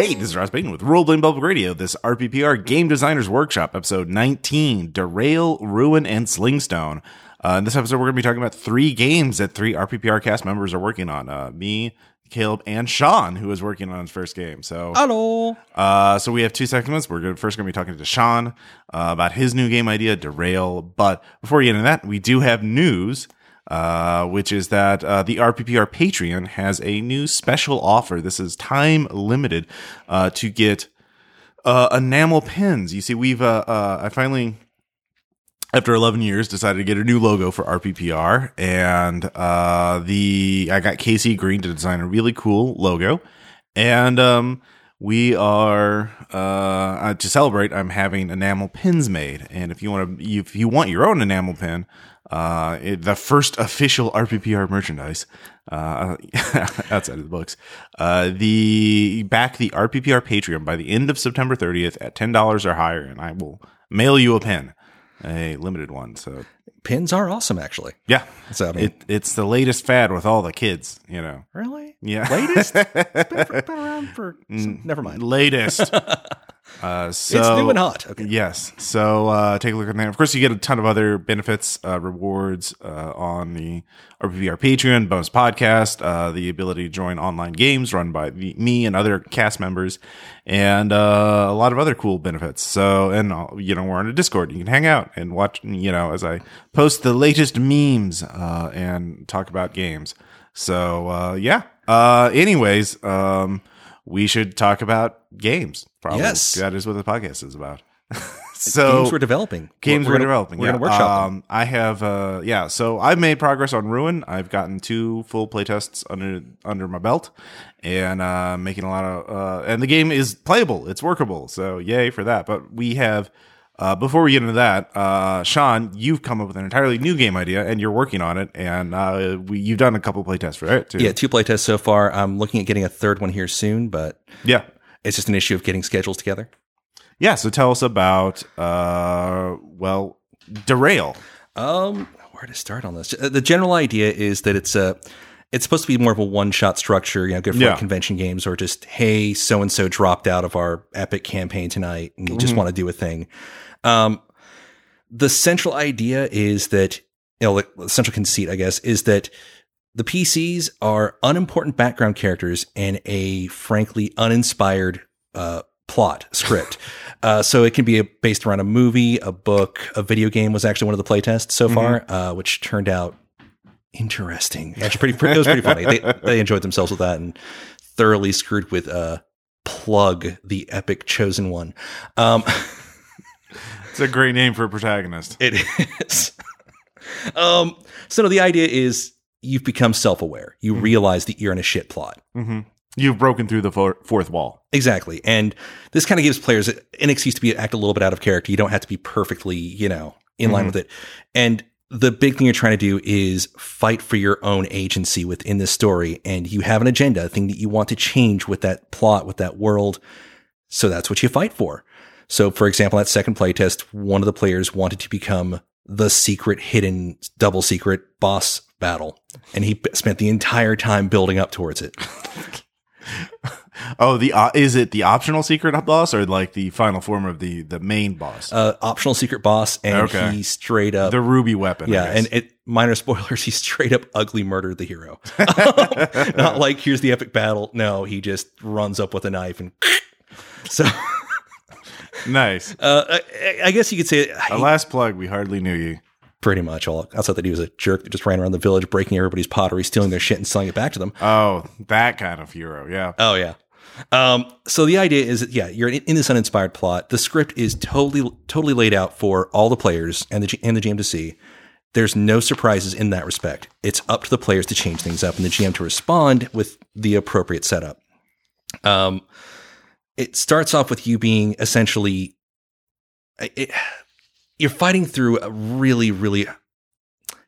Hey, this is Ross Payton with Roleplaying Public Radio. This RPPR Game Designers Workshop, episode 19 Derail, Ruin, and Slingstone. Uh, in this episode, we're going to be talking about three games that three RPPR cast members are working on. Uh, me, Caleb, and Sean, who is working on his first game. So, Hello. uh, so we have two segments. We're gonna, first going to be talking to Sean uh, about his new game idea, Derail. But before we get into that, we do have news, uh, which is that uh, the RPPR Patreon has a new special offer. This is time limited uh, to get uh, enamel pins. You see, we've uh, I finally after 11 years decided to get a new logo for rppr and the i got casey green to design a really cool logo and um we are uh to celebrate i'm having enamel pins made and if you want to if you want your own enamel pin uh it, the first official rppr merchandise uh outside of the books uh the back the rppr patreon by the end of september 30th at $10 or higher and i will mail you a pin a limited one. So Pins are awesome, actually. yeah, So I mean, it it's the latest fad with all the kids. You know, really yeah, latest. been, for, been around for. so- never mind. latest. uh, so it's new and hot. Okay. Yes. So uh, take a look at that. Of course, you get a ton of other benefits, uh, rewards uh, on the RPPR Patreon, bonus podcast, uh, the ability to join online games run by the, me and other cast members, and uh, a lot of other cool benefits. So, and you know, we're on a Discord. You can hang out and watch. You know, as I post the latest memes uh, and talk about games. So, uh, yeah. Uh, anyways, um, we should talk about games. Probably. Yes. That is what the podcast is about. so Games we're developing. games we're, we're, gonna- developing. We're yeah. to workshop. Um, I have, uh, yeah. So I've made progress on Ruin. I've gotten two full playtests under under my belt, and uh, making a lot of. Uh, and the game is playable. It's workable. So yay for that. But we have. Uh, before we get into that, uh, Sean, you've come up with an entirely new game idea, and you're working on it, and uh, we, you've done a couple playtests it too. Yeah, two playtests so far. I'm looking at getting a third one here soon, but yeah, it's just an issue of getting schedules together. yeah. So tell us about, uh, well, derail. Um, where to start on this? Uh, The general idea is that it's a it's supposed to be more of a one shot structure, you know, good for Yeah. like convention games or just hey, so and so dropped out of our epic campaign tonight and you just want to do a thing. Um, the central idea is that you know, the central conceit, I guess, is that the PCs are unimportant background characters in a frankly uninspired uh, plot script. uh, so it can be a, based around a movie, a book, a video game was actually one of the playtests so far, uh, which turned out interesting. Actually, pretty, it was pretty funny. They, they enjoyed themselves with that and thoroughly screwed with uh, Plug, the epic chosen one. Um, It's a great name for a protagonist. It is. um, so no, the idea is you've become self-aware. You realize that you're in a shit plot. hmm You've broken through the fourth wall. Exactly. And this kind of gives players an excuse to be act a little bit out of character. You don't have to be perfectly, you know, in line with it. And the big thing you're trying to do is fight for your own agency within this story. And you have an agenda, a thing that you want to change with that plot, with that world. So that's what you fight for. So, for example, that second playtest, one of the players wanted to become the secret, hidden, double secret boss battle. And he spent the entire time building up towards it. Oh, the uh, is it the optional secret boss or like the final form of the the main boss? Uh, optional secret boss. And Okay. he straight up. the ruby weapon. Yeah. And it, minor spoilers, he straight up ugly murdered the hero. Not like, here's the epic battle. No, he just runs up with a knife and. So, nice. uh, I, I guess you could say A last plug. We hardly knew you. pretty much all outside that he was a jerk that just ran around the village breaking everybody's pottery, stealing their shit, and selling it back to them. Oh, that kind of hero. Yeah. Oh yeah. Um, so the idea is that yeah, you're in, in this uninspired plot. The script is totally totally laid out for all the players and the and the GM to see. There's no surprises in that respect. It's up to the players to change things up and the GM to respond with the appropriate setup. Um, it starts off with you being essentially, it, you're fighting through a really really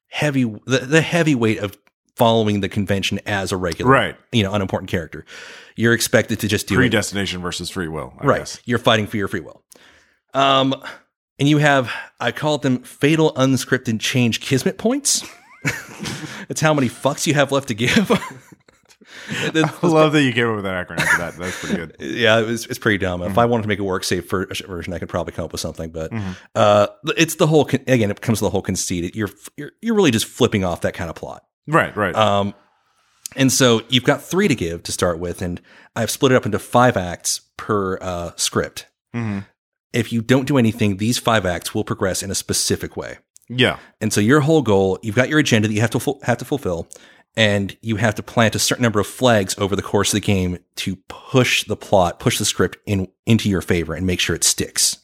heavy the, the heavy weight of following the convention as a regular Right. you know unimportant character you're expected to just do it Predestination versus free will. I right Guess. you're fighting for your free will um and you have i call them fatal unscripted change kismet points it's how many fucks you have left to give I love that you came up with that acronym for that. That's pretty good. yeah, it was, it's pretty dumb. Mm-hmm. If I wanted to make a work safe ver- version, I could probably come up with something. But uh, it's the whole con- again. It comes to the whole conceit. You're you're you're really just flipping off that kind of plot. Right, right. Um, and so you've got three to give to start with, and I've split it up into five acts per uh, script. Mhm. If you don't do anything, these five acts will progress in a specific way. Yeah. And so your whole goal, you've got your agenda that you have to fu- have to fulfill, and you have to plant a certain number of flags over the course of the game to push the plot, push the script in into your favor, and make sure it sticks.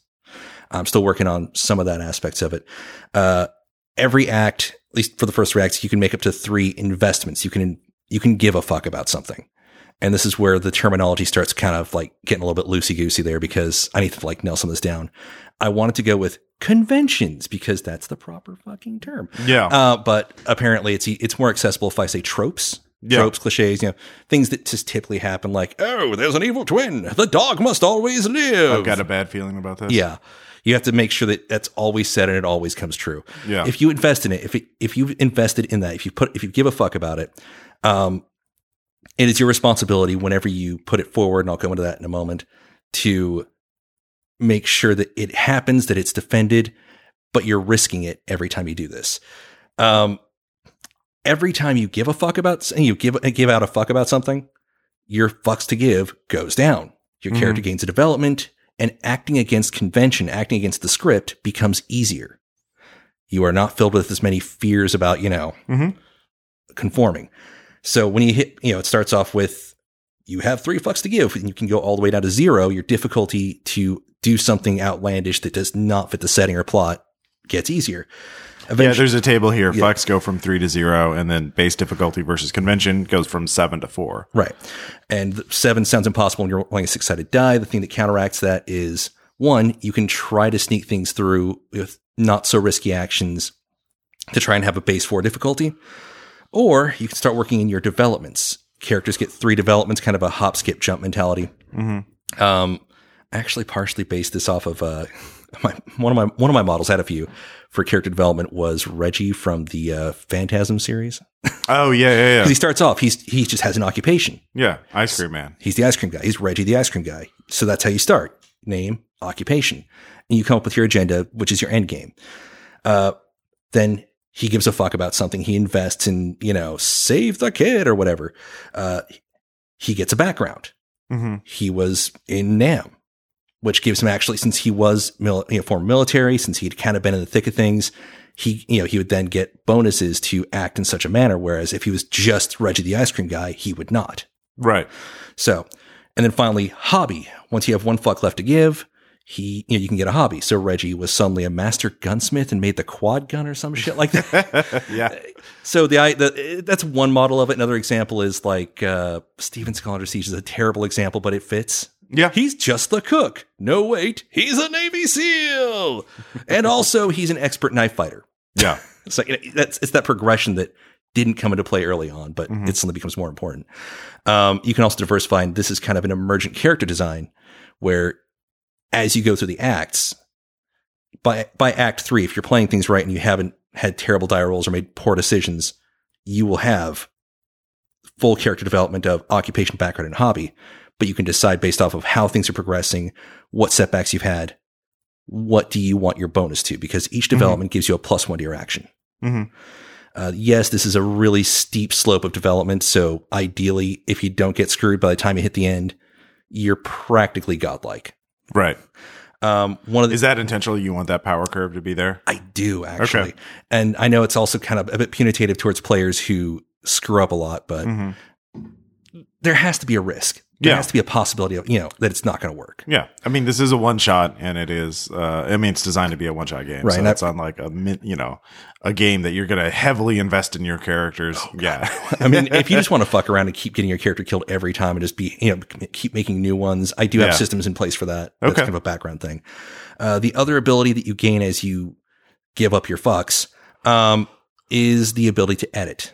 I'm still working on some of that aspects of it. Uh, every act, at least for the first three acts, you can make up to three investments. You can you can give a fuck about something. And this is where the terminology starts kind of like getting a little bit loosey goosey there because I need to like nail some of this down. I wanted to go with conventions because that's the proper fucking term. Yeah. Uh, but apparently it's it's more accessible if I say tropes. Yeah. Tropes, cliches, you know, things that just typically happen like, oh, there's an evil twin. The dog must always live. I've got a bad feeling about this. Yeah. You have to make sure that that's always said and it always comes true. Yeah. If you invest in it, if it, if you've invested in that, if you put if you give a fuck about it, um, it is your responsibility whenever you put it forward, and I'll go into that in a moment, to make sure that it happens, that it's defended, but you're risking it every time you do this. Um, every time you give a fuck about you give give out a fuck about something, your fucks to give goes down. Your Mhm. character gains a development, and acting against convention, acting against the script becomes easier. You are not filled with as many fears about, you know, Mhm. conforming. So when you hit, you know, it starts off with you have three fucks to give, and you can go all the way down to zero. Your difficulty to do something outlandish that does not fit the setting or plot gets easier. Yeah, there's a table here. Yeah. Fucks go from three to zero, and then base difficulty versus convention goes from seven to four. Right. And seven sounds impossible when you're rolling a six sided die. The thing that counteracts that is one, you can try to sneak things through with not so risky actions to try and have a base four difficulty. Or you can start working in your developments. Characters get three developments, kind of a hop, skip, jump mentality. Mm-hmm. Um, I actually partially based this off of uh, my one of my one of my models had a few for character development was Reggie from the uh, Phantasm series. Oh yeah, yeah, yeah. Because he starts off, he's he just has an occupation. Yeah, ice cream man. He's the ice cream guy. He's Reggie, the ice cream guy. So that's how you start: name, occupation, and you come up with your agenda, which is your end game. Uh, then he gives a fuck about something. He invests in, you know, save the kid or whatever. Uh, he gets a background. Mm-hmm. He was in Nam, which gives him actually, since he was mil- you know, former military, since he'd kind of been in the thick of things, he, you know, he would then get bonuses to act in such a manner. Whereas if he was just Reggie the ice cream guy, he would not. Right. So, and then finally, hobby. Once you have one fuck left to give, he, you know, you can get a hobby. So Reggie was suddenly a master gunsmith and made the quad gun or some shit like that. yeah. so the, I, the that's one model of it. Another example is like uh, Steven Seagal Under Siege is a terrible example, but it fits. Yeah. He's just the cook. No, wait, he's a Navy SEAL, and also he's an expert knife fighter. Yeah. It's like that's it's that progression that didn't come into play early on, but Mhm. it suddenly becomes more important. Um, you can also diversify, and this is kind of an emergent character design where, as you go through the acts, by by Act Three, if you're playing things right and you haven't had terrible die rolls or made poor decisions, you will have full character development of occupation, background, and hobby. But you can decide based off of how things are progressing, what setbacks you've had, what do you want your bonus to? Because each development gives you a plus one to your action. Mm-hmm. Uh, yes, this is a really steep slope of development. So ideally, if you don't get screwed by the time you hit the end, you're practically godlike. Right. Um, one of the Is that intentional? You want that power curve to be there? I do actually, and I know it's also kind of a bit punitive towards players who screw up a lot, but Mhm. there has to be a risk. There Yeah. has to be a possibility of you know that it's not going to work. Yeah. I mean, this is a one shot, and it is. Uh, I mean, it's designed to be a one shot game, Right, So and I- it's unlike a you know a game that you're going to heavily invest in your characters. yeah. I mean, if you just want to fuck around and keep getting your character killed every time and just be, you know, keep making new ones, I do have Yeah. systems in place for that. That's Okay. kind of a background thing. Uh, the other ability that you gain as you give up your fucks um, is the ability to edit.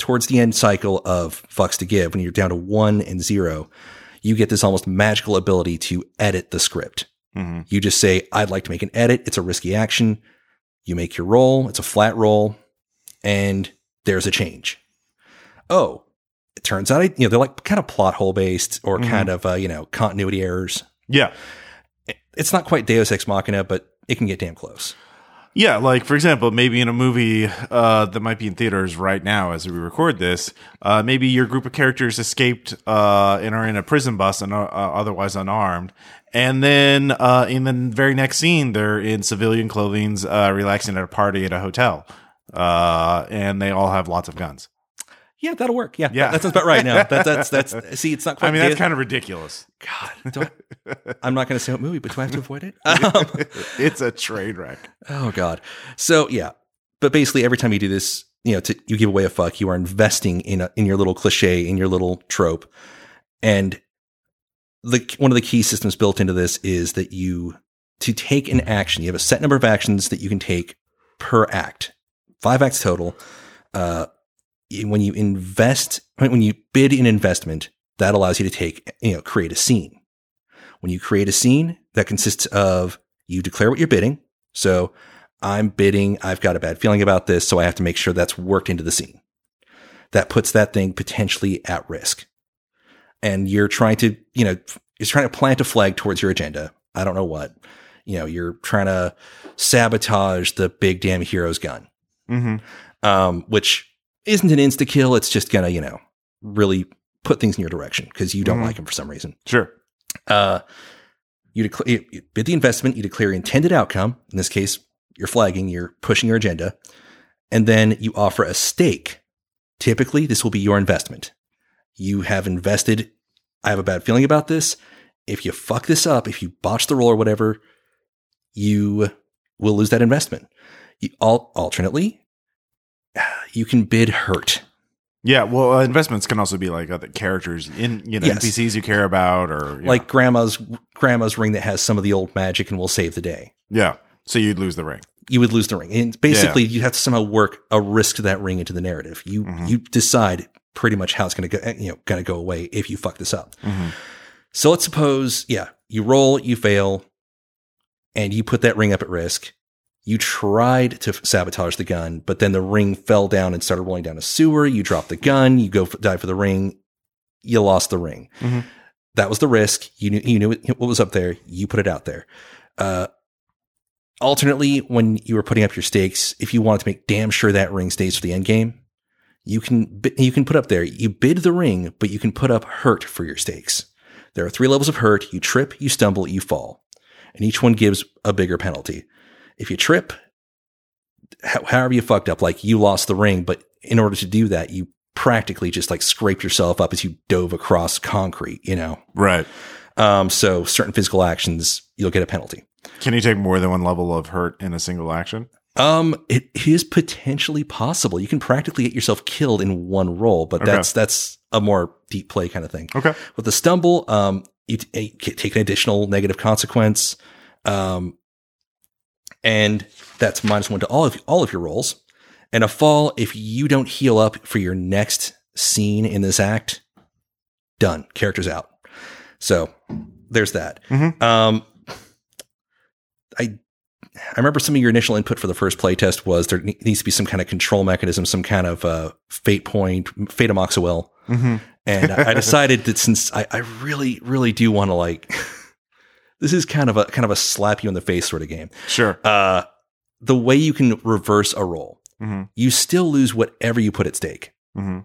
Towards the end cycle of fucks to give, when you're down to one and zero, you get this almost magical ability to edit the script. Mhm. You just say, I'd like to make an edit. It's a risky action. You make your roll. It's a flat roll and there's a change. Oh, it turns out, you know, they're like kind of plot hole based or kind of, uh, you know, continuity errors. Yeah. It's not quite Deus Ex Machina, but it can get damn close. Yeah, like for example, maybe in a movie uh, that might be in theaters right now as we record this, uh, maybe your group of characters escaped uh, and are in a prison bus and are uh, otherwise unarmed, and then uh, in the very next scene, they're in civilian clothing, uh, relaxing at a party at a hotel, and they all have lots of guns. Yeah, that'll work. Yeah, Yeah. that, that sounds about right. Now that, that's that's see, it's not quite. I mean, that's kind of ridiculous. God. I'm not going to say what movie, but do I have to avoid it? Um, it's a train wreck. Oh God. So yeah, but basically every time you do this, you know, to, you give away a fuck, you are investing in a, in your little cliche, in your little trope, and the one of the key systems built into this is that you to take an action, you have a set number of actions that you can take per act, five acts total. Uh, when you invest, when you bid an investment, that allows you to take, you know, create a scene. When you create a scene, that consists of you declare what you're bidding. So I'm bidding, I've got a bad feeling about this, so I have to make sure that's worked into the scene. That puts that thing potentially at risk. And you're trying to, you know, you're trying to plant a flag towards your agenda. I don't know what. You know, you're trying to sabotage the big damn hero's gun, hmm um, which isn't an insta kill. It's just gonna, you know, really put things in your direction because you don't Mhm. like him for some reason. Sure. Uh, you, declare, bid the investment, you declare intended outcome. In this case, you're flagging, you're pushing your agenda, and then you offer a stake. Typically, this will be your investment. You have invested. I have a bad feeling about this. If you fuck this up, if you botch the roll or whatever, you will lose that investment. You, al- alternately, you can bid hurt. Yeah, well, uh, investments can also be like other characters in you know Yes. NPCs you care about, or Like know. grandma's grandma's ring that has some of the old magic and will save the day. yeah. So you'd lose the ring. you would lose the ring. And basically, you have to somehow work a risk to that ring into the narrative. You Mhm. you decide pretty much how it's going to go. You know, going to go away if you fuck this up. Mhm. So let's suppose, yeah, you roll, you fail, and you put that ring up at risk. You tried to sabotage the gun, but then the ring fell down and started rolling down a sewer. You dropped the gun. You go f dive for the ring. You lost the ring. Mhm. That was the risk. You knew you knew what what was up there. You put it out there. Uh, alternately, when you were putting up your stakes, if you wanted to make damn sure that ring stays for the end game, you can you can put up there. You bid the ring, but you can put up hurt for your stakes. There are three levels of hurt. You trip, you stumble, you fall, and each one gives a bigger penalty. If you trip, however you fucked up, like you lost the ring, but in order to do that, you practically just like scraped yourself up as you dove across concrete. You know, Right. um, so certain physical actions you'll get a penalty. Can you take more than one level of hurt in a single action? Um, it is potentially possible. You can practically get yourself killed in one roll, but Okay. that's that's a more deep play kind of thing. Okay. With the stumble, um, you, t- you take an additional negative consequence, um, and that's minus one to all of all of your rolls. And a fall, if you don't heal up for your next scene in this act, done. Character's out. So there's that. Mhm. Um, I I remember some of your initial input for the first playtest was there needs to be some kind of control mechanism, some kind of uh, fate point, fate amoxawell. Mm-hmm. And I I decided that since I, I really, really do want to like, this is kind of a kind of a slap you in the face sort of game. Sure. Uh, the way you can reverse a roll, Mm-hmm. you still lose whatever you put at stake, Mm-hmm.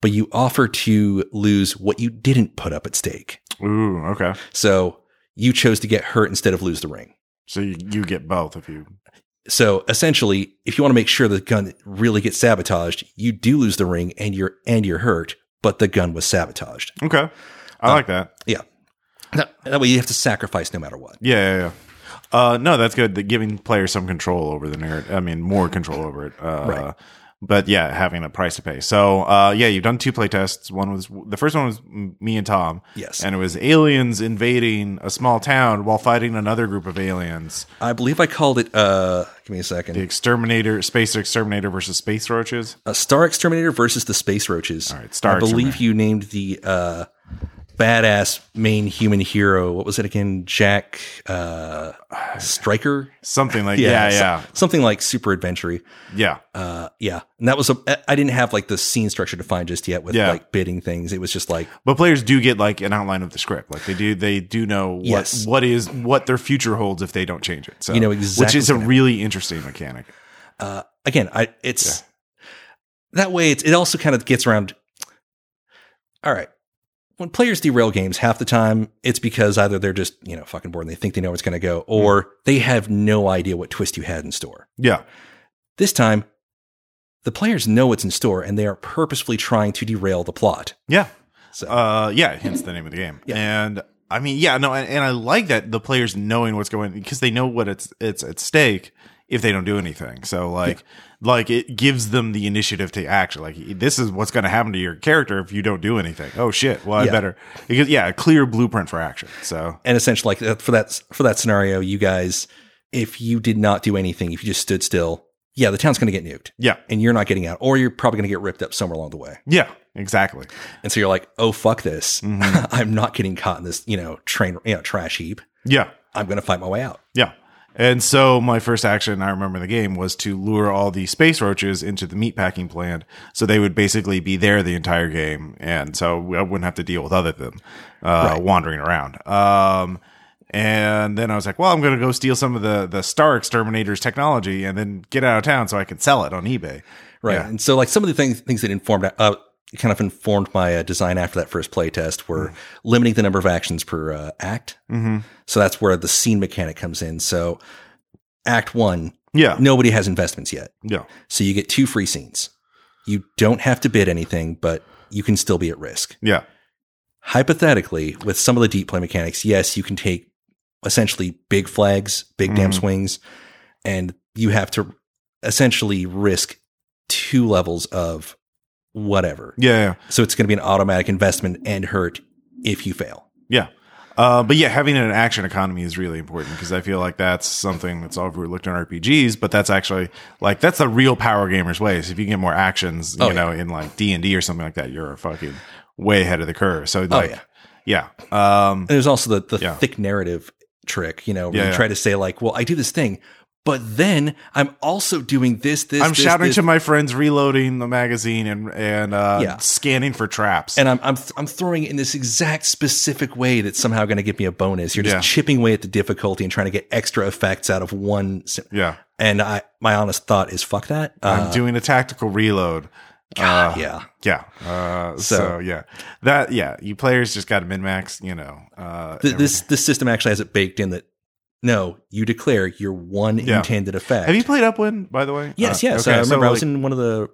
but you offer to lose what you didn't put up at stake. Ooh. Okay. So you chose to get hurt instead of lose the ring. So you, you get both if you. So essentially, if you want to make sure the gun really gets sabotaged, you do lose the ring and you're and you're hurt, but the gun was sabotaged. Okay. I Uh, like that. That, that way, you have to sacrifice no matter what. Yeah. Yeah. yeah. Uh, no, that's good. Giving players some control over the narrative. I mean, more control over it. Uh, Right. But yeah, having a price to pay. So, uh, yeah, you've done two play tests. One was the first one was me and Tom. Yes. And it was aliens invading a small town while fighting another group of aliens. I believe I called it. Uh, give me a second. The exterminator, space exterminator versus space roaches. A Star Exterminator versus the Space Roaches. All right, Star I believe you named the uh, badass main human hero. What was it again? Jack uh, Striker. Something like yeah, so- yeah, something like super adventure. yeah. Uh, yeah, and that was a. I didn't have like the scene structure defined just yet with Yeah. like bidding things. It was just like But players do get like an outline of the script. Like they do, they do know what Yes. what is what their future holds if they don't change it. So You know exactly, which is a really interesting mechanic. uh, again, I it's that way. It's, it also kind of gets around. All right, when players derail games, half the time it's because either they're just you know fucking bored and they think they know where it's going to go, or they have no idea what twist you had in store. Yeah, This time, the players know what's in store and they are purposefully trying to derail the plot. yeah, So uh, yeah. Hence the name of the game. Yeah. And I mean, yeah, no, and, and I like that the players knowing what's going because they know what it's it's at stake if they don't do anything. So like. Like it gives them the initiative to act. Like this is what's going to happen to your character if you don't do anything. Oh shit! Well, I Yeah. better because yeah, a clear blueprint for action. So and essentially, like for that for that scenario, you guys, if you did not do anything, if you just stood still, yeah, the town's going to get nuked, yeah, and you're not getting out, or you're probably going to get ripped up somewhere along the way. yeah, exactly. And so you're like, oh fuck this, Mhm. I'm not getting caught in this, you know, train, you know, trash heap. Yeah, I'm going to fight my way out. Yeah. And so my first action I remember in the game was to lure all the space roaches into the meatpacking plant. So they would basically be there the entire game. And so I wouldn't have to deal with other them, uh, Right. wandering around. Um, and then I was like, well, I'm going to go steal some of the, the Star Exterminator's technology and then get out of town so I can sell it on eBay. Right. Yeah. And so like some of the things things that informed uh kind of informed my uh, design after that first playtest were limiting the number of actions per uh, act. Mm-hmm. So that's where the scene mechanic comes in. So act 1, Yeah. nobody has investments yet. Yeah. So you get two free scenes. You don't have to bid anything, but you can still be at risk. Yeah. Hypothetically, with some of the deep play mechanics, yes, you can take essentially big flags, big damn Mhm. swings, and you have to essentially risk two levels of whatever. Yeah. Yeah. So it's going to be an automatic investment and hurt if you fail. Yeah. Uh, but yeah, having an action economy is really important because I feel like that's something that's overlooked in RPGs, but that's actually like that's the real power gamers way. So if you get more actions, you Oh, know, in like D and D or something like that, you're fucking way ahead of the curve. So like, Oh, yeah. yeah, um, And there's also the, the Yeah. thick narrative trick, you know, where Yeah, you yeah. try to say like, well, I do this thing, but then I'm also doing this, this, I'm this, shouting this, to my friends, reloading the magazine and and uh, Yeah. scanning for traps. and I'm I'm I'm throwing it in this exact specific way that's somehow going to give me a bonus. You're just Yeah. chipping away at the difficulty and trying to get extra effects out of one. si- yeah, And I my honest thought is fuck that. I'm Uh, doing a tactical reload. Uh, yeah. Yeah. Uh, so, So- yeah, that yeah, you players just got to min max. You know, uh, Th- this this system actually has it baked in that. No, you declare your one Yeah. intended effect. Have you played Upwind, by the way? Yes, Uh, yes. okay, I remember so, I was in one of the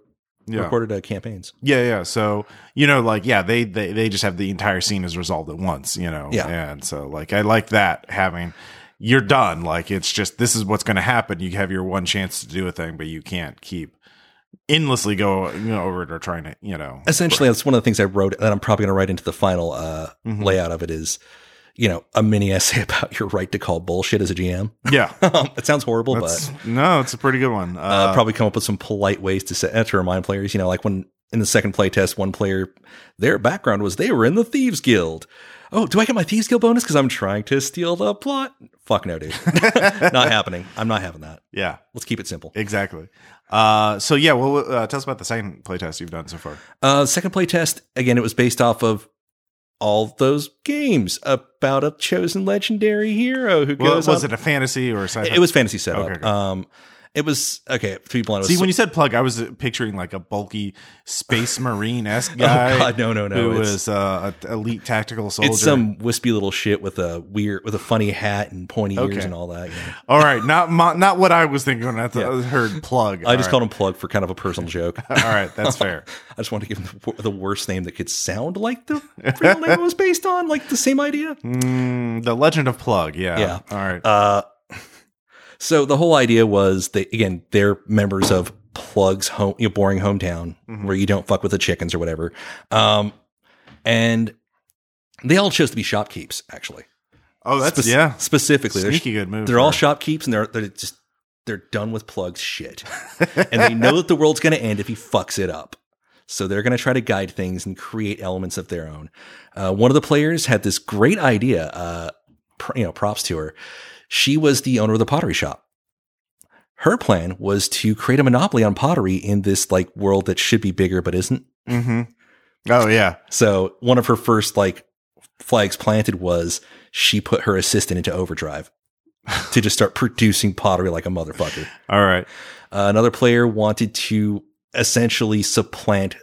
yeah. recorded uh, campaigns. Yeah, yeah. So you know, like, yeah, they they they just have the entire scene is resolved at once. You know, Yeah. And so, like, I like that having you're done. Like, it's just this is what's going to happen. You have your one chance to do a thing, but you can't keep endlessly go you know over it or trying to you know Essentially, that's one of the things I wrote that I'm probably going to write into the final uh, Mhm. layout of it is, you know, a mini essay about your right to call bullshit as a GM. yeah. it sounds horrible, That's, but no, it's a pretty good one. Uh, uh, probably come up with some polite ways to say, to remind players. You know, like when in the second playtest, one player, their background was they were in the Thieves Guild. Oh, do I get my Thieves Guild bonus because I'm trying to steal the plot? Fuck no, dude. not happening. I'm not having that. yeah, Let's keep it simple. exactly. Uh, so yeah, well, uh, tell us about the second playtest you've done so far. Uh, second playtest, again, it was based off of all those games about a chosen legendary hero who Well, goes was up- it a fantasy or a sci-fi? It was fantasy setup. Okay, okay. Um, it was okay. To be blunt, it was See, when you said plug, I was picturing like a bulky space marine esque guy. oh guy. god, no, no, no. who It's, was uh, a elite tactical soldier. it's some wispy little shit with a weird, with a funny hat and pointy Okay. ears and all that. you know. All right, not my, not what I was thinking when I th- Yeah. heard plug. I just called him Plug for kind of a personal joke. All right, that's fair. I just wanted to give him the, the worst name that could sound like the real name it was based on, like the same idea. Mm, the Legend of Plug. Yeah. Yeah. All right. Uh, so the whole idea was that again, they're members of Plug's home, you know, boring hometown Mhm. where you don't fuck with the chickens or whatever. Um, and they all chose to be shopkeeps, actually. oh, that's Spec- yeah. specifically. They're, Sneaky good move. they're all shopkeeps, and they're they're just they're done with Plug's shit, and they know that the world's going to end if he fucks it up. So they're going to try to guide things and create elements of their own. Uh, one of the players had this great idea. Uh, pr- you know, props to her. She was the owner of the pottery shop. Her plan was to create a monopoly on pottery in this like world that should be bigger but isn't. Mm-hmm. Oh yeah. So one of her first like flags planted was she put her assistant into overdrive to just start producing pottery like a motherfucker. All right. Uh, another player wanted to essentially supplant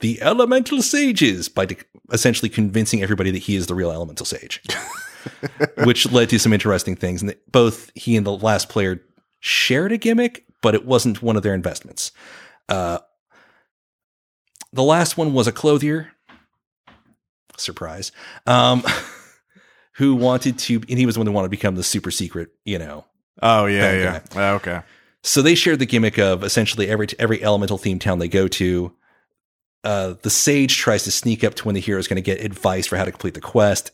the elemental sages by de- essentially convincing everybody that he is the real elemental sage, which led to some interesting things. And both he and the last player shared a gimmick, but it wasn't one of their investments. Uh, the last one was a clothier. Surprise. Um, who wanted to, and he was the one that wanted to become the super secret, you know, Oh yeah, yeah. Ah, okay. so they shared the gimmick of essentially every every elemental themed town they go to, uh, the sage tries to sneak up to when the hero is going to get advice for how to complete the quest,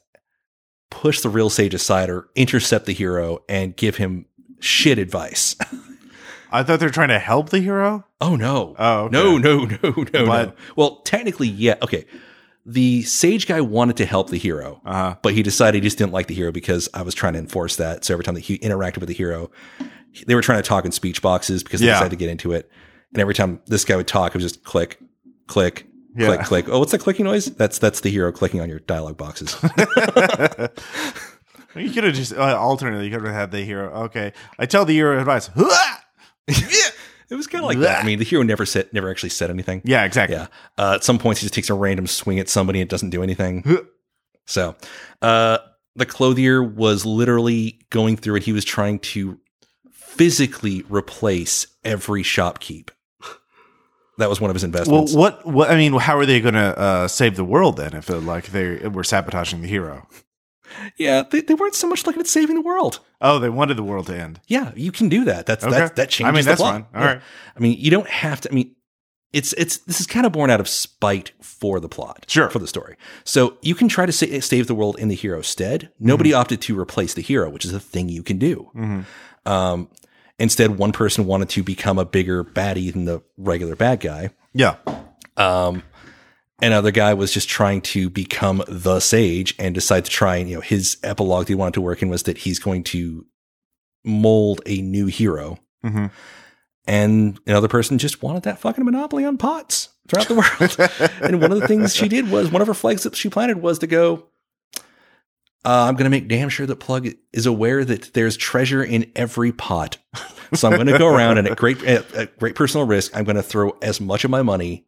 push the real sage aside or intercept the hero and give him shit advice. I thought they were trying to help the hero. oh no. Oh okay. No, no, no, no, no. Well, technically, yeah. Okay. The sage guy wanted to help the hero, Uh huh. but he decided he just didn't like the hero because I was trying to enforce that. So every time that he interacted with the hero, they were trying to talk in speech boxes because they Yeah. decided to get into it. And every time this guy would talk, it was just click, click, Yeah. click, click. Oh, what's that clicking noise? That's that's the hero clicking on your dialogue boxes. You could have just uh, alternately. You could have had the hero. Okay, I tell the hero advice. it was kind of like that. I mean, the hero never said, never actually said anything. yeah, exactly. Yeah. Uh, at some points, he just takes a random swing at somebody and doesn't do anything. so, uh, the clothier was literally going through it. He was trying to physically replace every shopkeep. That was one of his Well, investments. what? What? I mean, how are they going to uh, save the world then? If it, like they were sabotaging the hero? yeah, they, they weren't so much looking at saving the world. Oh, they wanted the world to end. Yeah, you can do that. That's Okay. that that changes. I mean, the that's plot. fine. All Yeah. right. I mean, you don't have to. I mean, it's it's this is kind of born out of spite for the plot, Sure. for the story. So you can try to sa- save the world in the hero's stead. Nobody Mm-hmm. opted to replace the hero, which is a thing you can do. Mhm. Um, instead, one person wanted to become a bigger baddie than the regular bad guy. Yeah. Um, another guy was just trying to become the sage and decide to try and you know his epilogue that he wanted to work in was that he's going to mold a new hero hmm and another person just wanted that fucking monopoly on pots throughout the world. and one of the things she did was one of her flags that she planted was to go. Uh, I'm going to make damn sure that Plug is aware that there's treasure in every pot. So I'm going to go around and at great at, at great personal risk, I'm going to throw as much of my money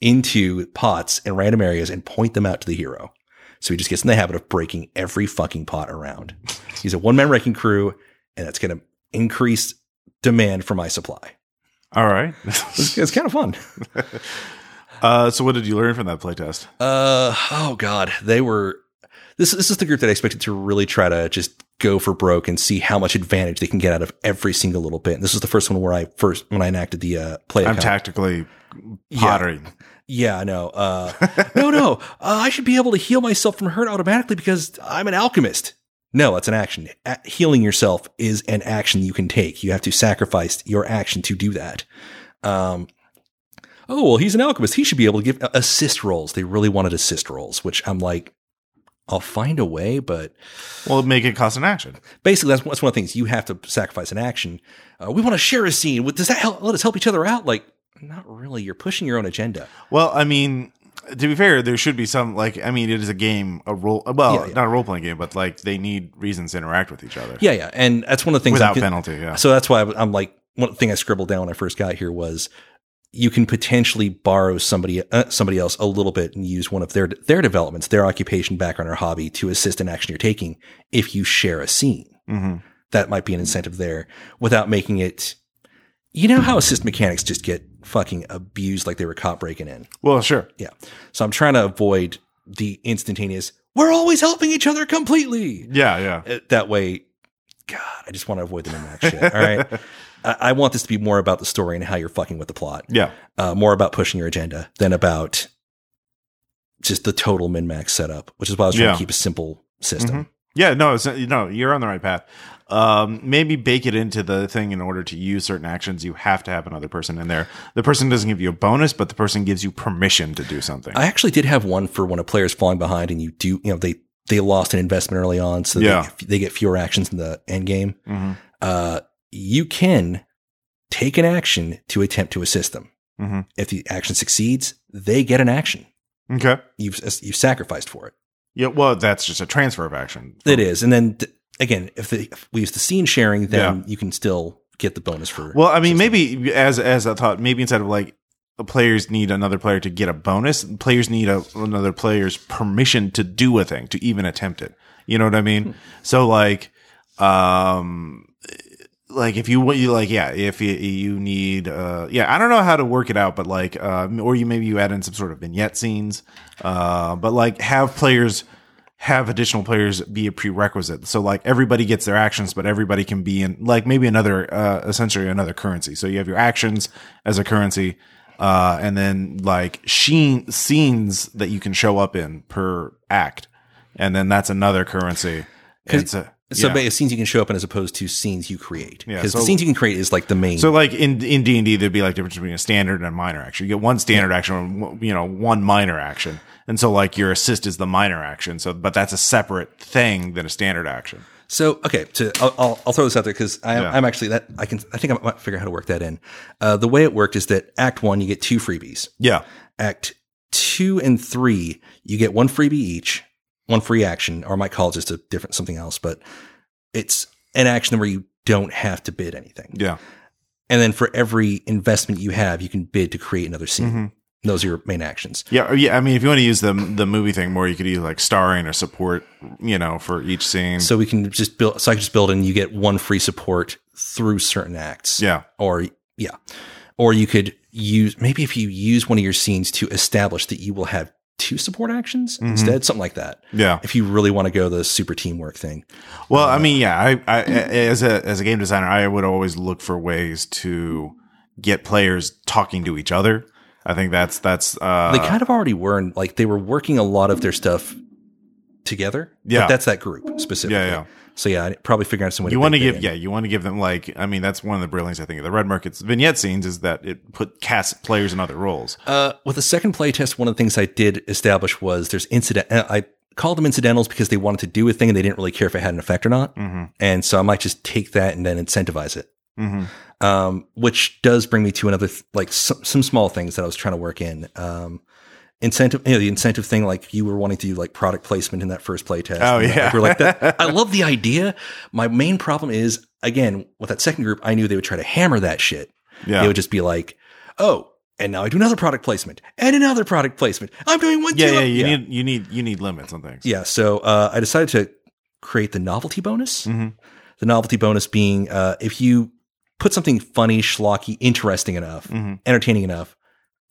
into pots in random areas and point them out to the hero. So he just gets in the habit of breaking every fucking pot around. He's a one man wrecking crew, and that's going to increase demand for my supply. All right. It's, it's kind of fun. uh, so, what did you learn from that playtest? Uh oh god, they were. This this is the group that I expected to really try to just go for broke and see how much advantage they can get out of every single little bit. And this was the first one where I first when I enacted the uh, play. I'm tactically pottering. Yeah, I know. Uh, no, no. Uh, I should be able to heal myself from hurt automatically because I'm an alchemist. No, that's an action. A- healing yourself is an action you can take. You have to sacrifice your action to do that. Um, oh, well, he's an alchemist. He should be able to give assist rolls. They really wanted assist rolls, which I'm like, I'll find a way, but Well, make it cost an action. basically that's, that's one of the things you have to sacrifice an action. Uh, we want to share a scene. Does that help? Let us help each other out? Like, not really. You're pushing your own agenda. Well, I mean, to be fair, there should be some like I mean, it is a game, a role. Well, Yeah, yeah. not a role playing game, but like they need reasons to interact with each other Yeah, yeah, and that's one of the things without I'm- penalty. Yeah. So that's why I'm like one thing I scribbled down when I first got here was you can potentially borrow somebody uh, somebody else a little bit and use one of their their developments, their occupation, background, or hobby to assist an action you're taking. If you share a scene, hmm that might be an incentive there without making it. You know how assist mechanics just get fucking abused like they were caught breaking in. Well, sure. Yeah. So I'm trying to avoid the instantaneous. We're always helping each other completely. Yeah, yeah. Uh, that way, God, I just want to avoid the min-max shit. All right. I, I want this to be more about the story and how you're fucking with the plot, Yeah. uh, more about pushing your agenda than about just the total min-max setup, which is why I was trying Yeah. to keep a simple system. Yeah, no, it's, no, you're on the right path. Um, maybe bake it into the thing in order to use certain actions. You have to have another person in there. The person doesn't give you a bonus, but the person gives you permission to do something. I actually did have one for when a player is falling behind and you do, you know, they, they lost an investment early on. So Yeah. they, they get fewer actions in the end game. Mhm. Uh, you can take an action to attempt to assist them. Mhm. If the action succeeds, they get an action. Okay. You've, you've sacrificed for it. Yeah. Well, that's just a transfer of action. It is. And then th- again, if, the, if we use the scene sharing, then you can still get the bonus for. Well, I mean, maybe as as I thought, maybe instead of like the players need another player to get a bonus, players need a, another player's permission to do a thing, to even attempt it. You know what I mean? So like, um, like if you want, you like yeah if you, you need uh yeah I don't know how to work it out but like uh or you maybe you add in some sort of vignette scenes uh but like have players have additional players be a prerequisite. So like everybody gets their actions but everybody can be in like maybe another uh essentially another currency. So you have your actions as a currency uh and then like sheen scenes that you can show up in per act. And then that's another currency. It's a so yeah. scenes you can show up in as opposed to scenes you create. Yeah, Because so- the scenes you can create is like the main. So like in in D and D, there'd be like difference between a standard and a minor action. You get one standard action, you know, one minor action, and so like your assist is the minor action. So, but that's a separate thing than a standard action. So okay, to I'll, I'll, I'll throw this out there because I'm, Yeah. I'm actually that I can I think I might figure out how to work that in. Uh, the way it worked is that Act One you get two freebies. Yeah, Act Two and Three you get one freebie each, one free action, or I might call it just a different something else, but it's an action where you don't have to bid anything. yeah, And then for every investment you have, you can bid to create another scene. Mm-hmm. Those are your main actions. yeah, yeah. I mean, if you want to use the the movie thing more, you could use like starring or support, you know, for each scene. So we can just build. So I can just build and you get one free support through certain acts. yeah, or yeah, or you could use maybe if you use one of your scenes to establish that you will have two support actions Mm-hmm. instead, something like that. yeah. If you really want to go the super teamwork thing, Well, I mean, yeah, I, I as a as a game designer, I would always look for ways to get players talking to each other. I think that's that's uh, they kind of already were in, like they were working a lot of their stuff together. Yeah. but that's that group specifically. Yeah, yeah. So yeah, I'd probably figure out some way. you want to give yeah you want to give them like i mean that's one of the brilliance i think of the red markets vignette scenes is that it put cast players in other roles Uh, with the second playtest, one of the things I did establish was there's incident. uh, I called them incidentals because they wanted to do a thing and they didn't really care if it had an effect or not. mm-hmm. And so I might just take that and then incentivize it. Mm-hmm. Um, which does bring me to another, th- like some, some small things that I was trying to work in. Um, incentive, you know, the incentive thing, like you were wanting to do like product placement in that first playtest. Oh, And, like, yeah. we're like that. I love the idea. My main problem is again, with that second group, I knew they would try to hammer that shit. yeah They would just be like, oh, and now I do another product placement and another product placement. I'm doing one, yeah two, yeah you need you need you need limits on things yeah. So uh, I decided to create the novelty bonus. Mhm. The novelty bonus being uh, if you put something funny, schlocky, interesting enough, Mhm. entertaining enough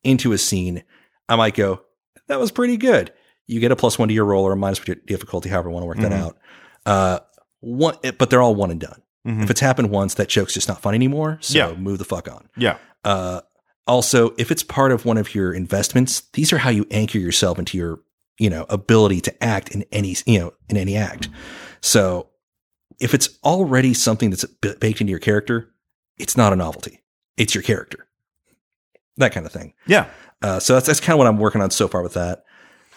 into a scene, I might go, that was pretty good. You get a plus one to your roll or a minus to your difficulty, however you want to work Mhm. that out. Uh, one, but they're all one and done. Mhm. If it's happened once, that joke's just not fun anymore. So Yeah. move the fuck on. yeah Uh, also, if it's part of one of your investments, these are how you anchor yourself into your, you know, ability to act in any, you know, in any act. So if it's already something that's b- baked into your character, it's not a novelty. It's your character. That kind of thing. yeah Uh, so that's, that's kind of what I'm working on so far with that.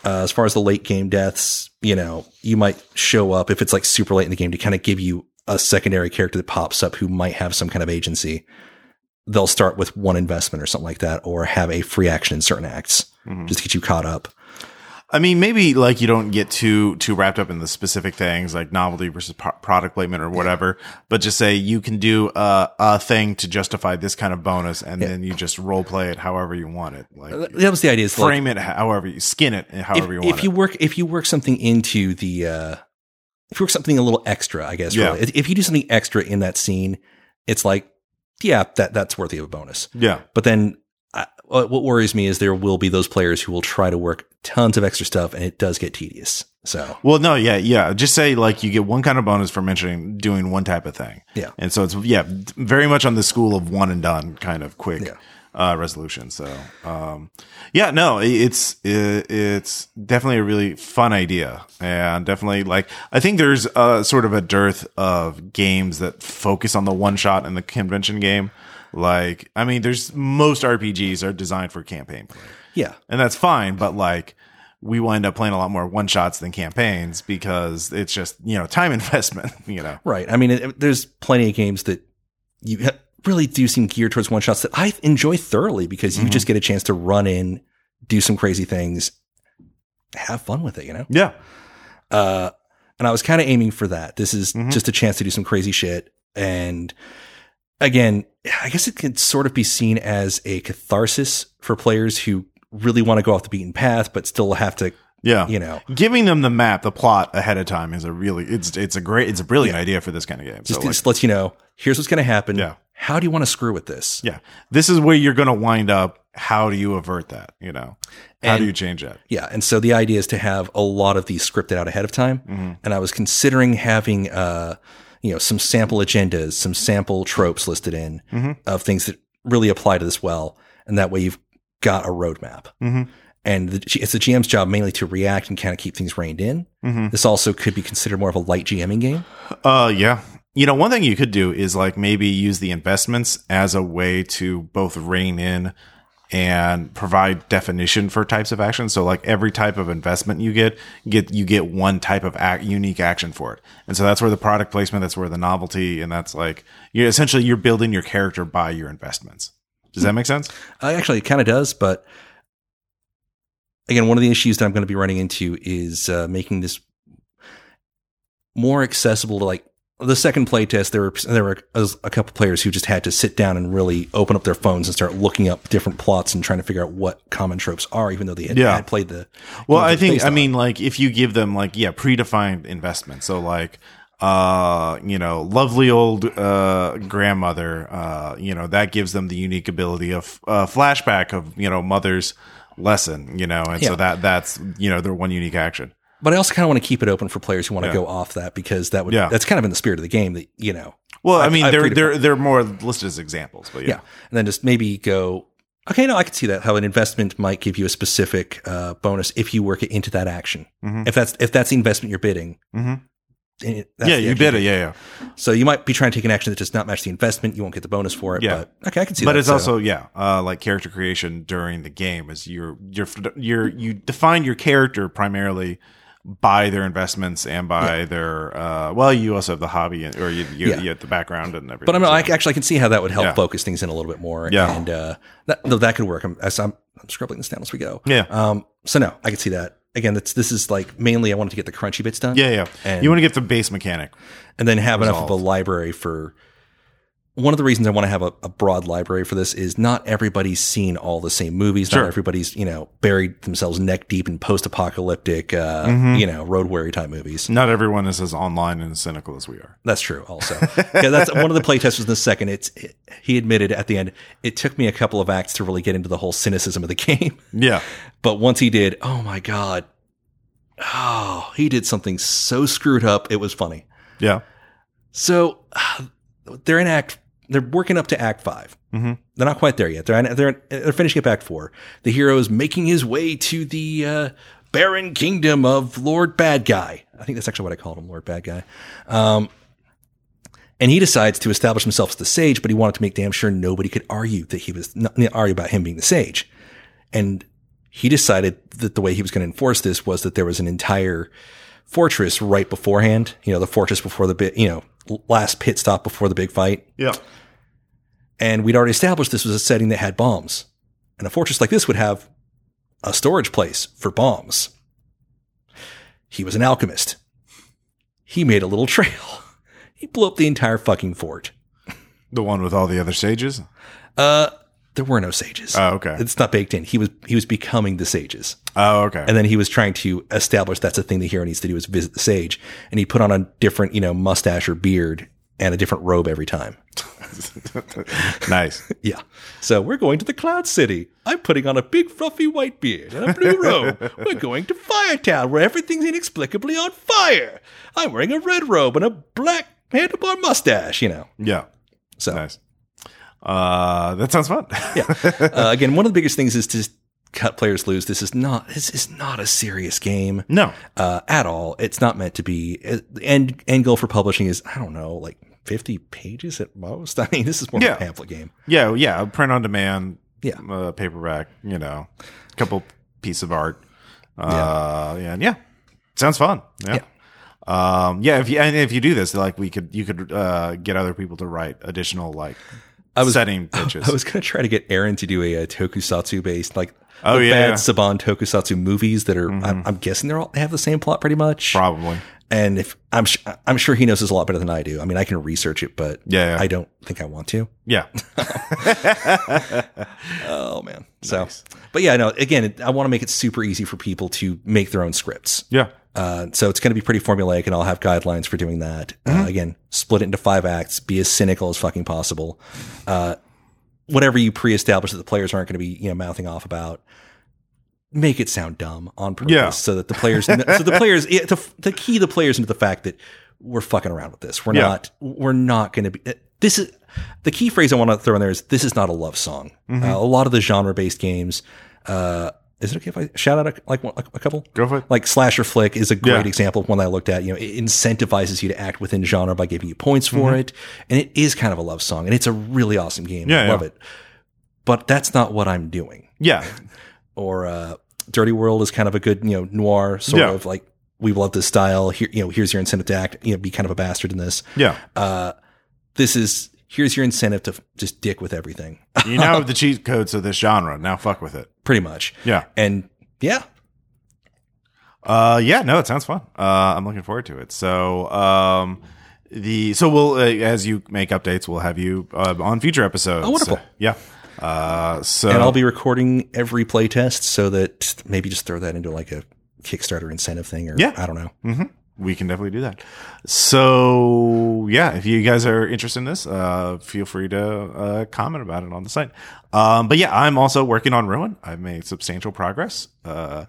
Uh, as far as the late game deaths, you know, you might show up if it's like super late in the game to kind of give you a secondary character that pops up who might have some kind of agency. They'll start with one investment or something like that, or have a free action in certain acts Mhm. just to get you caught up. I mean, maybe like you don't get too too wrapped up in the specific things like novelty versus pro- product placement or whatever, but just say you can do a, a thing to justify this kind of bonus, and then you just role play it however you want it, like That was the idea. Is like, frame it however you skin it if, however you want if it. you work if you work something into the uh if you work something a little extra, I guess. Yeah. Really. If- If you do something extra in that scene, it's like, yeah, that that's worthy of a bonus. yeah, But then what what worries me is there will be those players who will try to work tons of extra stuff, and it does get tedious. So Well, no, yeah, yeah. Just say like you get one kind of bonus for mentioning doing one type of thing. Yeah. And so it's yeah, very much on the school of one and done kind of quick. Yeah. uh, resolution. So, um, yeah, no, it's it, it's definitely a really fun idea, and definitely like I think there's a sort of a dearth of games that focus on the one shot in the convention game. Like, I mean, there's most RPGs are designed for campaign play, Yeah. and that's fine, but like. We wind up playing a lot more one shots than campaigns because it's just you know time investment. You know, Right. I mean, it, it- there's plenty of games that you really do seem geared towards one shots that I enjoy thoroughly because you Mhm. just get a chance to run in, do some crazy things, have fun with it, you know? yeah, Uh, and I was kind of aiming for that. This is Mhm. just a chance to do some crazy shit. And again, I guess it could sort of be seen as a catharsis for players who really want to go off the beaten path, but still have to, yeah. you know, giving them the map, the plot ahead of time is a really it's it's a great it's a brilliant idea for this kind of game. just, so like, lets you know, here's what's going to happen. Yeah. How do you want to screw with this? yeah, this is where you're going to wind up. How do you avert that? You know, how And- do you change that? Yeah. And so the idea is to have a lot of these scripted out ahead of time. Mm-hmm. And I was considering having, uh, you know, some sample agendas, some sample tropes listed in Mm-hmm. of things that really apply to this well. And that way you've got a roadmap. Mhm. And the, it's the GM's job mainly to react and kind of keep things reined in. Mhm. This also could be considered more of a light GMing game. Uh, yeah. You know, one thing you could do is like maybe use the investments as a way to both rein in and provide definition for types of action. So like every type of investment you get, get you get one type of ac unique action for it. And so that's where the product placement, that's where the novelty, and that's like you're essentially you're building your character by your investments. Does that make sense? Uh, actually, it kind of does, but again, one of the issues that I'm going to be running into is uh, making this more accessible to like the second playtest. There were there were a, couple players who just had to sit down and really open up their phones and start looking up different plots and trying to figure out what common tropes are, even though they had, Yeah. had played the. Well, I think I on. mean like if you give them like yeah predefined investment, so like uh you know lovely old uh grandmother uh you know that gives them the unique ability of uh flashback of you know mother's lesson you know and Yeah. so that that's you know their one unique action But I also kind of want to keep it open for players who want to Yeah. go off that because that would Yeah. that's kind of in the spirit of the game that you know well i, I've- mean I've they're they're they're more listed as examples but yeah, yeah. And then just maybe go, okay, no, I can see that how an investment might give you a specific uh, bonus if you work it into that action. Mhm. If that's if that's the investment you're bidding, Mhm. it- that's yeah you bid it yeah yeah So you might be trying to take an action that does not match the investment. You won't get the bonus for it. Yeah. But okay, I can see that. but that. it's So- also yeah uh like character creation during the game is you're you're you're you define your character primarily by their investments and by their uh well you also have the hobby and- or you you, Yeah. you have the background and everything But I mean, I actually can see how that would help Yeah. focus things in a little bit more. Yeah. and uh, that though that could work. I'm, as I'm, I'm scribbling this down as we go. yeah Um. So no, I can see that. Again, that's this is like mainly I wanted to get the crunchy bits done. yeah yeah And- you want to get the base mechanic and then have enough of a library for one of the reasons I want to have a, a broad library for this is not everybody's seen all the same movies. Sure. Not everybody's, you know, buried themselves neck deep in post apocalyptic, uh, Mm-hmm. you know, road weary type movies. not everyone is as online and as cynical as we are That's true also. yeah, that's one of the playtesters in the second. It's, it, he admitted at the end, it took me a couple of acts to really get into the whole cynicism of the game. yeah But once he did, oh my God. Oh, he did something so screwed up. It was funny. yeah So they're in act. They're working up to Act 5 hmm They're not quite there yet. They're they're they're finishing up Act Four. The hero is making his way to the uh, barren kingdom of Lord Bad Guy. I think that's actually what I called him, Lord Bad Guy. Um, and he decides to establish himself as the sage, but he wanted to make damn sure nobody could argue that he was not, argue about him being the sage. And he decided that the way he was going to enforce this was that there was an entire fortress right beforehand. You know, the fortress before the bit. You know, last pit stop before the big fight. yeah And we'd already established this was a setting that had bombs. And a fortress like this would have a storage place for bombs. He was an alchemist. He made a little trail. He blew up the entire fucking fort. the one with all the other sages Uh, there were no sages. oh okay It's not baked in. He was he was becoming the sages, oh okay and then he was trying to establish that's a thing the hero needs to do is visit the sage, and he put on a different you know mustache or beard and a different robe every time. nice Yeah. So we're going to the Cloud City. I'm putting on a big fluffy white beard and a blue robe. We're going to Firetown where everything's inexplicably on fire. I'm wearing a red robe and a black handlebar mustache, you know. yeah So nice Uh, that sounds fun. yeah. Uh, again, one of the biggest things is to cut players loose. This is not this is not a serious game no. uh, at all. It's not meant to be. The end end goal for publishing is I don't know, like fifty pages at most. I mean, this is more Yeah. of a pamphlet game. Yeah, yeah. Print on demand. Yeah. Uh, paperback. You know, a couple piece of art. Uh, yeah, and yeah. Sounds fun. Yeah. Um, yeah. If you and if you do this, like we could, you could uh, get other people to write additional like I was- setting pitches. I was gonna try to get Aaron to do a, uh tokusatsu based like Oh, yeah. Mm-hmm. bad Saban tokusatsu movies that are I'm, I'm guessing they're all they have the same plot pretty much. Probably. And if I'm sh- I'm sure he knows this a lot better than I do. I mean, I can research it, but Yeah, yeah. I don't think I want to. Yeah. Oh man. So, but yeah, no. Again, I want to make it super easy for people to make their own scripts. Yeah. Uh, so it's going to be pretty formulaic, and I'll have guidelines for doing that. Mm-hmm. Uh, again, split it into five acts. Be as cynical as fucking possible. Uh, whatever you pre-establish that the players aren't going to be, you know, mouthing off about, make it sound dumb on purpose, Yeah. so that the players, so the players, yeah, to, to key the players into the fact that we're fucking around with this. We're Yeah. not. We're not going to be. This is the key phrase I want to throw in there is this is not a love song. Mm-hmm. Uh, a lot of the genre-based games. Uh, is it okay if I shout out a, like a couple? Go for it. like slasher flick is a great Yeah. example of one that I looked at. You know, it incentivizes you to act within genre by giving you points for Mm-hmm. it, and it is kind of a love song, and it's a really awesome game. Yeah, I yeah. love it. But that's not what I'm doing. Yeah. Or uh, Dirty World is kind of a good you know noir sort Yeah. of like we love this style. Here, you know, here's your incentive to act. You know, be kind of a bastard in this. Yeah. Uh, this is here's your incentive to f- just dick with everything, You now have the cheat codes of this genre. Now fuck with it. pretty much. Yeah. And yeah, Uh, yeah, no, it sounds fun. Uh, I'm looking forward to it. So, um, the so we'll uh, as you make updates, we'll have you uh, on future episodes. Oh, wonderful. yeah. Uh, so and I'll be recording every playtest so that maybe just throw that into like a Kickstarter incentive thing or Yeah. I don't know. We can definitely do that. So yeah, if you guys are interested in this, uh, feel free to uh, comment about it on the site. Um, but yeah, I'm also working on Ruin. I've made substantial progress. Uh,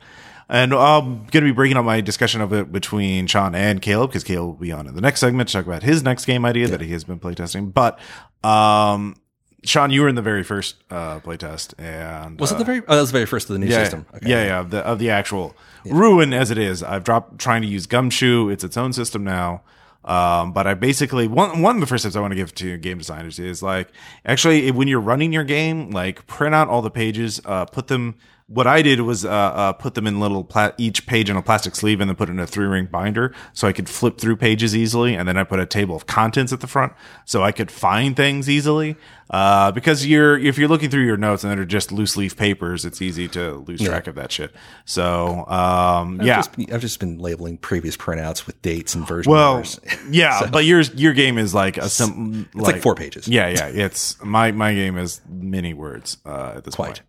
and I'm going to be breaking up my discussion of it between Sean and Caleb because Caleb will be on in the next segment to talk about his next game idea that he has been playtesting. But um, Sean, you were in the very first uh, playtest, and Was uh, it the very? Oh, that was the very first of the new yeah, system. Okay. Yeah, yeah, of the of the actual ruin as it is. I've dropped trying to use Gumshoe. It's its own system now. Um, but I basically one one of the first tips I want to give to game designers is like actually when you're running your game, like print out all the pages, uh, put them. What I did was uh, uh, put them in little pla- each page in a plastic sleeve and then put it in a three ring binder so I could flip through pages easily. And then I put a table of contents at the front so I could find things easily. Uh, because you're if you're looking through your notes and they're just loose leaf papers, it's easy to lose track of that shit. So um, yeah. Just, I've just been labeling previous printouts with dates and version Well, numbers. yeah, but yours your game is like a sim, It's like, four pages. Yeah, yeah. It's my my game is many words uh, at this Quite. point.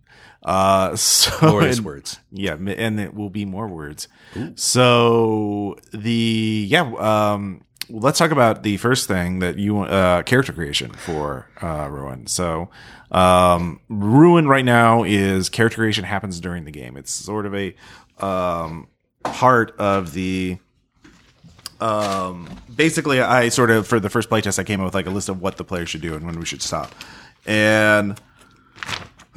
Uh, so Glorious and- words. Yeah, and it will be more words. So the yeah, um, let's talk about the first thing that you uh, character creation for uh, Ruin. So um, Ruin right now is character creation happens during the game. It's sort of a um, part of the um, basically I sort of for the first playtest I came up with like a list of what the players should do and when we should stop. And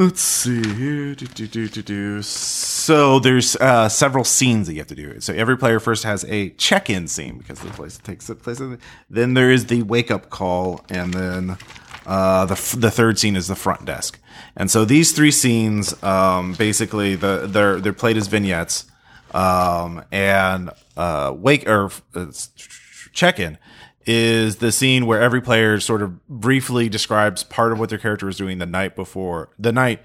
let's see here. Do, do, do. So there's uh, several scenes that you have to do. So every player first has a check-in scene because the place takes place. in- Then there is the wake-up call, and then uh, the f- the third scene is the front desk. And so these three scenes, um, basically, the they're they're played as vignettes, um, and uh, wake or uh, check-in is the scene where every player sort of briefly describes part of what their character was doing the night before the night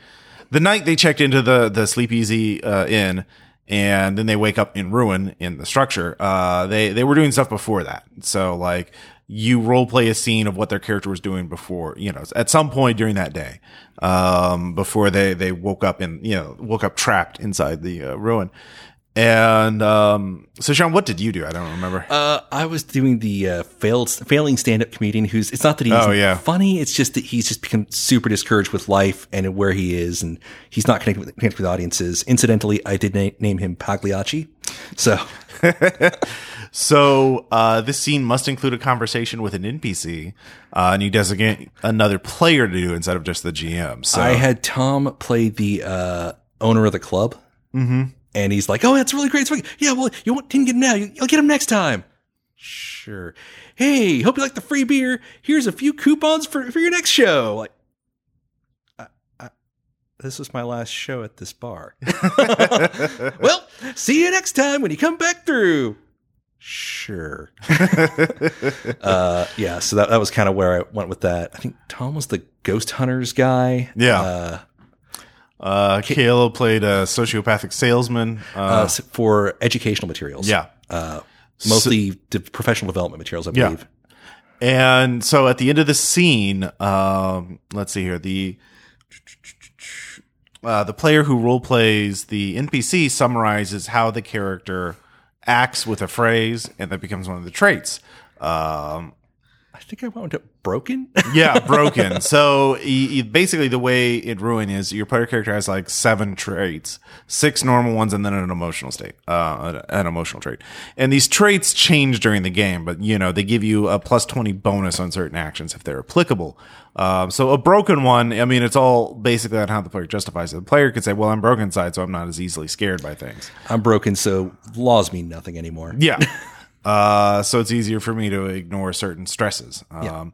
the night they checked into the the sleep easy uh, inn and then they wake up in ruin in the structure. Uh they they were doing stuff before that. So like you role play a scene of what their character was doing before you know at some point during that day um before they they woke up in you know woke up trapped inside the uh, ruin and um so sean what did you do i don't remember Uh, I was doing the uh, failed, failing stand-up comedian who's. It's not that he's Oh, yeah. funny. It's just that he's just become super discouraged with life and where he is, and he's not connecting with, connecting with audiences. Incidentally, I did na- name him Pagliacci. So So uh, this scene must include a conversation with an NPC, uh, and you designate another player to do instead of just the GM. So I had Tom play the uh, owner of the club, mm-hmm. And he's like, "Oh, that's really great. It's yeah, well, you won't- didn't get him now. You- You'll get him next time." Sure. Hey, hope you like the free beer. Here's a few coupons for for your next show. Like, I, I, this was my last show at this bar. well, see you next time when you come back through. Sure. uh, yeah, so that, that was kind of where I went with that. I think Tom was the ghost hunters guy. Yeah. Uh, uh, Caleb played a sociopathic salesman. Uh, uh, for educational materials. yeah. Uh, mostly de- professional development materials, I Yeah. believe. And so at the end of the scene, um, let's see here, the uh, the player who role plays the NPC summarizes how the character acts with a phrase, and that becomes one of the traits. Um, I think I wound up broken. yeah, broken. So y- y- basically, the way it ruin is your player character has like seven traits, six normal ones, and then an emotional state, uh, an emotional trait. And these traits change during the game, but you know they give you a plus twenty bonus on certain actions if they're applicable. Um, so a broken one, I mean, it's all basically on how the player justifies it. The player could say, "Well, I'm broken side, so I'm not as easily scared by things." I'm broken, so laws mean nothing anymore. Yeah. uh, so it's easier for me to ignore certain stresses. Um,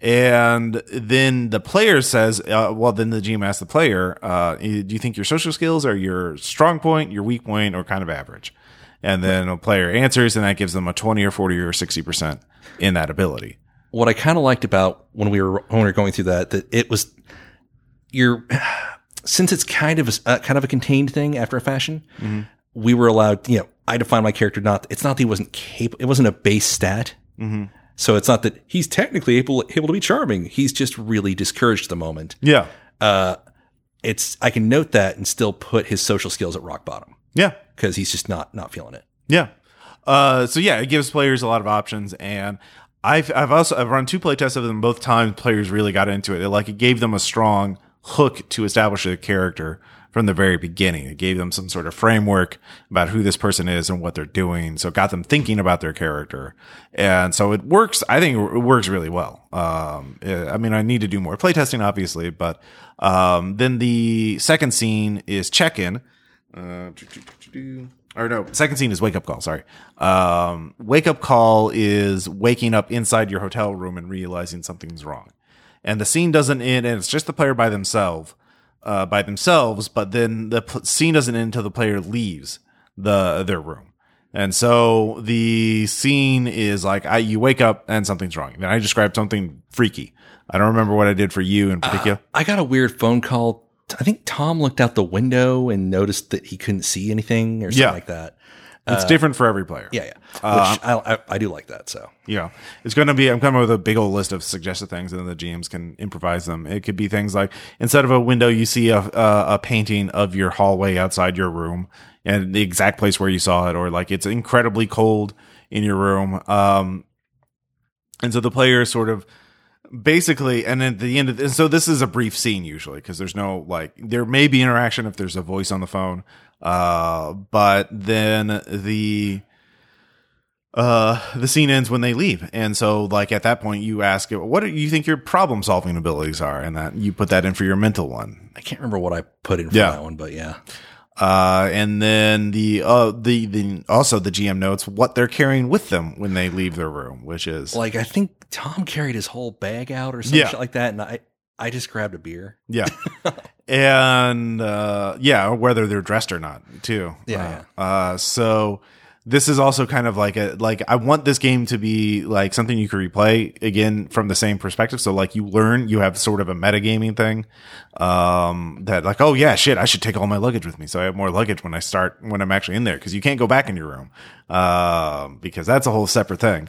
And then the player says, uh, well, then the GM asks the player, uh, do you think your social skills are your strong point, your weak point, or kind of average? And then a player answers, and that gives them a 20 or 40 or 60% in that ability. What I kind of liked about when we were when we were going through that that it was you're since it's kind of a, uh, kind of a contained thing after a fashion. We were allowed, you know, I define my character not. It's not that he wasn't capable. It wasn't a base stat. So it's not that he's technically able able to be charming. He's just really discouraged at the moment. Yeah. Uh, it's I can note that and still put his social skills at rock bottom Yeah. because he's just not not feeling it. Yeah. Uh, so yeah, it gives players a lot of options, and I've I've also I've run two playtests of them. Both times, players really got into it. It, like it gave them a strong hook to establish a character from the very beginning. It gave them some sort of framework about who this person is and what they're doing. So it got them thinking about their character, and so it works. I think it works really well. Um, I mean, I need to do more playtesting, obviously, but um, then the second scene is check in. Uh, or no, second scene is wake up call. Sorry. Um, wake up call is waking up inside your hotel room and realizing something's wrong. And the scene doesn't end, and it's just the player by themselves, uh, by themselves. But then the p- scene doesn't end until the player leaves the their room. And so the scene is like I, you wake up and something's wrong. Then I described something freaky. I don't remember what I did for you in particular. I got a weird phone call. I think Tom looked out the window and noticed that he couldn't see anything or something Yeah. like that. It's different for every player. Yeah, yeah. Which I, I, I do like that. So Yeah, it's going to be. I'm coming with a big old list of suggested things, and then the GMs can improvise them. It could be things like instead of a window, you see a a, a painting of your hallway outside your room and the exact place where you saw it, or like it's incredibly cold in your room. Um, and so the player sort of basically, and at the end of this, so this is a brief scene usually because there's no like there may be interaction if there's a voice on the phone, uh, but then the uh the scene ends when they leave and so like at that point you ask what do you think your problem solving abilities are and that you put that in for your mental one I can't remember what I put in for Yeah. that one, but yeah. uh and then the uh the the also the gm notes what they're carrying with them when they leave their room which is Like I think Tom carried his whole bag out or something Yeah. like that, and I I just grabbed a beer. yeah. And uh yeah whether they're dressed or not too. Yeah, uh, uh so this is also kind of like a like i want this game to be like something you can replay again from the same perspective. So like you learn you have sort of a metagaming thing um that like oh yeah shit i should take all my luggage with me. So i have more luggage when i start when i'm actually in there because you can't go back in your room um because that's a whole separate thing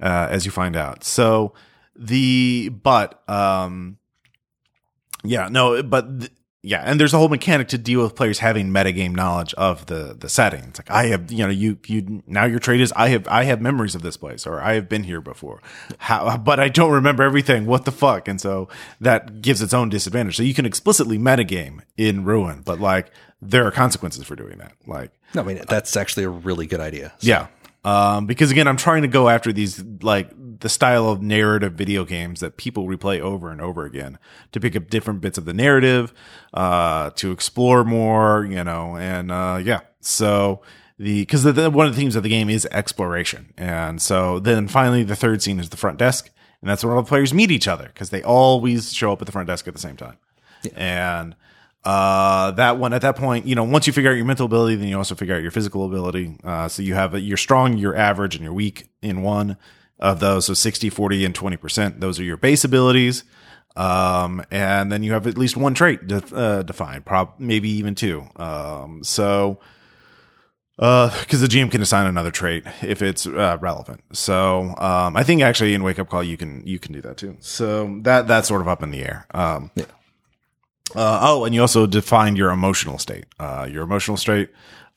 uh as you find out. So the but um yeah, no, but th- yeah, and there's a whole mechanic to deal with players having metagame knowledge of the the setting. It's like I have, you know, you you now your trait is I have I have memories of this place or I have been here before, How, but I don't remember everything. What the fuck? And so that gives its own disadvantage. So you can explicitly metagame in Ruin, but like there are consequences for doing that. Like No, I mean that's actually a really good idea. yeah. Um, because again, I'm trying to go after these, like the style of narrative video games that people replay over and over again to pick up different bits of the narrative, uh, to explore more, you know, and, uh, yeah. So the, cause the, the, one of the themes of the game is exploration. And so then finally the third scene is the front desk. And that's where all the players meet each other because they always show up at the front desk at the same time. And, uh, that one at that point, you know, once you figure out your mental ability, then you also figure out your physical ability. Uh, so you have a, you're strong, you're average, and you're weak in one of those. So 60, 40, and 20%. Those are your base abilities. Um, and then you have at least one trait de- uh, defined, prob maybe even two. Um, so, uh, cause the GM can assign another trait if it's, uh, relevant. So, um, I think actually in Wake Up Call, you can, you can do that too. So that, that's sort of up in the air. Um, Yeah. uh, oh, and you also define your emotional state. Uh, your emotional state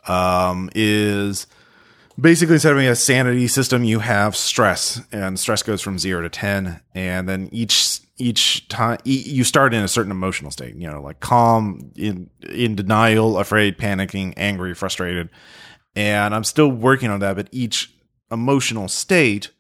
um, is basically instead of a sanity system, you have stress, and stress goes from zero to ten, and then each each time you start in a certain emotional state. You know, like calm, in in denial, afraid, panicking, angry, frustrated, and I'm still working on that. But each emotional state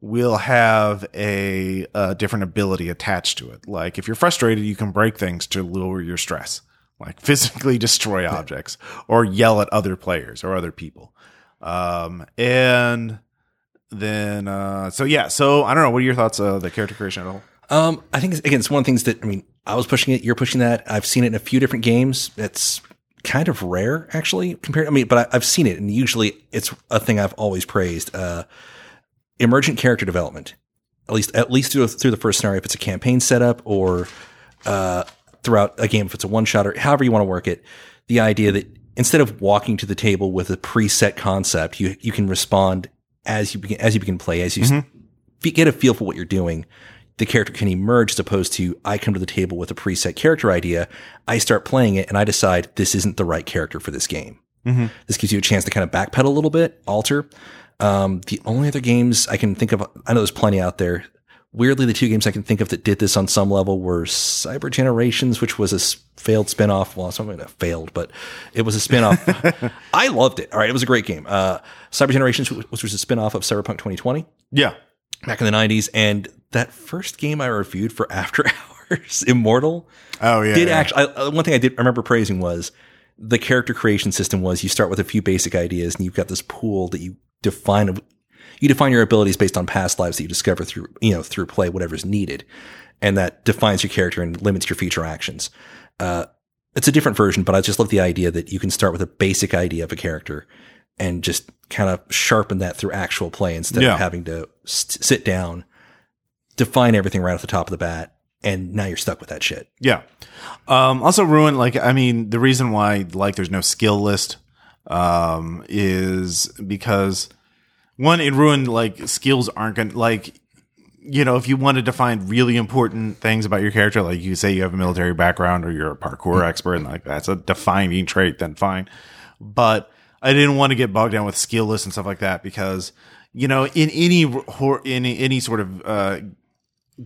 will have a, a different ability attached to it. Like if you're frustrated, you can break things to lower your stress, like physically destroy objects or yell at other players or other people. Um, and then, uh, so yeah, so I don't know. What are your thoughts of the character creation at all? Um, I think it's, again, it's one of the things that I mean. I was pushing it. You're pushing that. I've seen it in a few different games. It's kind of rare, actually, compared. I mean, but I, I've seen it, and usually it's a thing I've always praised. Uh, emergent character development, at least at least through, through the first scenario, if it's a campaign setup or uh, throughout a game, if it's a one shot or however you want to work it. The idea that instead of walking to the table with a preset concept, you you can respond as you begin as you begin play as you s- get a feel for what you're doing the character can emerge as opposed to I come to the table with a preset character idea. I start playing it and I decide this isn't the right character for this game. This gives you a chance to kind of backpedal a little bit, alter. Um, the only other games I can think of, I know there's plenty out there. Weirdly, the two games I can think of that did this on some level were Cyber Generations, which was a failed spinoff. Well, something that failed, but it was a spinoff. I loved it. All right, it was a great game. Uh, Cyber Generations, which was a spinoff of Cyberpunk 2020 Yeah. back in the 90s. And that first game I reviewed for After Hours, Immortal, Oh yeah. did yeah. actually, I, uh, one thing I did I remember praising was the character creation system was you start with a few basic ideas and you've got this pool that you define, you define your abilities based on past lives that you discover through, you know, through play, whatever's needed. And that defines your character and limits your future actions. Uh, it's a different version, but I just love the idea that you can start with a basic idea of a character and just kind of sharpen that through actual play instead Yeah. of having to st- sit down, define everything right off the top of the bat, and now you're stuck with that shit. Yeah. Um, also ruin like I mean the reason why like there's no skill list um, is because one in ruin like skills aren't gonna like you know if you wanted to find really important things about your character like you say you have a military background or you're a parkour expert and like that's a defining trait then fine but I didn't want to get bogged down with skill lists and stuff like that because you know in any in any sort of uh,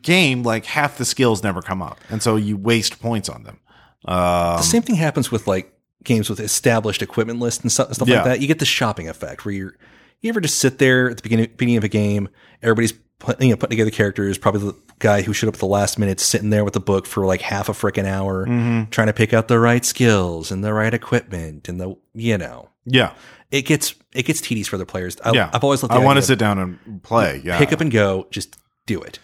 game, like half the skills never come up, and so you waste points on them. Um, The same thing happens with like games with established equipment lists and stuff, stuff Yeah. like that. You get the shopping effect where you're, you ever just sit there at the beginning, beginning of a game, everybody's put, you know, putting together characters, probably the guy who showed up at the last minute sitting there with the book for like half a freaking hour, Mm-hmm. trying to pick out the right skills and the right equipment and the, you know, yeah, it gets, it gets tedious for other players. I, yeah. I've always loved I want to sit down and play. Yeah, pick up and go, just do it.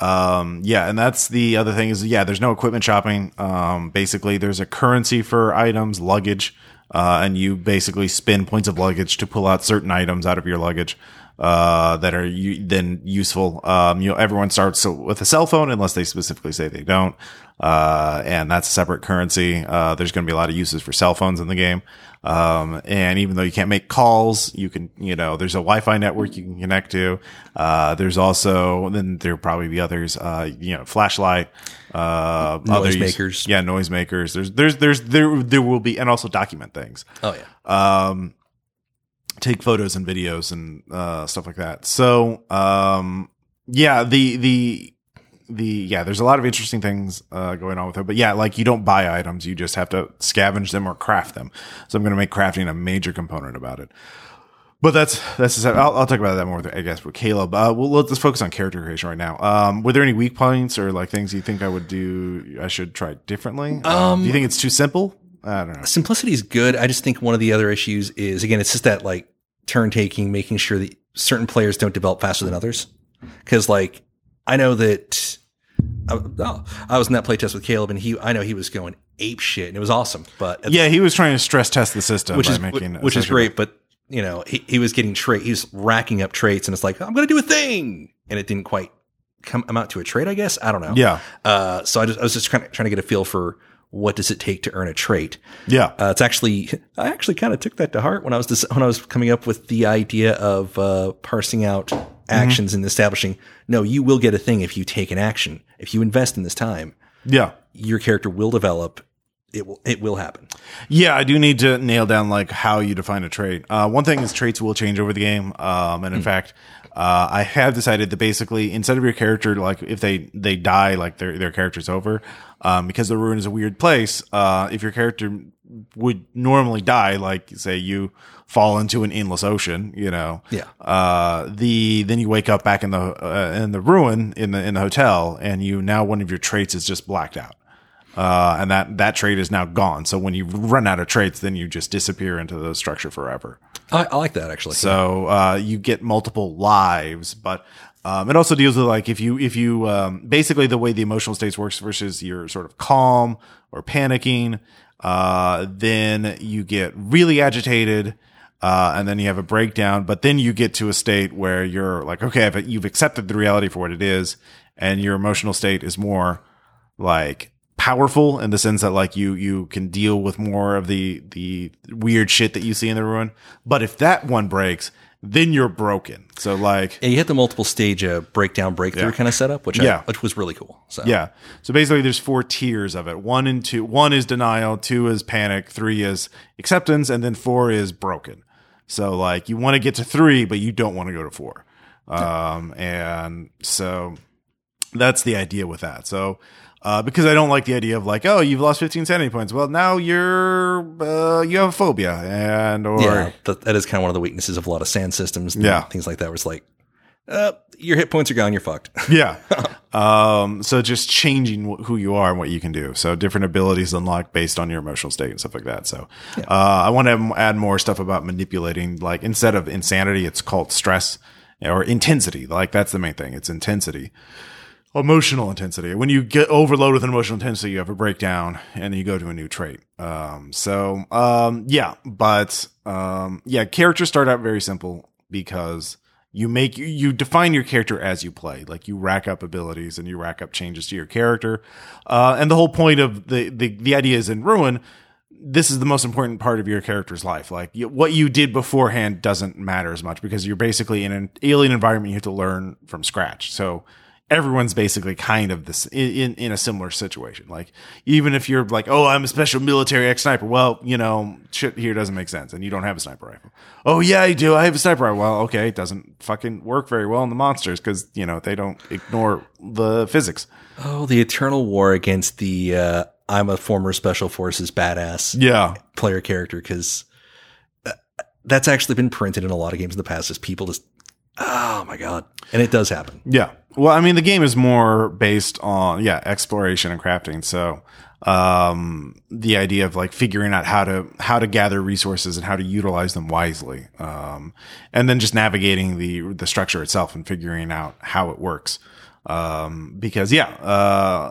Um, yeah, and that's the other thing is yeah, there's no equipment shopping. Um, basically, there's a currency for items, luggage, uh, and you basically spin points of luggage to pull out certain items out of your luggage. uh, that are u- then useful. Um, you know, everyone starts with a cell phone unless they specifically say they don't. Uh, and that's a separate currency. Uh, there's going to be a lot of uses for cell phones in the game. Um, and even though you can't make calls, you can, you know, there's a Wi-Fi network you can connect to. Uh, there's also, then there'll probably be others, uh, you know, flashlight, uh, Noise other makers. Yeah, noise makers. There's, there's, there's, there, there will be, and also document things Oh yeah. um, take photos and videos and uh, stuff like that. So, um, yeah, the the the yeah, there's a lot of interesting things uh, going on with it. But yeah, like you don't buy items; you just have to scavenge them or craft them. So I'm going to make crafting a major component about it. But that's that's I'll, I'll talk about that more, with, I guess, with Caleb. Uh, well, let's focus on character creation right now. Um, were there any weak points or like things you think I would do? I should try differently. Um, do you think it's too simple? I don't know. simplicity is good. I just think one of the other issues is again, it's just that like turn taking, making sure that certain players don't develop faster than others. Because like I know that I, oh, I was in that playtest with Caleb, and he I know he was going ape shit, and it was awesome. But Yeah, he was trying to stress test the system which by is making which is great. But you know, he, he was getting trait. He was racking up traits, and it's like I'm going to do a thing, and it didn't quite come amount to a trait. I guess I don't know. Yeah, Uh, so I just I was just trying to, trying to get a feel for what does it take to earn a trait. yeah, Uh, it's actually I actually kind of took that to heart when I was dis- when I was coming up with the idea of uh, parsing out actions and establishing. No, you will get a thing if you take an action. If you invest in this time, yeah, your character will develop. It will it will happen. yeah. I do need to nail down like how you define a trait. Uh, one thing is traits will change over the game, um, and in fact, uh, I have decided that basically instead of your character like if they they die like their their character's over, um, because the ruin is a weird place. Uh, if your character would normally die, like say you fall into an endless ocean, you know, Yeah. uh, the then you wake up back in the uh, in the ruin in the in the hotel, and you now one of your traits is just blacked out, uh, and that that trait is now gone. So when you run out of traits, then you just disappear into the structure forever. I, I like that actually. So uh, you get multiple lives, but um, it also deals with like if you if you um, basically the way the emotional states works versus your sort of calm or panicking, uh, then you get really agitated. Uh, and then you have a breakdown, but then you get to a state where you're like, okay, you've accepted the reality for what it is, and your emotional state is more like powerful in the sense that like you you can deal with more of the the weird shit that you see in the ruin. But if that one breaks, then you're broken. So like yeah, you hit the multiple stage uh, breakdown breakthrough Yeah. kind of setup, which Yeah. I, which was really cool. So yeah. So basically there's four tiers of it. One and two one is denial, two is panic, three is acceptance, and then four is broken. So like you want to get to three, but you don't want to go to four. Um and so that's the idea with that. So uh, because I don't like the idea of like, oh, you've lost 15 sanity points. Well, now you're uh, you have a phobia, and or yeah, that, that is kind of one of the weaknesses of a lot of SAN systems. Yeah. things like that. Where it's like, uh, your hit points are gone, you're fucked. yeah. um, so just changing wh- who you are and what you can do. So different abilities unlocked based on your emotional state and stuff like that. So uh, I want to add more stuff about manipulating. Like instead of insanity, it's called stress or intensity. Like that's the main thing. It's intensity. Emotional intensity. When you get overloaded with an emotional intensity, you have a breakdown and then you go to a new trait. Um, so, um, yeah, but, um, yeah, characters start out very simple because you make, you, you define your character as you play. Like you rack up abilities and you rack up changes to your character. Uh, and the whole point of the, the, the idea is in Ruin, this is the most important part of your character's life. Like you, what you did beforehand doesn't matter as much because you're basically in an alien environment. You have to learn from scratch. So everyone's basically kind of this in, in, in a similar situation. Like even if you're like, oh, I'm a special military ex sniper. Well, you know, shit here doesn't make sense, and you don't have a sniper rifle. Oh yeah, I do. I have a sniper rifle. Well, okay, it doesn't fucking work very well in the monsters because you know they don't ignore the physics. oh, the eternal war against the uh, I'm a former special forces badass Yeah, player character because that's actually been printed in a lot of games in the past. Is people just oh my god, and it does happen. Yeah. Well, I mean, the game is more based on, yeah, exploration and crafting. So, um, the idea of like figuring out how to, how to gather resources and how to utilize them wisely. Um, and then just navigating the, the structure itself and figuring out how it works. Um, because yeah, uh,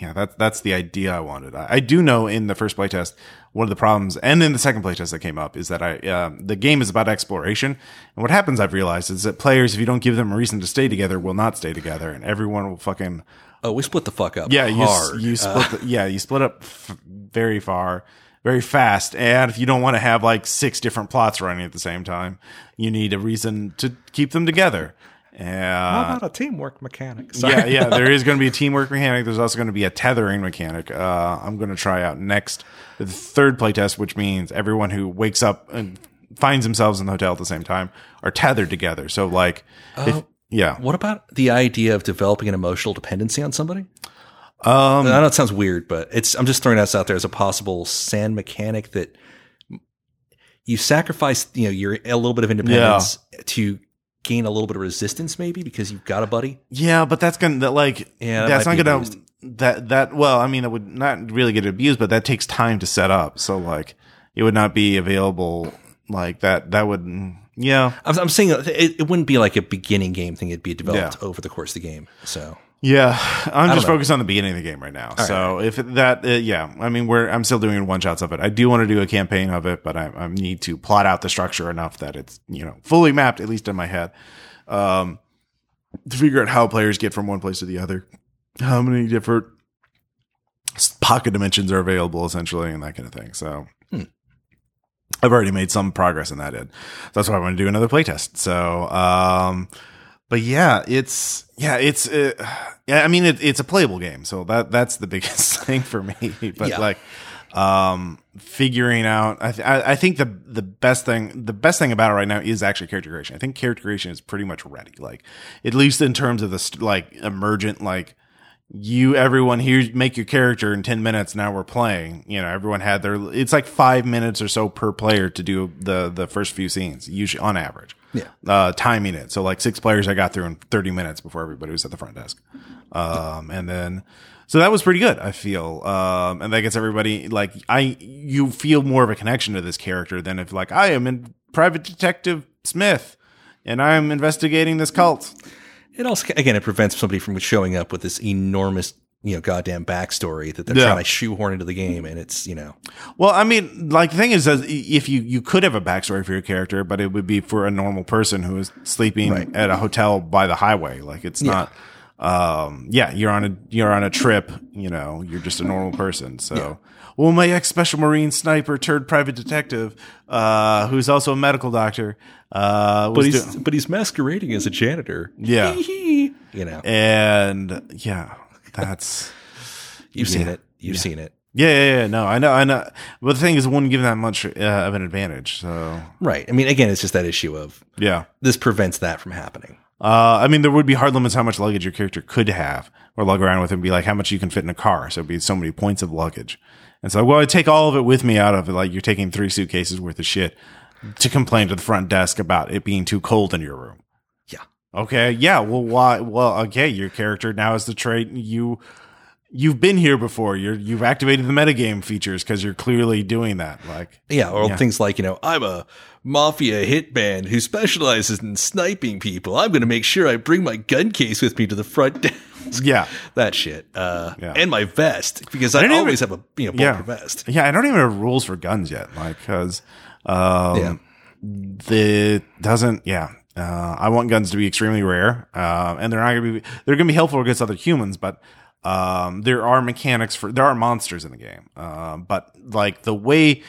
yeah, that's that's the idea I wanted. I, I do know in the first playtest, one of the problems, and in the second playtest that came up, is that I uh, the game is about exploration, and what happens I've realized is that players, if you don't give them a reason to stay together, will not stay together, and everyone will fucking Oh, we split the fuck up. yeah, you hard. you split the, yeah you split up f- very far, very fast, and if you don't want to have like six different plots running at the same time, you need a reason to keep them together. How about a teamwork mechanic? yeah, yeah, there is going to be a teamwork mechanic. There's also going to be a tethering mechanic. Uh, I'm going to try out next the third playtest, which means everyone who wakes up and finds themselves in the hotel at the same time are tethered together. So like, if, yeah, What about the idea of developing an emotional dependency on somebody? Um, I know it sounds weird, but it's I'm just throwing this out there as a possible SAN mechanic that you sacrifice, you know, your a little bit of independence to gain a little bit of resistance, maybe because you've got a buddy. Yeah, but that's gonna that like Yeah, that that's not gonna abused. that that well, I mean, that would not really get abused, but that takes time to set up. So like, it would not be available like that. That would yeah I'm, I'm saying it, it wouldn't be like a beginning game thing; it'd be developed Yeah. over the course of the game. So yeah. I'm just know. focused on the beginning of the game right now. so if that uh, yeah, I mean, we're I'm still doing one shots of it. I do want to do a campaign of it, but I, I need to plot out the structure enough that it's you know fully mapped at least in my head. Um, to figure out how players get from one place to the other, how many different pocket dimensions are available, essentially, and that kind of thing. So, I've already made some progress in that end. That's why I want to do another playtest. So, um, but yeah, it's yeah, it's uh, yeah. I mean, it, it's a playable game, so that that's the biggest thing for me. But Yeah. like, um, figuring out, I, th- I think the the best thing the best thing about it right now is actually character creation. I think character creation is pretty much ready. Like, at least in terms of the st- like emergent like you everyone here make your character in 10 minutes now we're playing you know everyone had their it's like five minutes or so per player to do the the first few scenes usually on average Yeah. uh timing it. So like six players i got through in 30 minutes before everybody was at the front desk. Um and then so that was pretty good i feel. Um and that gets everybody like i you feel more of a connection to this character than if like i am in private detective smith and i'm investigating this cult. It also again it prevents somebody from showing up with this enormous you know goddamn backstory that they're Yeah. trying to shoehorn into the game, and it's you know Well, I mean, like the thing is, that if you you could have a backstory for your character, but it would be for a normal person who is sleeping Right. at a hotel by the highway. Like it's not. Um, yeah, you're on a you're on a trip. You know, you're just a normal person. So, well, my ex special marine sniper turned private detective, uh, who's also a medical doctor, uh, but he's but he's masquerading as a janitor. Yeah. you know and yeah, that's. you've seen it, you've seen it, Yeah, yeah, yeah, no, I know, I know. But the thing is, it wouldn't give that much uh, of an advantage. So, right? I mean, again, it's just that issue of yeah. this prevents that from happening. Uh, I mean, there would be hard limits how much luggage your character could have or lug around with and be like how much you can fit in a car. So it'd be so many points of luggage. And so, well, I take all of it with me out of it. Like you're taking three suitcases worth of shit to complain to the front desk about it being too cold in your room. Okay. Yeah. Well, why? Well, okay. Your character now is the trait you, you've been here before. You're, you've activated the metagame features because you're clearly doing that. Like, Yeah, or Yeah. things like, you know, I'm a mafia hitman who specializes in sniping people. I'm going to make sure I bring my gun case with me to the front desk. yeah. that shit. Uh, Yeah. and my vest because I, even- always have a you know Yeah. vest. Yeah. I don't even have rules for guns yet. Like, cause, um, Yeah. the doesn't yeah uh, i want guns to be extremely rare uh, and they're not gonna be they're gonna be helpful against other humans but um, there are mechanics for there are monsters in the game. Uh, but like the way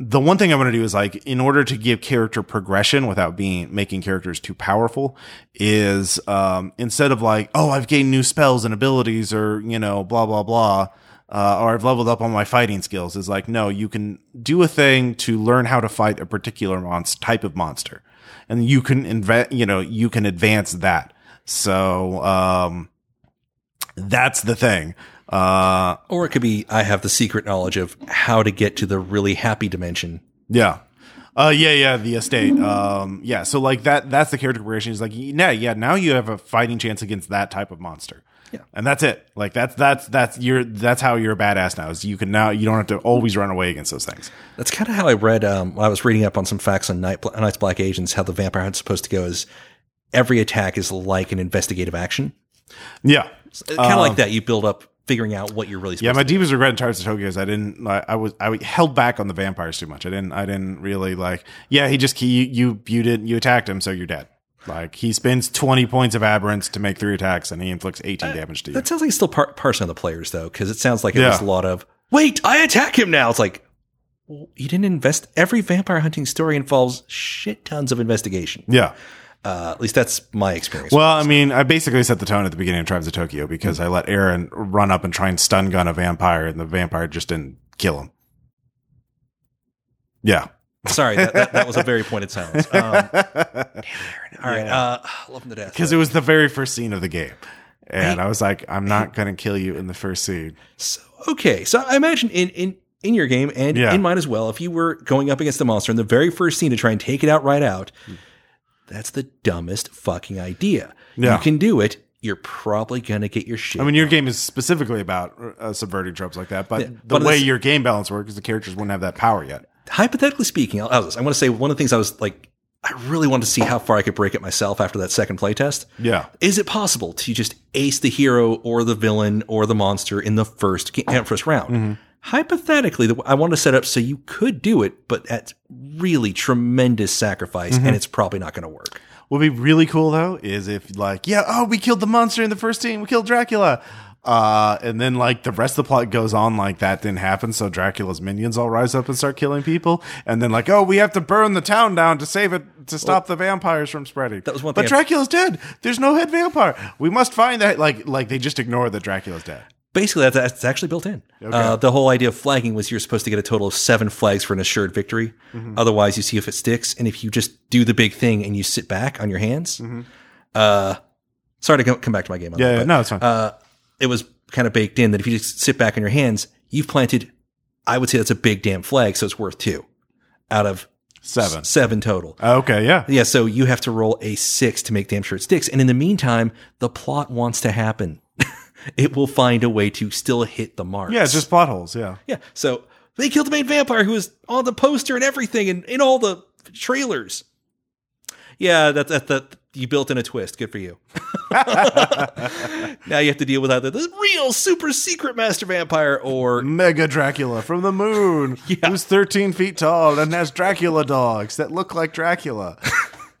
the one thing i want to do is like in order to give character progression without being making characters too powerful is um, instead of like oh i've gained new spells and abilities or you know blah blah blah uh, or I've leveled up on my fighting skills is like, no, you can do a thing to learn how to fight a particular monster type of monster, and you can invent, you know, you can advance that. So, um, that's the thing. Uh, Or it could be I have the secret knowledge of how to get to the really happy dimension. yeah. Uh, yeah, yeah, the estate. Um, yeah. So like that, that's the character progression. Is like, yeah, yeah. Now you have a fighting chance against that type of monster. Yeah. And that's it. Like that's, that's, that's your, that's how you're a badass now is you can now, you don't have to always run away against those things. That's kind of how I read um, when I was reading up on some facts on Night, Night's Black Agents. How the vampire hunt's supposed to go is every attack is like an investigative action. Yeah. kind of like that. You build up figuring out what you're really supposed Yeah, my to do. deepest regret in Tribes of Tokyo is I didn't. I, I was I held back on the vampires too much. I didn't. I didn't really like. Yeah, he just you you you did you attacked him, so you're dead. Like he spends twenty points of aberrance to make three attacks, and he inflicts eighteen damage to you. That sounds like still par- parsing on the players though, because it sounds like it Yeah. was a lot of wait, I attack him now. It's like well, you didn't invest. Every vampire hunting story involves shit tons of investigation. Yeah. Uh, at least that's my experience. Well, I mean, I basically set the tone at the beginning of Tribes of Tokyo because I let Aaron run up and try and stun gun a vampire, and the vampire just didn't kill him. Yeah. Sorry, that, that, that was a very pointed silence. Um, damn Aaron. All right, uh, love him to death. Because it was the very first scene of the game. And I was like, I'm not going to kill you in the first scene. So, okay, so I imagine in in in your game and Yeah. in mine as well, if you were going up against the monster in the very first scene to try and take it out right out, that's the dumbest fucking idea. Yeah. You can do it. You're probably gonna get your shit. I mean, your game is specifically about uh, subverting tropes like that, but Yeah, the but way your game balance works is the characters wouldn't have that power yet. Hypothetically speaking, I'll, I want to say one of the things I was like, I really wanted to see how far I could break it myself after that second playtest. Yeah. Is it possible to just ace the hero or the villain or the monster in the first ga- uh, first round? Mm-hmm. Hypothetically, I want to set up so you could do it, but at really tremendous sacrifice, Mm-hmm. and it's probably not going to work. What would be really cool though is if like, yeah, oh, we killed the monster in the first team, we killed Dracula. Uh, and then like the rest of the plot goes on like that didn't happen. So Dracula's minions all rise up and start killing people. And then like, oh, we have to burn the town down to save it, to stop the vampires from spreading. That was one But thing I- Dracula's dead. There's no head vampire. We must find that. Like, like they just ignore that Dracula's dead. Basically, that's, that's actually built in. Uh, the whole idea of flagging was you're supposed to get a total of seven flags for an assured victory. Mm-hmm. Otherwise, you see if it sticks. And if you just do the big thing and you sit back on your hands, uh, sorry to go, come back to my game. On Mm-hmm. Yeah, that, yeah, but, no, it's fine. It was kind of baked in that if you just sit back on your hands, you've planted. I would say that's a big damn flag, so it's worth two out of Seven. seven total. Okay, yeah. Yeah, so you have to roll a six to make damn sure it sticks. And in the meantime, the plot wants to happen. it will find a way to still hit the mark. Yeah, it's just plot holes. Yeah. yeah. So they killed the main vampire who was on the poster and everything and in all the trailers. Yeah, that that that you built in a twist. Good for you. now you have to deal with either the real super secret master vampire or Mega Dracula from the moon, who's 13 feet tall and has Dracula dogs that look like Dracula.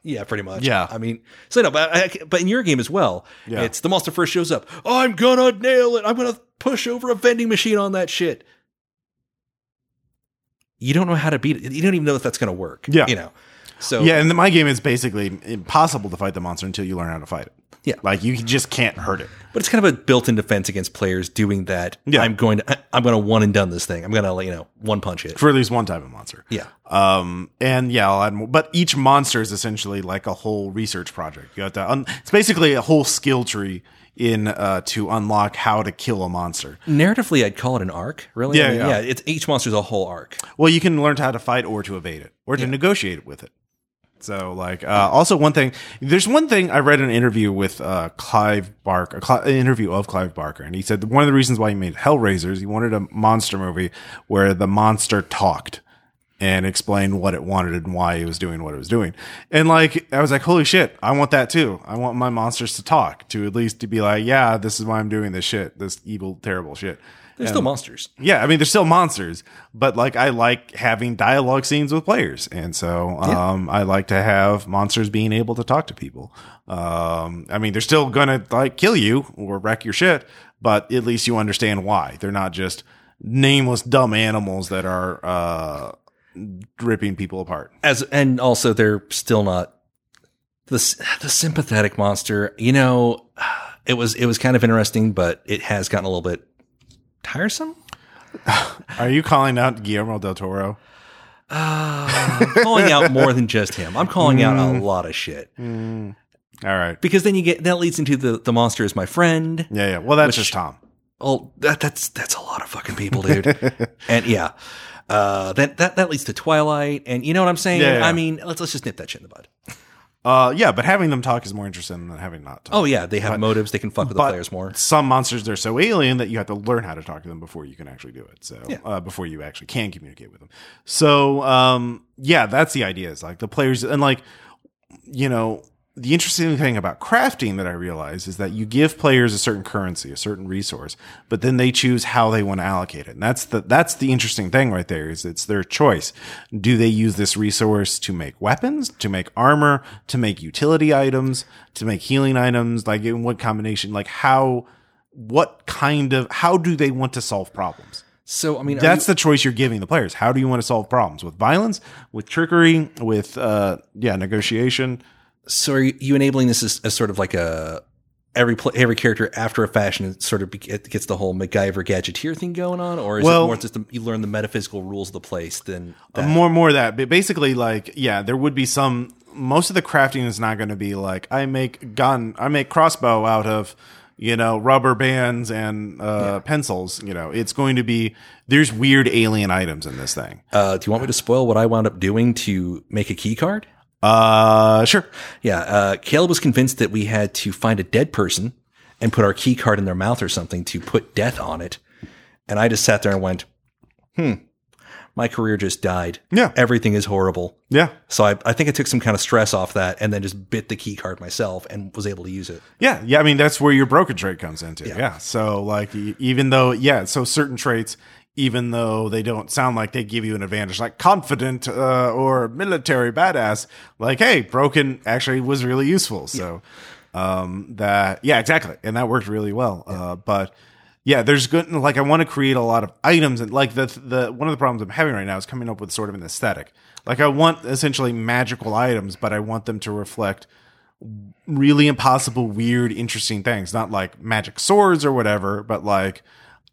Yeah, pretty much. Yeah. I mean, so no, but I, but in your game as well, Yeah. it's the monster first shows up. I'm gonna nail it. I'm gonna push over a vending machine on that shit. You don't know how to beat it. You don't even know if that's gonna work. Yeah. you know. So Yeah, and my game is basically impossible to fight the monster until you learn how to fight it. Yeah. Like you just can't hurt it. but it's kind of a built-in defense against players doing that. Yeah. I'm going to. I'm going to one and done this thing. I'm going to you know one punch it. For at least one type of monster. Yeah. Um, and yeah, I'll add more. But each monster is essentially like a whole research project. You have to. Un- it's basically a whole skill tree in uh, to unlock how to kill a monster. Narratively, I'd call it an arc. Really? Yeah, I mean, yeah. It's each monster's a whole arc. Well, you can learn how to fight or to evade it or to negotiate with it. So, like, uh, also one thing, there's one thing I read an interview with uh, Clive Barker, an interview of Clive Barker, and he said one of the reasons why he made Hellraisers, he wanted a monster movie where the monster talked and explained what it wanted and why it was doing what it was doing. And like, I was like, holy shit, I want that too. I want my monsters to talk, to at least to be like, yeah, this is why I'm doing this shit, this evil, terrible shit. They're still monsters. Yeah, I mean they're still monsters, but like I like having dialogue scenes with players, and so um, I like to have monsters being able to talk to people. Um, I mean they're still gonna like kill you or wreck your shit, but at least you understand why. They're not just nameless dumb animals that are uh, ripping people apart. as and also they're still not the the sympathetic monster. You know, it was it was kind of interesting, but it has gotten a little bit tiresome. Are you calling out Guillermo del Toro? I'm calling out more than just him. I'm calling out Mm. a lot of shit All right, because then you get that leads into the the monster is my friend. yeah, yeah. Well, that's Which- just Tom. Oh, that that's that's a lot of fucking people, dude. and yeah. Uh, that, that that leads to Twilight, and you know what I'm saying. Yeah, yeah. I mean, let's let's just nip that shit in the bud. Uh, yeah, but having them talk is more interesting than having not talk. Oh yeah, they have motives. They can fuck with the but players more. Some monsters they're so alien that you have to learn how to talk to them before you can actually do it. So uh, before you actually can communicate with them. So um, yeah, that's the idea. Is like the players and like you know the interesting thing about crafting that I realize is that you give players a certain currency, a certain resource, but then they choose how they want to allocate it. And that's the that's the interesting thing right there is it's their choice. Do they use this resource to make weapons, to make armor, to make utility items, to make healing items? Like in what combination? Like how what kind of how do they want to solve problems? So I mean, That's you- the choice you're giving the players. How do you want to solve problems with violence, with trickery, with uh yeah, negotiation? So are you enabling this as, as sort of like a every every character after a fashion it sort of it gets the whole MacGyver gadgeteer thing going on, or is Well- it more just the, you learn the metaphysical rules of the place than that? More, more of that. But basically, like, yeah, there would be some. Most of the crafting is not going to be like I make gun, I make crossbow out of, you know, rubber bands and uh, pencils. You know, it's going to be there's weird alien items in this thing. Uh, do you want me to spoil what I wound up doing to make a key card? Uh, sure. Yeah, uh, Caleb was convinced that we had to find a dead person and put our key card in their mouth or something to put death on it. And I just sat there and went, hmm, my career just died. Yeah. Everything is horrible. Yeah, So I, I think I took some kind of stress off that and then just bit the key card myself and was able to use it. yeah, yeah. I mean, that's where your broken trait comes into. Yeah. So, like, even though, yeah, so certain traits. Even though they don't sound like they give you an advantage, like confident uh, or military badass, like hey, broken actually was really useful. So, um that yeah exactly. And that worked really well. Uh but yeah there's good like i want to create a lot of items and like the the one of the problems i'm having right now is coming up with sort of an aesthetic. Like i want essentially magical items but i want them to reflect really impossible weird interesting things. Not like magic swords or whatever but like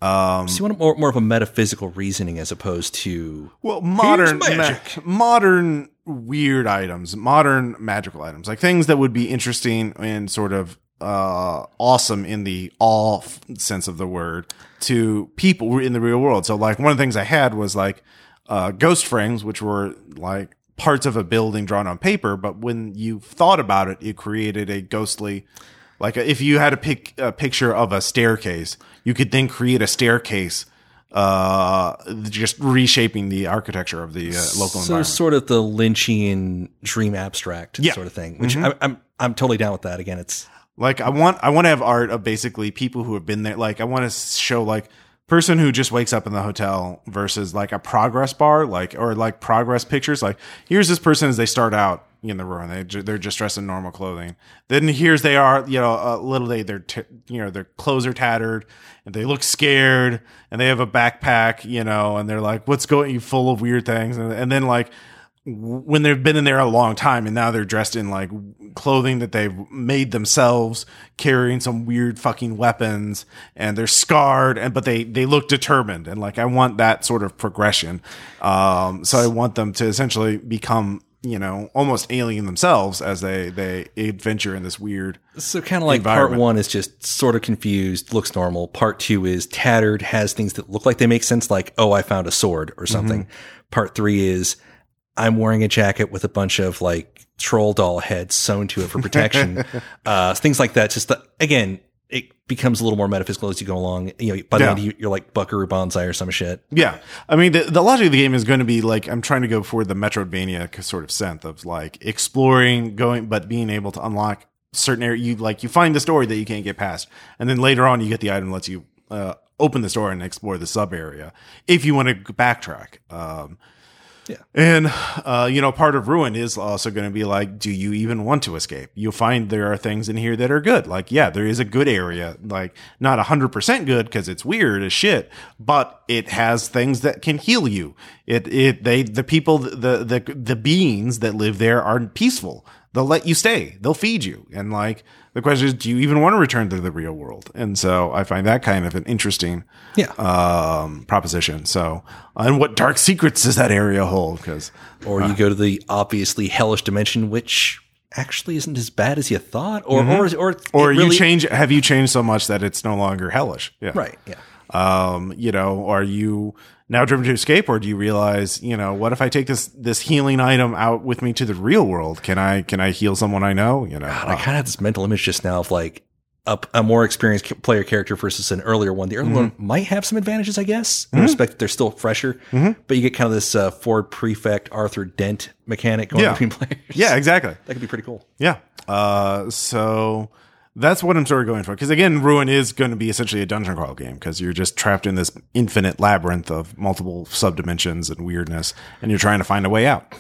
um So you want more, more of a metaphysical reasoning as opposed to well modern Here's ma- magic. modern weird items modern magical items like things that would be interesting and sort of uh awesome in the all f- sense of the word to people in the real world so like one of the things i had was like uh ghost frames which were like parts of a building drawn on paper but when you thought about it it created a ghostly like if you had a pic a picture of a staircase you could then create a staircase uh just reshaping the architecture of the uh, local so environment. sort of the Lynchian dream abstract Yeah. sort of thing, which I, I'm I'm totally down with that. Again, it's like i want i want to have art of basically people who have been there. Like i want to show like person who just wakes up in the hotel versus like a progress bar like or like progress pictures. Like here's this person as they start out in the room. They they're just dressed in normal clothing. Then here's they are you know a little they they're t- you know their clothes are tattered and they look scared and they have a backpack you know and they're like what's going you full of weird things? And, and then like when they've been in there a long time and now they're dressed in like clothing that they've made themselves carrying some weird fucking weapons and they're scarred and but they they look determined and like I want that sort of progression. Um so I want them to essentially become you know almost alien themselves as they they adventure in this weird so kind of like part one is just sort of confused, looks normal. Part two is tattered, has things that look like they make sense, like oh, I found a sword or something. Part three is I'm wearing a jacket with a bunch of like troll doll heads sewn to it for protection, uh, things like that. Just the, again, becomes a little more metaphysical as you go along. You know, by the Yeah. end you, you're like Buckaroo Banzai or some shit. Yeah, I mean the, the logic of the game is going to be like I'm trying to go for the Metroidvania sort of sense of like exploring, going, but being able to unlock certain area. You like you find the story that you can't get past, and then later on you get the item that lets you uh, open the store and explore the sub area if you want to backtrack. Um, Yeah. and uh, you know, part of ruin is also going to be like, do you even want to escape? You'll find there are things in here that are good. Like, yeah, there is a good area, like not hundred percent good because it's weird as shit, but it has things that can heal you. It it they the people the the the beings that live there are peaceful. They'll let you stay. They'll feed you. And like the question is, do you even want to return to the real world? And so I find that kind of an interesting Yeah. um, proposition. So, and what dark secrets does that area hold? Because or you go to the obviously hellish dimension, which actually isn't as bad as you thought, or or or Mm-hmm. or it you really- change, have you changed so much that it's no longer hellish? Yeah. right? Yeah. Um, you know, are you now driven to escape, or do you realize, you know, what if I take this this healing item out with me to the real world? Can I can I heal someone I know? You know, I kind of had this mental image just now of like a, a more experienced player character versus an earlier one. The earlier one might have some advantages, I guess, in respect that they're still fresher. But you get kind of this uh, Ford Prefect Arthur Dent mechanic going Yeah. between players. Yeah, exactly. that could be pretty cool. Yeah. Uh, so that's what I'm sort of going for. Because again, Ruin is going to be essentially a dungeon crawl game because you're just trapped in this infinite labyrinth of multiple subdimensions and weirdness, and you're trying to find a way out.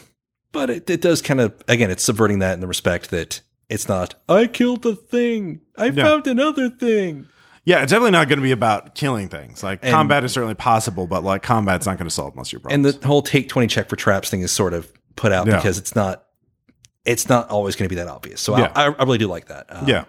But it, it does kind of again, it's subverting that in the respect that it's not I killed the thing, I found another thing. Yeah, it's definitely not going to be about killing things. Like combat is certainly possible, but like combat's not going to solve most of your problems. And the whole take twenty check for traps thing is sort of put out Yeah. because it's not it's not always going to be that obvious. So Yeah. I, I really do like that. Um, yeah.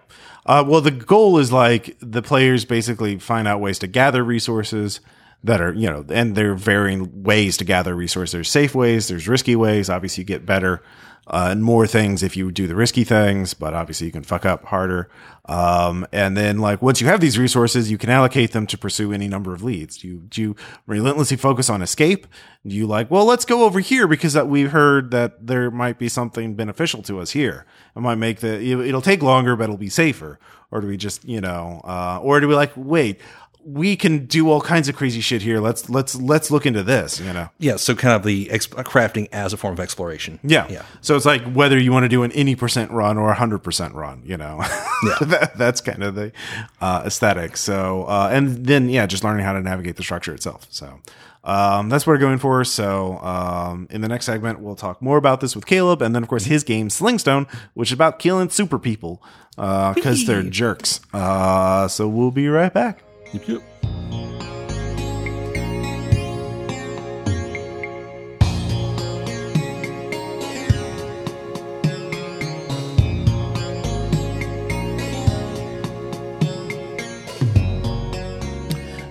Uh, well, the goal is like the players basically find out ways to gather resources that are, you know, and there are varying ways to gather resources. There's safe ways, there's risky ways. Obviously, you get better uh, and more things if you do the risky things, but obviously you can fuck up harder. Um, and then like once you have these resources, you can allocate them to pursue any number of leads. Do you, do you relentlessly focus on escape? Do you like, well, let's go over here because that we heard that there might be something beneficial to us here. It might make the, it- it'll take longer, but it'll be safer. Or do we just, you know, uh, or do we like, wait, we can do all kinds of crazy shit here. Let's, let's, let's look into this, you know? yeah. So kind of the ex- crafting as a form of exploration. Yeah. Yeah. So it's like whether you want to do an any percent run or a hundred percent run, you know, that, that's kind of the uh, aesthetic. So, uh, and then, yeah, just learning how to navigate the structure itself. So, um, that's what we're going for. So, um, in the next segment, we'll talk more about this with Caleb. And then, of course, his game Slingstone, which is about killing super people, uh, cause they're jerks. Uh, so we'll be right back. Yep.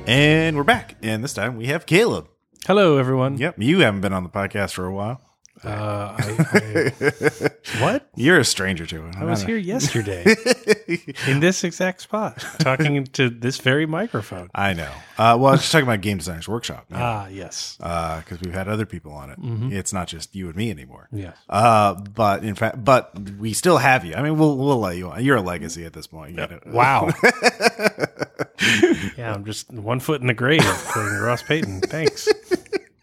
And we're back. And this time we have Caleb. Hello, everyone. Yep. You haven't been on the podcast for a while. Uh, I, I, what? You're a stranger to it. I was here yesterday in this exact spot, talking to this very microphone. I know. Uh, well, I was just talking about Game Designers Workshop Ah, yes, because we've had other people on it. It's not just you and me anymore. yes. Uh, but in fact, but we still have you. I mean, we'll we'll let you on. You're a legacy at this point. You gotta- Wow. yeah, I'm just one foot in the grave, according to Ross Payton. Thanks.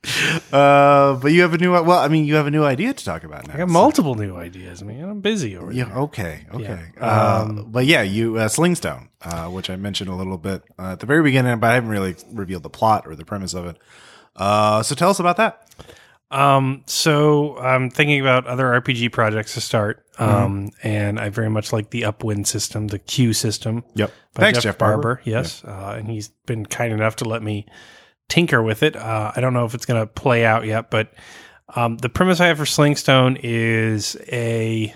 Uh, but you have a new. Well, I mean, you have a new idea to talk about now. I got multiple new ideas, man. I'm busy over Yeah. here. Okay. Okay. Yeah. Uh, Um, but yeah, you uh, Slingstone, uh, which I mentioned a little bit uh, at the very beginning, but I haven't really revealed the plot or the premise of it. Uh, so tell us about that. Um, so I'm thinking about other RPG projects to start. Um, and I very much like the Upwind system, the Q system. Yep. by Thanks, Jeff Barber. Yes, uh, and he's been kind enough to let me tinker with it. Uh, I don't know if it's going to play out yet, but um, the premise I have for Slingstone is a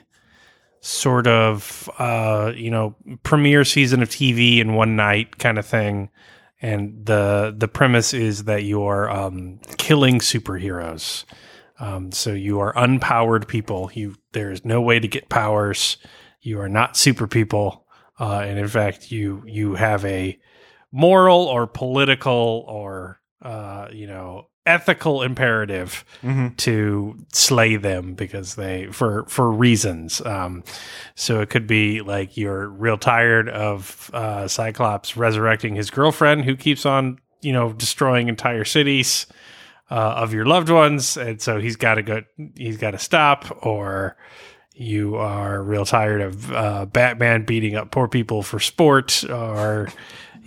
sort of uh, you know premiere season of TV in one night kind of thing. And the the premise is that you're um, killing superheroes. Um, so you are unpowered people. You there is no way to get powers. You are not super people, uh, and in fact, you you have a moral or political or uh, you know ethical imperative Mhm. to slay them because they for for reasons. Um, so it could be like you're real tired of uh, Cyclops resurrecting his girlfriend who keeps on you know destroying entire cities uh, of your loved ones, and so he's got to go. He's got to stop, or you are real tired of uh, Batman beating up poor people for sport, or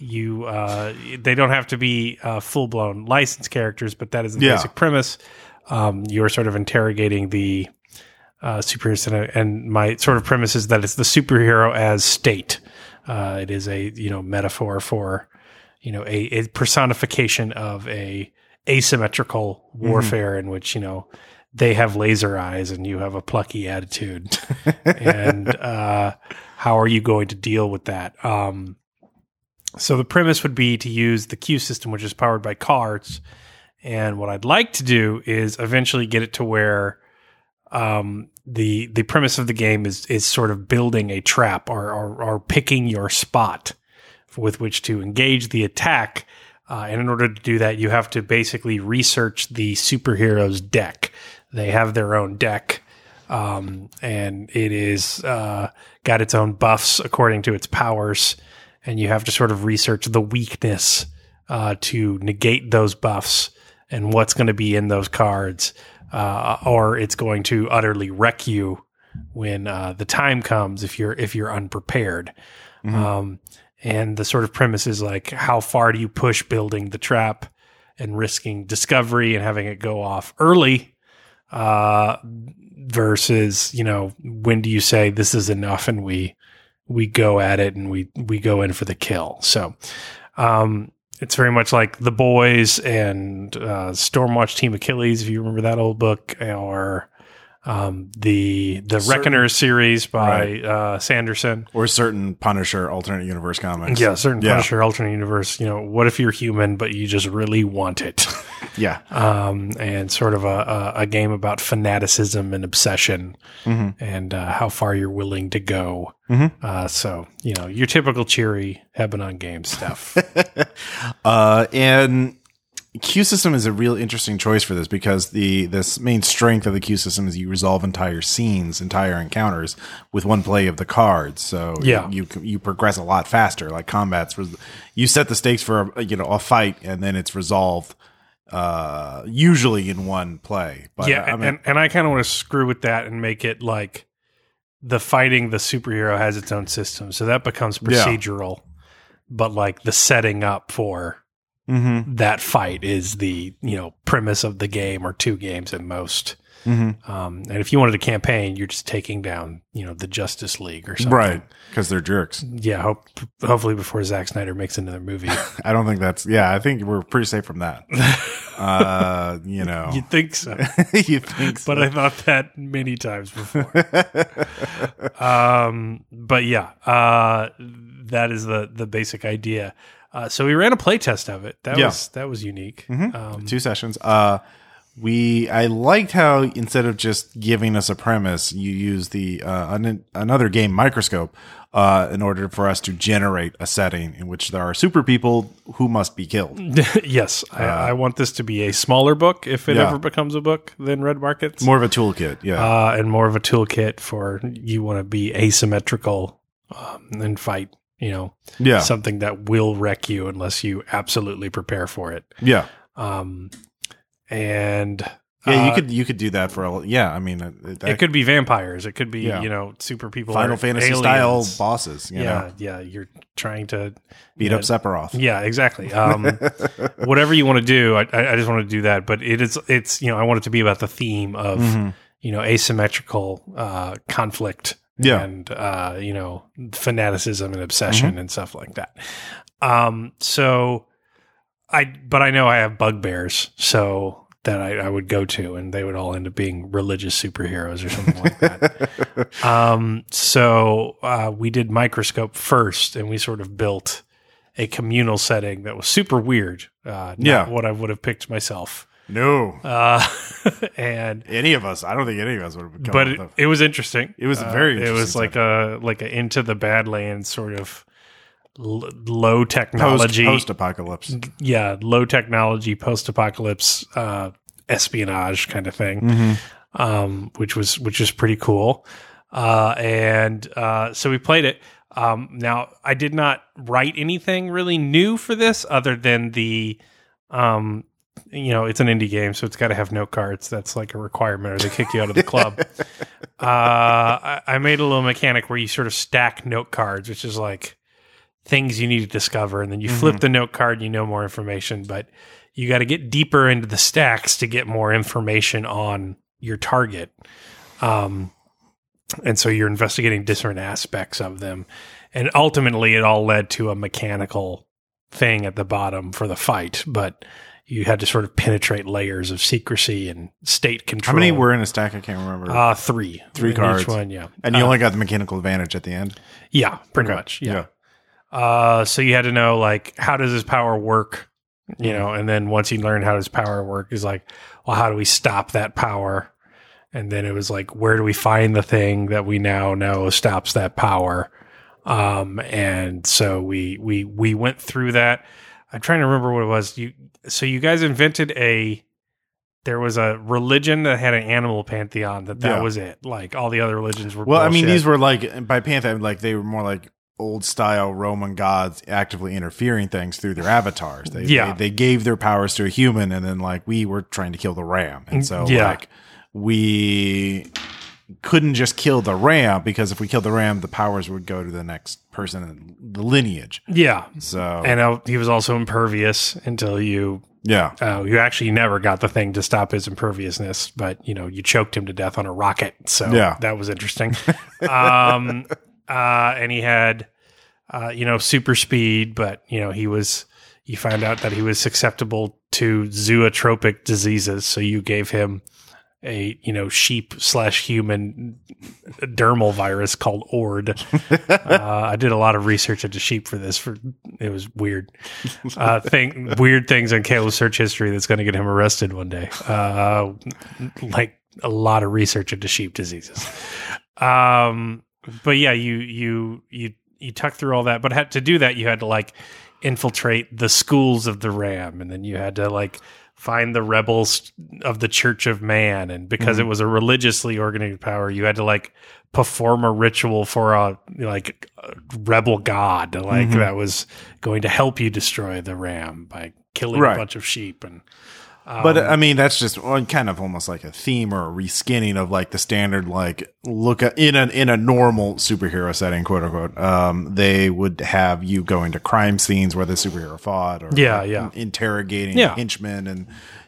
you. Uh, they don't have to be uh, full blown licensed characters, but that is the Yeah. basic premise. Um, you're sort of interrogating the uh, superheroes, and, and my sort of premise is that it's the superhero as state. Uh, it is a you know metaphor for you know a, a personification of a asymmetrical warfare in which you know they have laser eyes and you have a plucky attitude and uh, how are you going to deal with that um, so the premise would be to use the Q system which is powered by cards and what i'd like to do is eventually get it to where um, the the premise of the game is is sort of building a trap or or, or picking your spot with which to engage the attack. Uh, and in order to do that, you have to basically research the superhero's deck. They have their own deck, um, and it is uh, got its own buffs according to its powers, and you have to sort of research the weakness uh, to negate those buffs and what's going to be in those cards, uh, or it's going to utterly wreck you when uh, the time comes if you're if you're unprepared. Um, and the sort of premise is like, how far do you push building the trap and risking discovery and having it go off early, uh, versus you know when do you say this is enough and we we go at it and we we go in for the kill. So. Um, it's very much like The Boys and uh, Stormwatch Team Achilles, if you remember that old book, or um, the the Certain- Reckoner series by Right. uh, Sanderson. Or certain Punisher alternate universe comics. Yeah, certain Yeah. Punisher alternate universe. You know, what if you're human but you just really want it? Yeah. um, and sort of a, a, a game about fanaticism and obsession Mhm. and uh, how far you're willing to go. Mhm. Uh, so you know, your typical cheery Hebanon game stuff. uh, and Q system is a real interesting choice for this because the this main strength of the Q system is you resolve entire scenes, entire encounters with one play of the cards. So Yeah. you you, you progress a lot faster. Like combats, you set the stakes for a, you know a fight, and then it's resolved uh usually in one play but yeah, I mean, and, and I kind of want to screw with that and make it like the fighting the superhero has its own system, so that becomes Yeah. procedural. But like the setting up for mhm, that fight is the you know premise of the game or two games at most. mhm. Um, and if you wanted a campaign, you're just taking down you know the Justice League or something. right because they're jerks Yeah. Hope, hopefully before Zack Snyder makes another movie. i don't think that's yeah i think we're pretty safe from that uh you know You'd think so, you think so. but I thought that many times before. um, but yeah, uh, that is the the basic idea. Uh, so we ran a playtest of it. That Yeah. was that was unique. Mhm. Um, two sessions. Uh, we I liked how instead of just giving us a premise, you use the uh, an, another game microscope uh, in order for us to generate a setting in which there are super people who must be killed. yes, I, I want this to be a smaller book if it Uh, Yeah. ever becomes a book than Red Markets. More of a toolkit, yeah. uh, and more of a toolkit for you want to be asymmetrical um, and fight. You know, yeah, something that will wreck you unless you absolutely prepare for it. yeah, Um, and yeah. you uh, could you could do that for a yeah. I mean, uh, that, it could be vampires. It could be Yeah. you know super people, Final Fantasy style bosses. You yeah, know, yeah. You're trying to beat up Sephiroth. Yeah, exactly. Um, whatever you want to do, I, I just want to do that. But it is, it's you know, I want it to be about the theme of Mhm. you know asymmetrical uh, conflict Yeah. and uh, you know fanaticism and obsession Mm-hmm. and stuff like that. Um, so I, but I know I have bugbears, so that I, I would go to, and they would all end up being religious superheroes or something like that. Um, so uh, we did microscope first, and we sort of built a communal setting that was super weird. Uh, not Yeah. what I would have picked myself. No, Uh, and any of us. I don't think any of us would have. come but it, it was interesting. It was a Uh, very It was like a like a into the Badlands sort of l- low technology. post apocalypse. yeah, low technology post apocalypse uh, espionage kind of thing, Mm-hmm. um, which was which was pretty cool. Uh, and uh, so we played it. Um, now I did not write anything really new for this, other than the, um, you know, it's an indie game, so it's got to have note cards. That's like a requirement, or they kick you out of the club. uh, I, I made a little mechanic where you sort of stack note cards, which is like things you need to discover, and then you flip the note card, and you know more information, but you got to get deeper into the stacks to get more information on your target. Um, and so you're investigating different aspects of them, and ultimately it all led to a mechanical thing at the bottom for the fight, but. You had to sort of penetrate layers of secrecy and state control. How many were in a stack? I can't remember. Uh, three. Three in cards. Each one, yeah. and you Uh, only got the mechanical advantage at the end. yeah, pretty Okay. much. Yeah. Uh, so you had to know like how does his power work, you know, and then once you learn how his power work, is like, well, how do we stop that power? And then it was like, where do we find the thing that we now know stops that power? Um, and so we we we went through that. I'm trying to remember what it was. You so you guys invented a there was a religion that had an animal pantheon that that Yeah. was it. Like all the other religions were. Well, I mean, bullshit. these were like by pantheon, like they were more like old style Roman gods actively interfering things through their avatars. They, Yeah. they, they gave their powers to a human, and then like we were trying to kill the ram, and mm, so Yeah. like we couldn't just kill the ram because if we killed the ram, the powers would go to the next person in the lineage. yeah. So And uh, he was also impervious until you yeah, uh, you actually never got the thing to stop his imperviousness, but you know you choked him to death on a rocket. So Yeah. that was interesting. um, uh, and he had uh, you know super speed, but you know he was. You found out that he was susceptible to zootropic diseases, so you gave him a you know sheep slash human dermal virus called Orf. uh, I did a lot of research into sheep for this. For it was weird uh, thing, weird things on Caleb's search history that's going to get him arrested one day. Uh, like a lot of research into sheep diseases. Um, but yeah, you you you you tuck through all that, but had to do that, you had to like infiltrate the schools of the Ram, and then you had to like find the rebels of the Church of Man, and because it was a religiously organized power, you had to like perform a ritual for a like a rebel god, like Mhm. that was going to help you destroy the Ram by killing Right. a bunch of sheep and. Um, But I mean, that's just kind of almost like a theme or a reskinning of like the standard like look at, in a in a normal superhero setting, quote unquote. Um, they would have you going to crime scenes where the superhero fought, or Yeah, yeah. interrogating Yeah. henchmen and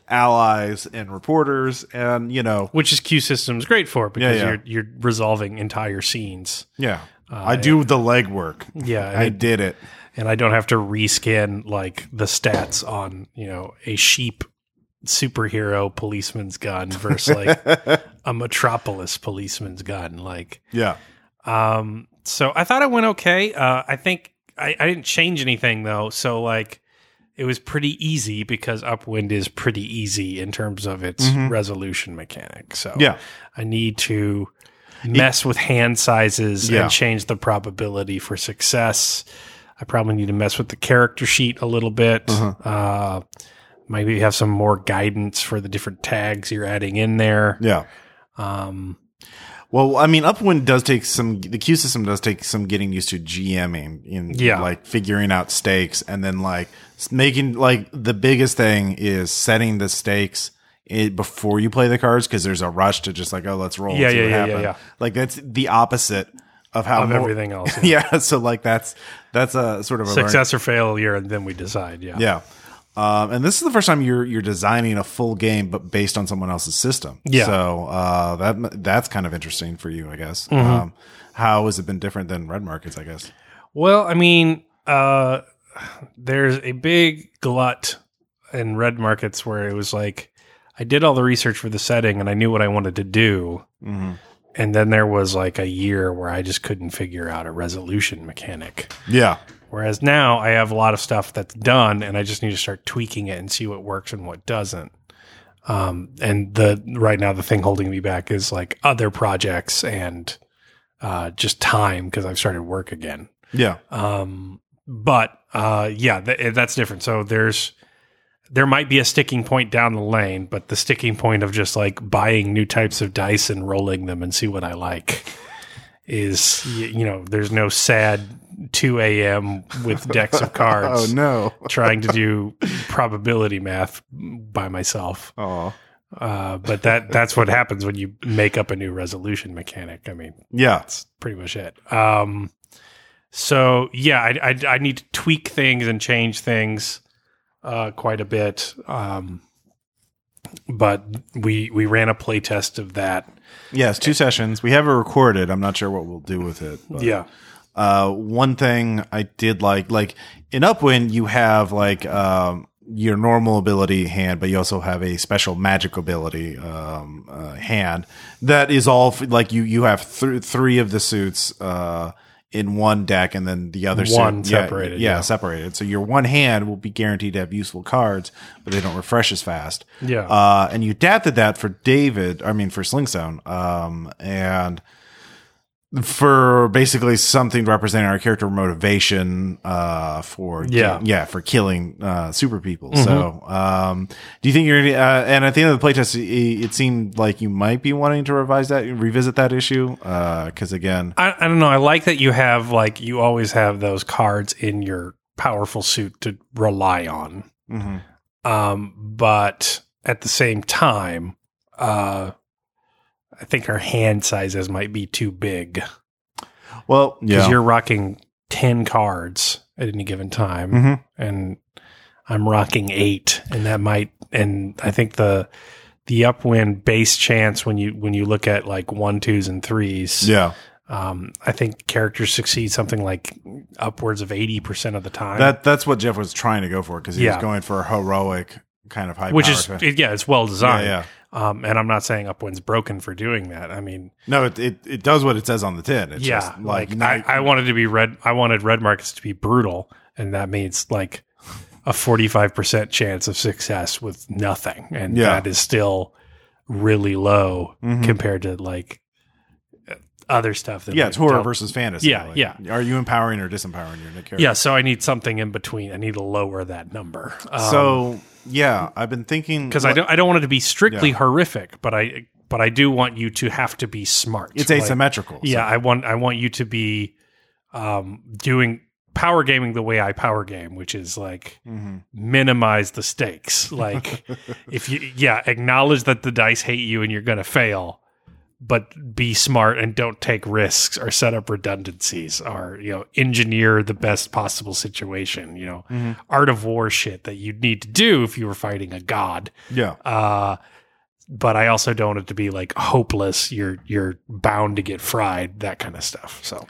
allies and reporters, and you know, which is Q Systems great for because Yeah, yeah. you're you're resolving entire scenes. yeah. I do the legwork. Yeah, I I, did it. and I don't have to reskin like the stats on you know a sheep superhero policeman's gun versus like a metropolis policeman's gun. Like, Yeah. um, so I thought it went okay. Uh, I think I, I didn't change anything though, so like it was pretty easy because Upwind is pretty easy in terms of its Mhm. resolution mechanic. So Yeah. I need to mess with hand sizes Yeah. and change the probability for success. I probably need to mess with the character sheet a little bit. Uh-huh. Uh, maybe you have some more guidance for the different tags you're adding in there. Yeah. Um, Well, I mean, Upwind does take some. The Q system does take some getting used to GMing in Yeah. like figuring out stakes and then like making like the biggest thing is setting the stakes it, before you play the cards because there's a rush to just like oh let's roll. and Yeah, see yeah, what yeah, yeah, yeah. Like that's the opposite of how of more- everything else. Yeah, so like that's that's a sort of a Success or failure, and then we decide. Yeah. Yeah. Um, and this is the first time you're you're designing a full game, but based on someone else's system. Yeah. So uh, that that's kind of interesting for you, I guess. Mm-hmm. Um, how has it been different than Red Markets? I guess. Well, I mean, uh, there's a big glut in red markets where it was like I did all the research for the setting and I knew what I wanted to do. Mm-hmm. And then there was like a year where I just couldn't figure out a resolution mechanic. Yeah. Whereas now I have a lot of stuff that's done and I just need to start tweaking it and see what works and what doesn't. Um, and the right now the thing holding me back is like other projects and uh, just time because I've started work again. Yeah. Um, but uh, yeah, th- that's different. So there's there might be a sticking point down the lane, but the sticking point of just like buying new types of dice and rolling them and see what I like is you know there's no sad 2 a.m. with decks of cards. Oh no. trying to do probability math by myself. Oh. Uh, but that that's what happens when you make up a new resolution mechanic. I mean, Yeah. that's pretty much it. Um, so yeah, I, I I need to tweak things and change things uh, quite a bit. Um, but we we ran a play test of that. Yes. Two sessions. We have it recorded. I'm not sure what we'll do with it. but- Yeah, Uh, one thing I did like, like in Upwind, you have like um, your normal ability hand, but you also have a special magic ability um, uh, hand that is all f- like you. You have th- three of the suits uh, in one deck, and then the other One suit, yeah, separated, Yeah, yeah. separated. So your one hand will be guaranteed to have useful cards, but they don't refresh as fast. Yeah. Uh, and you adapted that for David. I mean, for Slingstone. Um, and for basically something representing our character motivation uh for Yeah. yeah for killing uh super people so um do you think you're gonna uh, and at the end of the playtest it, it seemed like you might be wanting to revise that revisit that issue uh because again I, I don't know. I like that you have like you always have those cards in your powerful suit to rely on. mhm. Um, but at the same time, uh, I think our hand sizes might be too big well because yeah you're rocking ten cards at any given time, Mhm. and I'm rocking eight, and that might. And I think the the upwind base chance when you when you look at like one, twos, and threes, yeah um, I think characters succeed something like upwards of eighty percent of the time. that that's what jeff was trying to go for because he Yeah. was going for a heroic kind of high which is yeah, it's well yeah, designed. yeah Um, and I'm not saying Upwind's broken for doing that. I mean, no it, it it does what it says on the tin it's yeah, just like, like, I, not- I wanted to be red. I wanted red markets to be brutal, and that means like a 45 percent chance of success with nothing, and Yeah. that is still really low Mhm. compared to like other stuff. That yeah it's horror versus fantasy Yeah, like, yeah. are you empowering or disempowering your character Yeah, so I need something in between. I need to lower that number. so yeah i've been thinking because I don't, I don't want it to be strictly Yeah. horrific, but I, but I do want you to have to be smart. it's Like, asymmetrical so- Yeah, I want I want you to be um, doing power gaming the way I power game, which is like Mhm. minimize the stakes. Like if you yeah, acknowledge that the dice hate you and you're going to fail, but be smart and don't take risks or set up redundancies or you know engineer the best possible situation. You know, Mhm. art of war shit that you'd need to do if you were fighting a god yeah uh but I also don't want it to be like hopeless. You're you're bound to get fried, that kind of stuff. So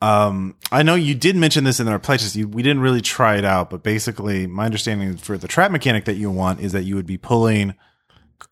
Um, I know you did mention this in our playtest. You, we didn't really try it out, but basically, my understanding for the trap mechanic that you want is that you would be pulling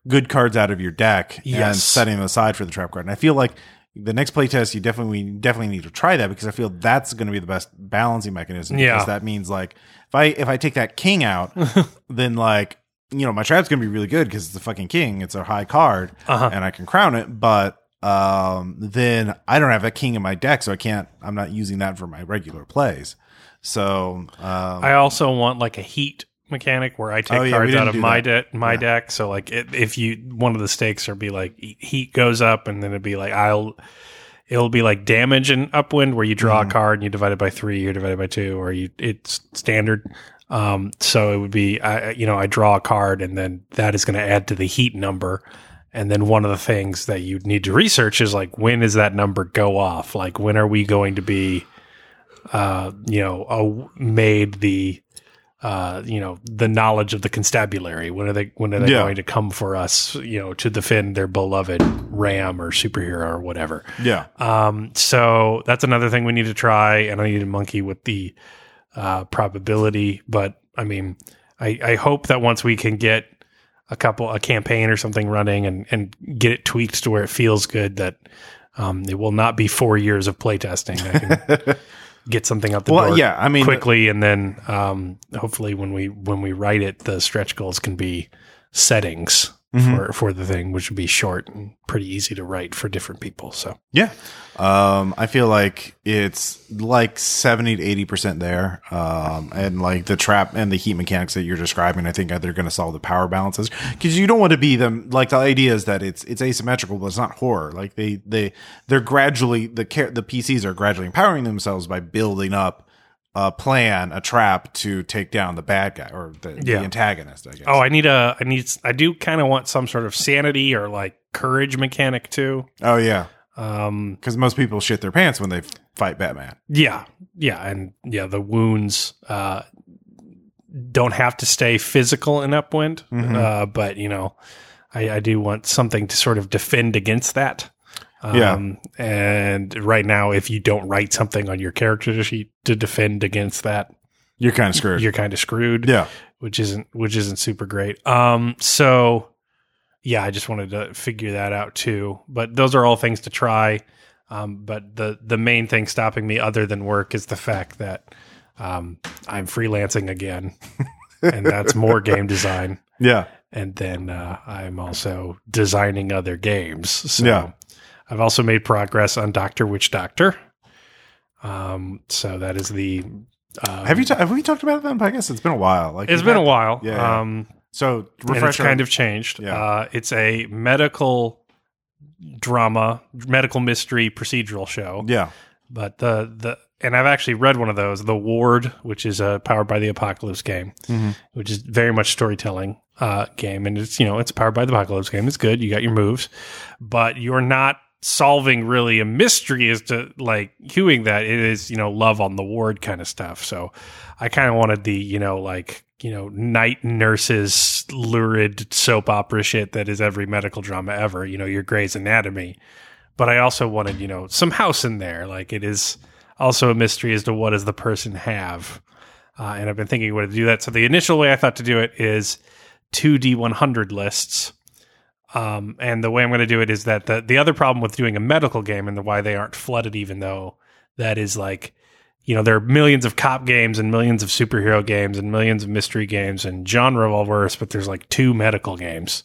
good cards out of your deck and setting them aside for the trap card. And I feel like the next playtest, you definitely we definitely need to try that because I feel that's going to be the best balancing mechanism. Yeah. because that means like if I if I take that king out, then like you know my trap's going to be really good because it's a fucking king. It's a high card, Uh-huh. and I can crown it, but um then I don't have a king in my deck, so I can't I'm not using that for my regular plays. So um I also want like a heat mechanic where I take Oh, yeah, cards out of my deck my Yeah. deck. So like it, if you one of the stakes are be like heat goes up and then it'd be like I'll it'll be like damage and upwind where you draw Mm-hmm. a card and you divide it by three or divide it by two or you it's standard. Um, so it would be I you know I draw a card and then that is going to add to the heat number. And then one of the things that you need to research is like when is that number go off? Like when are we going to be uh, you know, uh, made the, uh, you know, the knowledge of the constabulary. When are they? When are they Yeah. going to come for us? You know, to defend their beloved ram or superhero or whatever. yeah. Um, so that's another thing we need to try, and I need to monkey with the uh, probability. But I mean, I, I hope that once we can get a couple a campaign or something running and and get it tweaked to where it feels good, that um, it will not be four years of playtesting. I can get something out the Well, door yeah, I mean quickly, and then um, hopefully when we when we write it, the stretch goals can be settings Mhm. for for the thing, which would be short and pretty easy to write for different people. So Yeah. Um, I feel like it's like 70 to 80% there. Um, and like the trap and the heat mechanics that you're describing, I think they're going to solve the power balances because you don't want to be them. Like the idea is that it's, it's asymmetrical, but it's not horror. Like they, they, they're gradually, the care, the PCs are gradually empowering themselves by building up a plan, a trap to take down the bad guy or the, Yeah. the antagonist, I guess. Oh, I need a. I need. I do kind of want some sort of sanity or like courage mechanic too. oh yeah. Um. Because most people shit their pants when they fight Batman. Yeah. Yeah. And yeah, the wounds uh don't have to stay physical in upwind, Mhm. uh, but you know, I, I do want something to sort of defend against that. Yeah. Um, and right now, if you don't write something on your character sheet to defend against that, You're kind of screwed. you're kind of screwed. yeah. which isn't which isn't super great. Um, so yeah, I just wanted to figure that out too. But those are all things to try. Um, but the the main thing stopping me, other than work, is the fact that um, I'm freelancing again, and that's more game design. Yeah. And then uh, I'm also designing other games. So Yeah. I've also made progress on Doctor Witch Doctor. Um, so that is the. Uh, Have you ta- have we talked about it then? I guess it's been a while. Like It's been had- a while. Yeah, yeah. Um, So refresh. kind of changed. Yeah. Uh, it's a medical drama, medical mystery procedural show. yeah. But the the and I've actually read one of those, The Ward, which is a powered by the apocalypse game, Mhm. which is very much storytelling uh, game, and it's you know it's powered by the apocalypse game. It's good. You got your moves, but you're not solving really a mystery as to like hewing that. It is you know love on the ward kind of stuff. So I kind of wanted the you know like you know night nurses lurid soap opera shit that is every medical drama ever. You know your Grey's Anatomy but I also wanted, you know, some house in there. Like it is also a mystery as to what does the person have. Uh, and I've been thinking what to do that. So the initial way I thought to do it is two D100 lists. Um, and the way I'm going to do it is that the, the other problem with doing a medical game and the why they aren't flooded, even though that is like, you know, there are millions of cop games and millions of superhero games and millions of mystery games and genre all worse, but there's like two medical games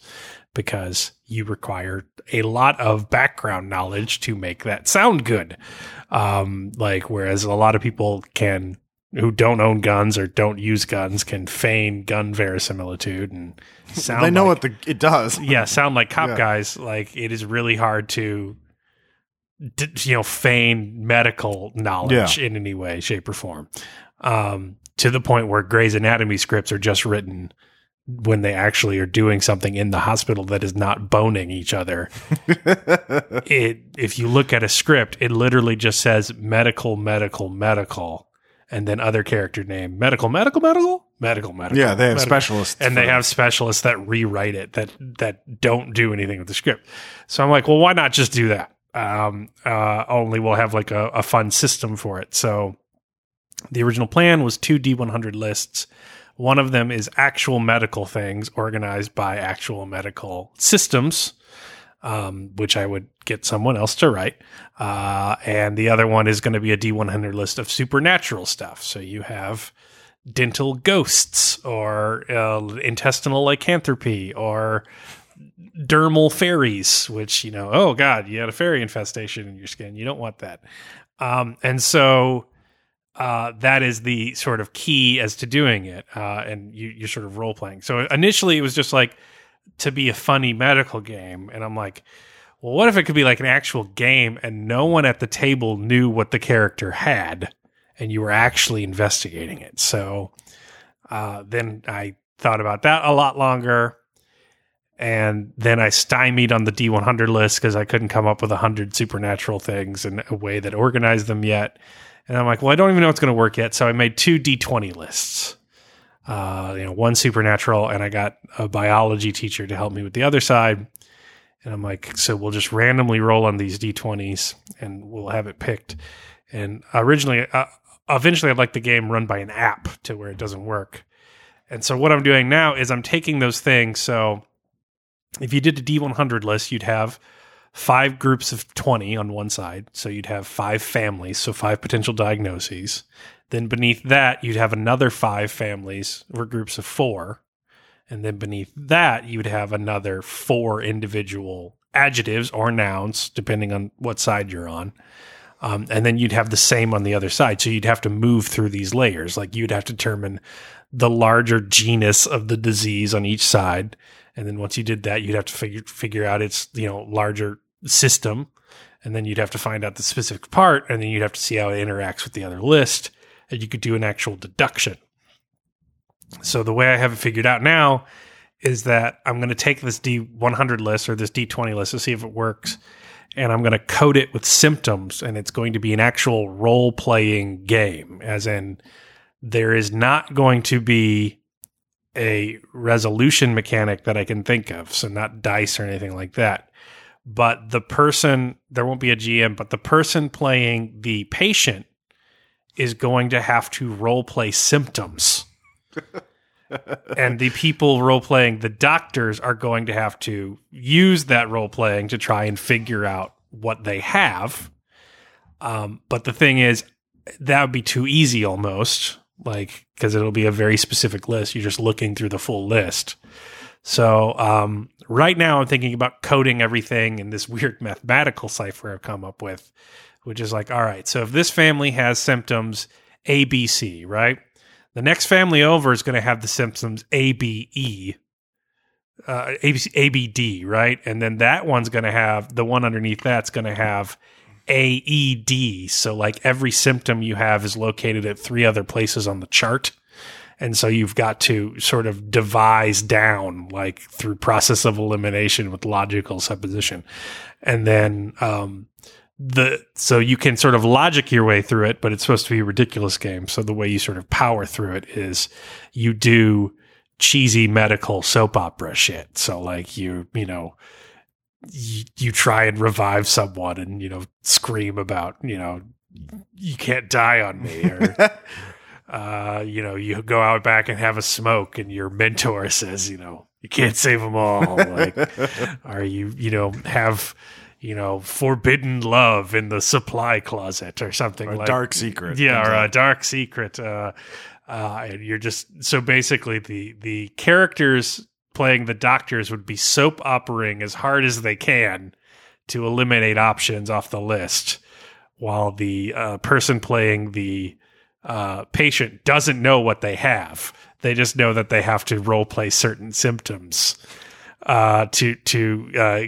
because you require a lot of background knowledge to make that sound good. Um, like, whereas a lot of people can, who don't own guns or don't use guns, can feign gun verisimilitude and sound They know like, what the it does. yeah, sound like cop Yeah. guys. Like, it is really hard to, you know, feign medical knowledge in any way, shape, or form. Um, to the point where Grey's Anatomy scripts are just written when they actually are doing something in the hospital that is not boning each other. it if you look at a script, it literally just says medical, medical, medical, and then other character name medical, medical, medical, medical, medical. yeah, they have medical. specialists, And they for- have specialists that rewrite it that that don't do anything with the script. So I'm like, well, why not just do that? Um, uh, only we'll have like a, a fun system for it. So the original plan was two D100 lists. One of them is actual medical things organized by actual medical systems, um, which I would get someone else to write. Uh, and the other one is going to be a D100 list of supernatural stuff. So you have dental ghosts or uh, intestinal lycanthropy or dermal fairies, which, you know, oh God, you had a fairy infestation in your skin. You don't want that. Um, and so uh, that is the sort of key as to doing it. Uh, and you, you're sort of role playing. So initially it was just like to be a funny medical game. And I'm like, well, what if it could be like an actual game and no one at the table knew what the character had and you were actually investigating it? So uh, then I thought about that a lot longer. And then I stymied on the D100 list because I couldn't come up with 100 supernatural things in a way that organized them yet. And I'm like, well, I don't even know what's going to work yet. So I made two D20 lists. Uh, you know, one supernatural, and I got a biology teacher to help me with the other side. And I'm like, so we'll just randomly roll on these D20s and we'll have it picked. And originally, uh, eventually, I'd like the game run by an app to where it doesn't work. And so what I'm doing now is I'm taking those things. So if you did a D100 list, you'd have five groups of 20 on one side. So you'd have five families, so five potential diagnoses. Then beneath that, you'd have another five families or groups of four. And then beneath that, you'd have another four individual adjectives or nouns, depending on what side you're on. Um, and then you'd have the same on the other side. So you'd have to move through these layers. Like you'd have to determine the larger genus of the disease on each side. And then once you did that, you'd have to figure figure out its you know larger system, and then you'd have to find out the specific part, and then you'd have to see how it interacts with the other list, and you could do an actual deduction. So the way I have it figured out now is that I'm going to take this D100 list or this D20 list to see if it works, and I'm going to code it with symptoms, and it's going to be an actual role playing game, as in there is not going to be a resolution mechanic that I can think of. So not dice or anything like that. But the person, there won't be a GM, but the person playing the patient is going to have to role play symptoms. and the people role playing the doctors are going to have to use that role playing to try and figure out what they have. Um, but the thing is, that would be too easy almost like because it'll be a very specific list. You're just looking through the full list. So um, right now, I'm thinking about coding everything in this weird mathematical cipher I've come up with, which is like, all right, so if this family has symptoms A, B, C, right? The next family over is going to have the symptoms A, B, E, uh, right? And then that one's going to have the one underneath that's going to have A, E, D. So like every symptom you have is located at three other places on the chart. And so you've got to sort of devise down like through process of elimination with logical supposition. And then, um, the so you can sort of logic your way through it, but it's supposed to be a ridiculous game. So the way you sort of power through it is you do cheesy medical soap opera shit. So like you, you know, you, you try and revive someone and you know scream about you know you can't die on me or uh, you know, you go out back and have a smoke, and your mentor says, you know, you can't save them all. Like, or you, you know, have, you know, forbidden love in the supply closet or something Or like dark secret. yeah, or a dark secret. Uh, uh, and you're just so basically the the characters playing the doctors would be soap operating as hard as they can to eliminate options off the list, while the uh, person playing the uh, patient doesn't know what they have. They just know that they have to role play certain symptoms uh, to to uh,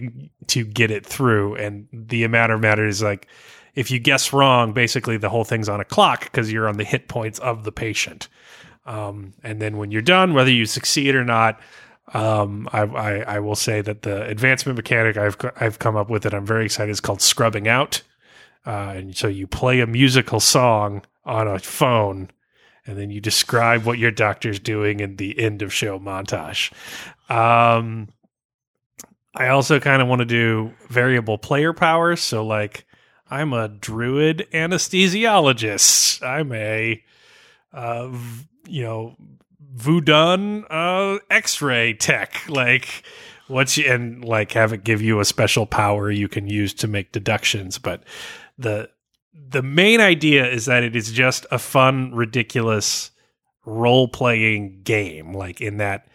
to get it through. And the amount of matter is like if you guess wrong, basically the whole thing's on a clock because you're on the hit points of the patient. Um, and then when you're done, whether you succeed or not, um, I, I, I will say that the advancement mechanic I've I've come up with that I'm very excited is called scrubbing out. Uh, and so you play a musical song on a phone, and then you describe what your doctor's doing in the end of show montage. Um, I also kind of want to do variable player powers. So, like, I'm a druid anesthesiologist. I'm a, uh, v- you know, Voodoo uh, X-ray tech. Like, what's you, and like have it give you a special power you can use to make deductions. But the the main idea is that it is just a fun, ridiculous role playing game. Like in that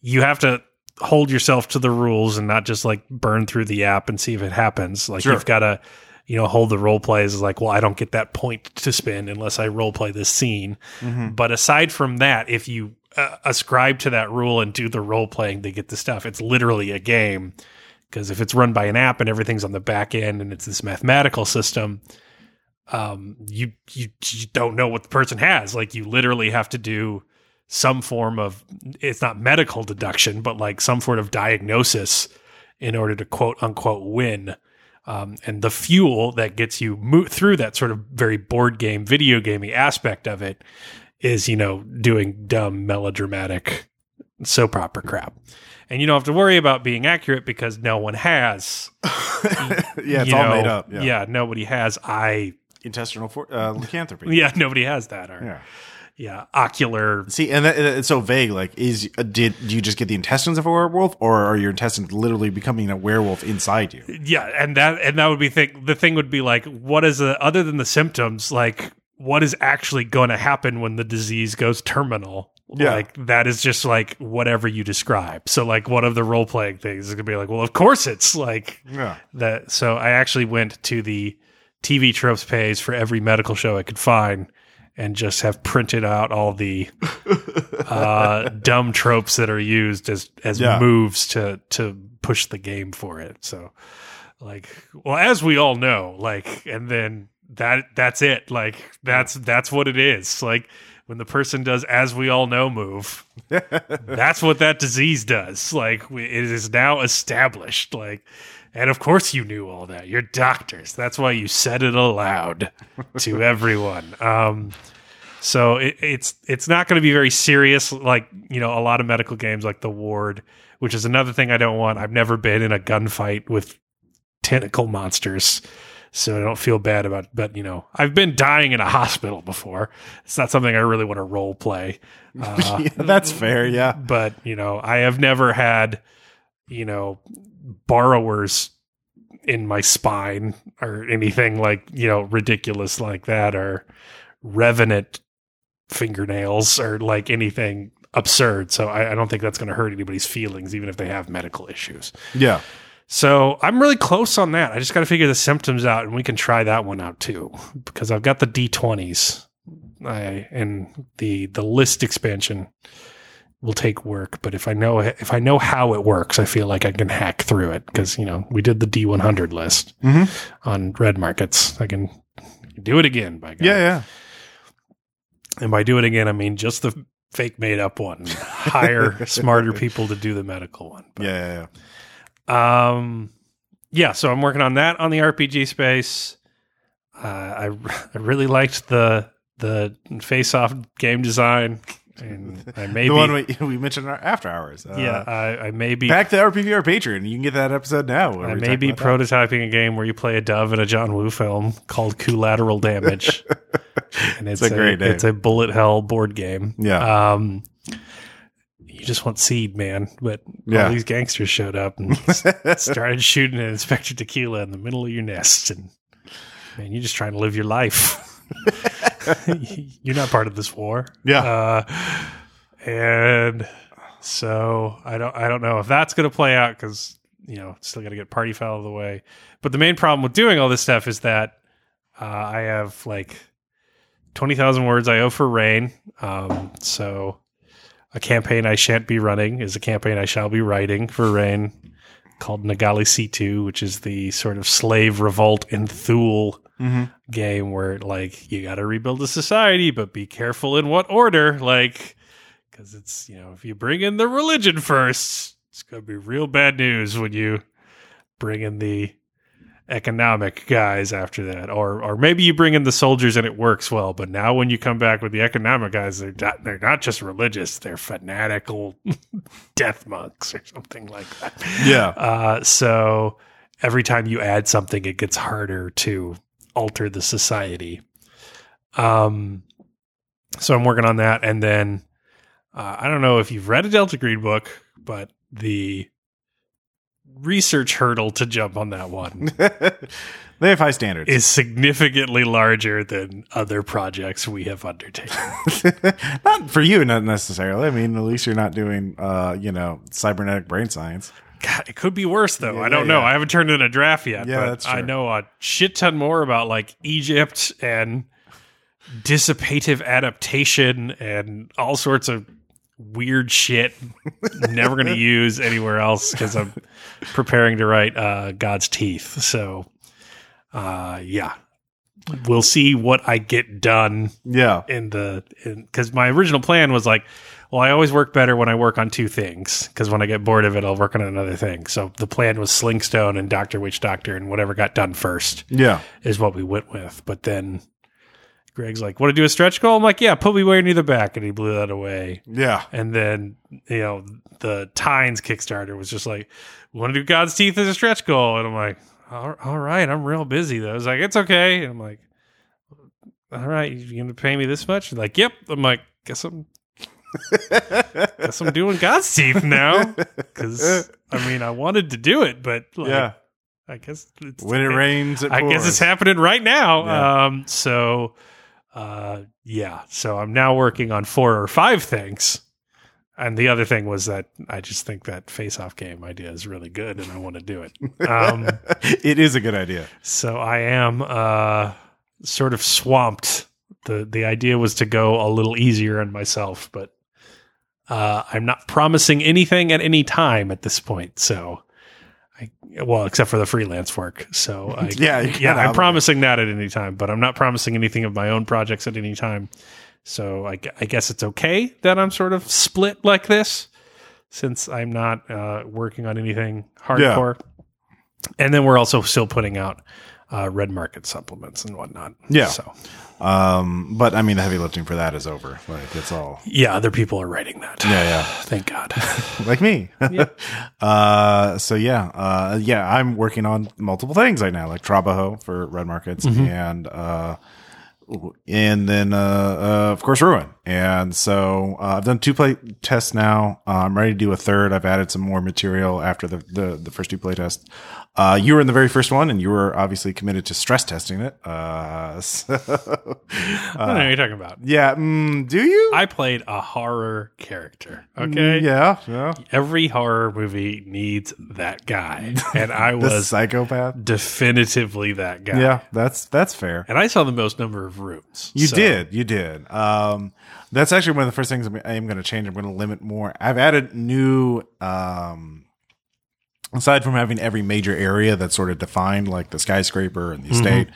you have to hold yourself to the rules and not just like burn through the app and see if it happens. Like Sure. you've got to, you know, hold the role plays like, well, I don't get that point to spend unless I role play this scene. Mhm. But aside from that, if you uh, ascribe to that rule and do the role playing to get the stuff, it's literally a game. Because if it's run by an app and everything's on the back end and it's this mathematical system, um, you, you you don't know what the person has. Like you literally have to do some form of it's not medical deduction, but like some sort of diagnosis in order to quote unquote win. Um, and the fuel that gets you mo- through that sort of very board game, video gaming aspect of it is, you know, doing dumb melodramatic soap opera crap. And you don't have to worry about being accurate because no one has. yeah, it's you all know, made up. Yeah. yeah, nobody has. I Intestinal for, uh, lycanthropy. yeah, nobody has that. Or Yeah. Yeah, ocular See, and that, it's so vague. Like, is uh, did do you just get the intestines of a werewolf, or are your intestines literally becoming a werewolf inside you? yeah and that and that would be thing the thing would be like what is the other than the symptoms like what is actually going to happen when the disease goes terminal Yeah. like that is just like whatever you describe so like one of the role-playing things is gonna be like well of course it's like Yeah. that so i actually went to the tv tropes page for every medical show i could find and just have printed out all the uh, dumb tropes that are used as as Yeah. moves to to push the game for it. So, like, well, as we all know, like, and then that that's it. Like, that's that's what it is. Like, when the person does as we all know move, that's what that disease does. Like, it is now established. Like. And of course, you knew all that. You're doctors. That's why you said it aloud to everyone. Um, so it, it's it's not going to be very serious, like you know, a lot of medical games like the Ward, which is another thing I don't want. I've never been in a gunfight with tentacle monsters, so I don't feel bad about. But you know, I've been dying in a hospital before. It's not something I really want to role play. Uh, Yeah, that's fair. Yeah. but you know, I have never had you know borrowers in my spine or anything like you know ridiculous like that or revenant fingernails or like anything absurd. So I, I don't think that's going to hurt anybody's feelings, even if they have medical issues. Yeah. So I'm really close on that. I just got to figure the symptoms out, and we can try that one out too, because I've got the D20s, I, and the the list expansion will take work. But if I know if I know how it works, I feel like I can hack through it because you know we did the D100 list Mhm. on red markets. I can do it again. By God. Yeah. Yeah. and by do it again, I mean just the fake made up one. Hire smarter people to do the medical one. But- Yeah. Yeah. um, yeah, so I'm working on that on the RPG space. Uh, I I really liked the the face off game design, and I may the be one we, we mentioned in our after hours. Uh, yeah I, I may be Back to RPPR Patreon. You can get that episode now. I may be about that. prototyping a game where you play a dove in a John Woo film called Collateral Damage, and it's, a great name. it's a bullet hell board game. Yeah. Um, you just want seed, man, but Yeah. all these gangsters showed up and started shooting at Inspector Tequila in the middle of your nest, and man, you're just trying to live your life. you're not part of this war. Yeah. Uh, and so I don't I don't know if that's going to play out because you know still got to get party foul out of the way. But the main problem with doing all this stuff is that uh, I have like twenty thousand words I owe for rain. Um, so a campaign I shan't be running is a campaign I shall be writing for rain called Nagali C2, which is the sort of slave revolt in Thule Mhm. game where like you got to rebuild a society, but be careful in what order. Like, because it's you know if you bring in the religion first, it's gonna be real bad news when you bring in the economic guys after that, or or maybe you bring in the soldiers and it works well. But now when you come back with the economic guys, they're not, they're not just religious; they're fanatical death monks or something like that. Yeah. Uh, so every time you add something, it gets harder to alter the society. Um, so I'm working on that, and then uh, I don't know if you've read a Delta Green book, but the research hurdle to jump on that one they have high standards. is significantly larger than other projects we have undertaken. not for you, not necessarily. I mean, at least you're not doing, uh, you know, cybernetic brain science. God, it could be worse though. Yeah, I don't yeah, know. yeah. I haven't turned in a draft yet, Yeah, but I know a shit ton more about like Egypt and dissipative adaptation and all sorts of weird shit. Never going to use anywhere else because I'm preparing to write uh, God's Teeth. So, uh, yeah, we'll see what I get done Yeah. in the because my original plan was like well i always work better when i work on two things because when i get bored of it i'll work on another thing so the plan was slingstone and dr witch doctor and whatever got done first Yeah. is what we went with but then greg's like want to do a stretch goal i'm like yeah put me way near the back and he blew that away Yeah. and then you know the Tynes Kickstarter was just like, "Want to do God's Teeth as a stretch goal?" And I'm like, "All all right, I'm real busy though." It's like it's okay, and I'm like, "All right, you gonna pay me this much?" Like, "Yep." I'm like, "Guess I'm." Guess I'm doing God's teeth now because I mean I wanted to do it, but like, yeah. I guess it's When it rains, it I guess it's happening right now. Yeah. Um, so, uh, yeah. So I'm now working on four or five things. And the other thing was that I just think that face-off game idea is really good, and I want to do it. Um, it is a good idea. so I am uh, sort of swamped. the The idea was to go a little easier on myself, but uh, I'm not promising anything at any time at this point. So, I well, except for the freelance work. So, I, yeah, yeah, I'm promising that at any time, but I'm not promising anything of my own projects at any time. So, I, I guess it's okay that I'm sort of split like this, since I'm not uh, working on anything hardcore. And then we're also still putting out uh, red market supplements and whatnot. Yeah. So, Um, but I mean, the heavy lifting for that is over. Like it's all. yeah, other people are writing that. Yeah, yeah. Thank God. like me. Yeah. uh, so yeah, uh, yeah, I'm working on multiple things right now, like Trabajo for red markets Mm-hmm. and uh, and then uh, uh, of course ruin. And so uh, I've done two play tests now. Uh, I'm ready to do a third. I've added some more material after the the, the first two play tests. Uh, you were in the very first one, and you were obviously committed to stress testing it. Uh, so, I don't know what you're talking about. yeah, mm, do you? I played a horror character. Okay. yeah, yeah. Every horror movie needs that guy. And I was psychopath. definitively that guy. Yeah, that's that's fair. And I saw the most number of rooms. You So- did, you did. Um, that's actually one of the first things I'm, I am going to change. I'm going to limit more. I've added new, um, aside from having every major area that's sort of defined, like the skyscraper and the estate,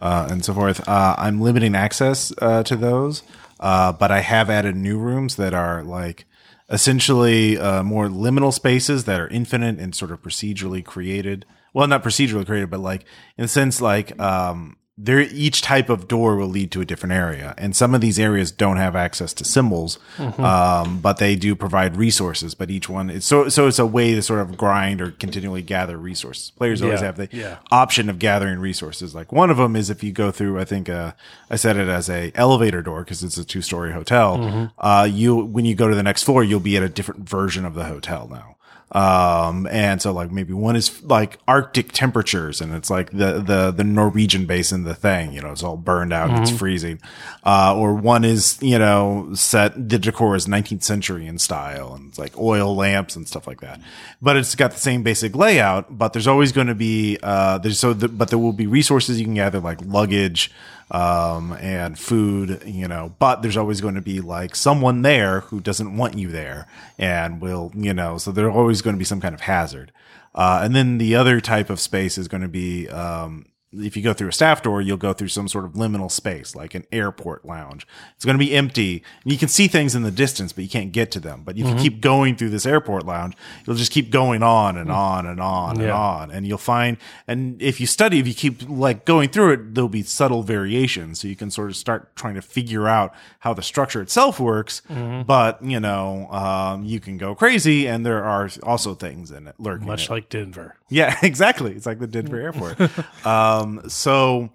uh, and so forth. Uh, I'm limiting access uh, to those, uh, but I have added new rooms that are like essentially uh, more liminal spaces that are infinite and sort of procedurally created. Well, not procedurally created, but like in a sense, like um, there each type of door will lead to a different area, and some of these areas don't have access to symbols, um, but they do provide resources. But each one, is so so it's a way to sort of grind or continually gather resources. Players always Yeah, have the yeah. option of gathering resources. Like one of them is if you go through, I think uh, I said it as a elevator door because it's a two story hotel. Mm-hmm. Uh, you when you go to the next floor, you'll be at a different version of the hotel now. Um, and so like maybe one is like Arctic temperatures and it's like the, the, the Norwegian basin, the thing, you know, it's all burned out. Mm-hmm. It's freezing. Uh, or one is, you know, set, the decor is 19th century in style and it's like oil lamps and stuff like that. But it's got the same basic layout, but there's always going to be, uh, there's so, the, but there will be resources you can gather like luggage, um, and food, you know, but there's always going to be like someone there who doesn't want you there and will, you know, so there's always going to be some kind of hazard. Uh, and then the other type of space is going to be, um, if you go through a staff door, you'll go through some sort of liminal space, like an airport lounge. It's going to be empty. And you can see things in the distance, but you can't get to them. But if you keep going through this airport lounge, you'll just keep going on and on and on and on. And you'll find, and if you study, if you keep like going through it, there'll be subtle variations. So you can sort of start trying to figure out how the structure itself works. But, you know, um, you can go crazy and there are also things in it lurking. Much like Denver. Yeah, exactly. It's like the Denver airport. um, so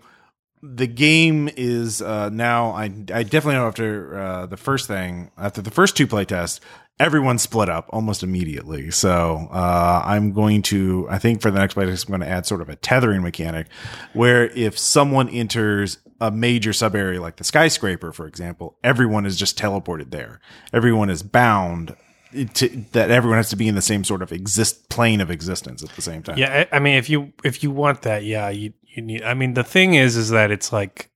the game is uh, now. I I definitely know after uh, the first thing, after the first two play tests, everyone split up almost immediately. So uh, I'm going to. I think for the next play test, I'm going to add sort of a tethering mechanic, where if someone enters a major sub area like the skyscraper, for example, everyone is just teleported there. Everyone is bound. To, that everyone has to be in the same sort of exist plane of existence at the same time. Yeah, I I mean, if you if you want that, yeah, you you need. I mean, the thing is, is that it's like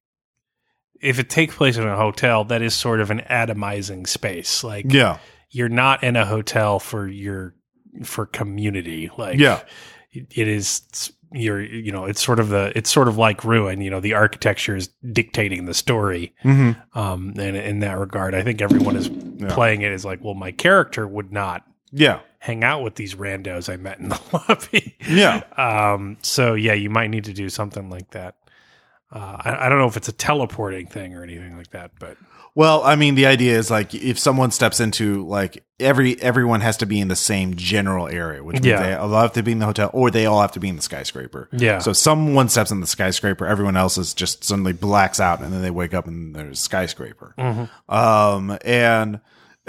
if it takes place in a hotel, that is sort of an atomizing space. Like, Yeah. you're not in a hotel for your for community. Like, Yeah. it is. You're, you know, it's sort of the, it's sort of like ruin. You know, the architecture is dictating the story. Mm-hmm. Um, and in that regard, I think everyone is playing it as like, well, my character would not Yeah. Hang out with these randos I met in the lobby. Yeah. Um, so yeah, you might need to do something like that. Uh, I, I don't know if it's a teleporting thing or anything like that, but Well, I mean, the idea is like if someone steps into like every everyone has to be in the same general area, which means Yeah. they all have to be in the hotel or they all have to be in the skyscraper. Yeah. So someone steps in the skyscraper, everyone else is just suddenly blacks out, and then they wake up and there's a skyscraper. Um, and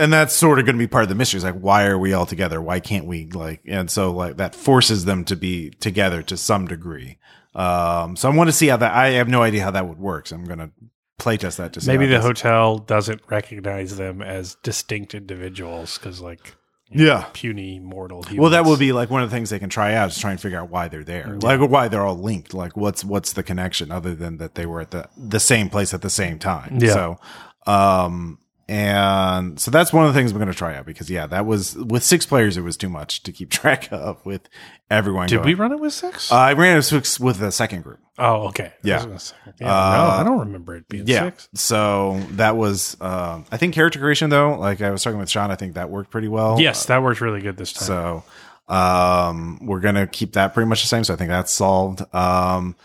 and that's sort of going to be part of the mystery. Is like, why are we all together? Why can't we like? And so like that forces them to be together to some degree. Um, so I want to see how that. I have no idea how that would work. So I'm going to playtest that to see maybe the hotel doesn't recognize them as distinct individuals because like Yeah. puny mortal humans. Well, that will be like one of the things they can try out is try and figure out why they're there, like why they're all linked. Like, what's what's the connection other than that they were at the the same place at the same time? Yeah. So, um, and so that's one of the things I'm going to try out because yeah, that was with six players, it was too much to keep track of with everyone. Did going. we run it with six? Uh, I ran it with six with the second group. oh, okay. yeah. I was gonna say- yeah Uh, no, I don't remember it being Yeah. six. So that was, um, I think character creation though, like I was talking with Sean, I think that worked pretty well. Yes, that worked really good this time. So um, we're gonna keep that pretty much the same. So I think that's solved. Um,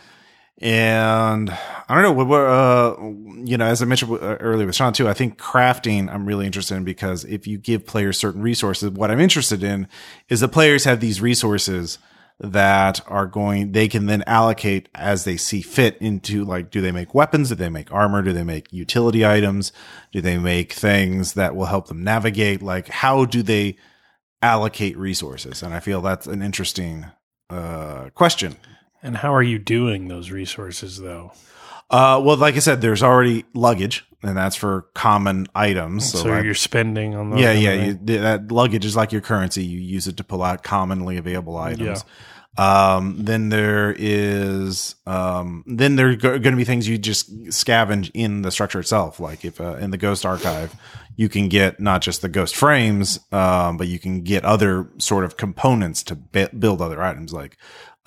and I don't know what we're, uh, you know, as I mentioned uh, earlier with Sean too, I think crafting I'm really interested in because if you give players certain resources, what I'm interested in is that players have these resources that are going, they can then allocate as they see fit into like, do they make weapons? Do they make armor? Do they make utility items? Do they make things that will help them navigate? Like, how do they allocate resources? And I feel that's an interesting, uh, question. And how are you doing those resources though? Uh, well, like I said, there's already luggage, and that's for common items. So, So, you're spending on those. yeah, yeah, you, that luggage is like your currency. You use it to pull out commonly available items. Um, then there is, um, then there are going to be things you just scavenge in the structure itself. Like if, uh, in the ghost archive, you can get not just the ghost frames, um, but you can get other sort of components to build other items. Like,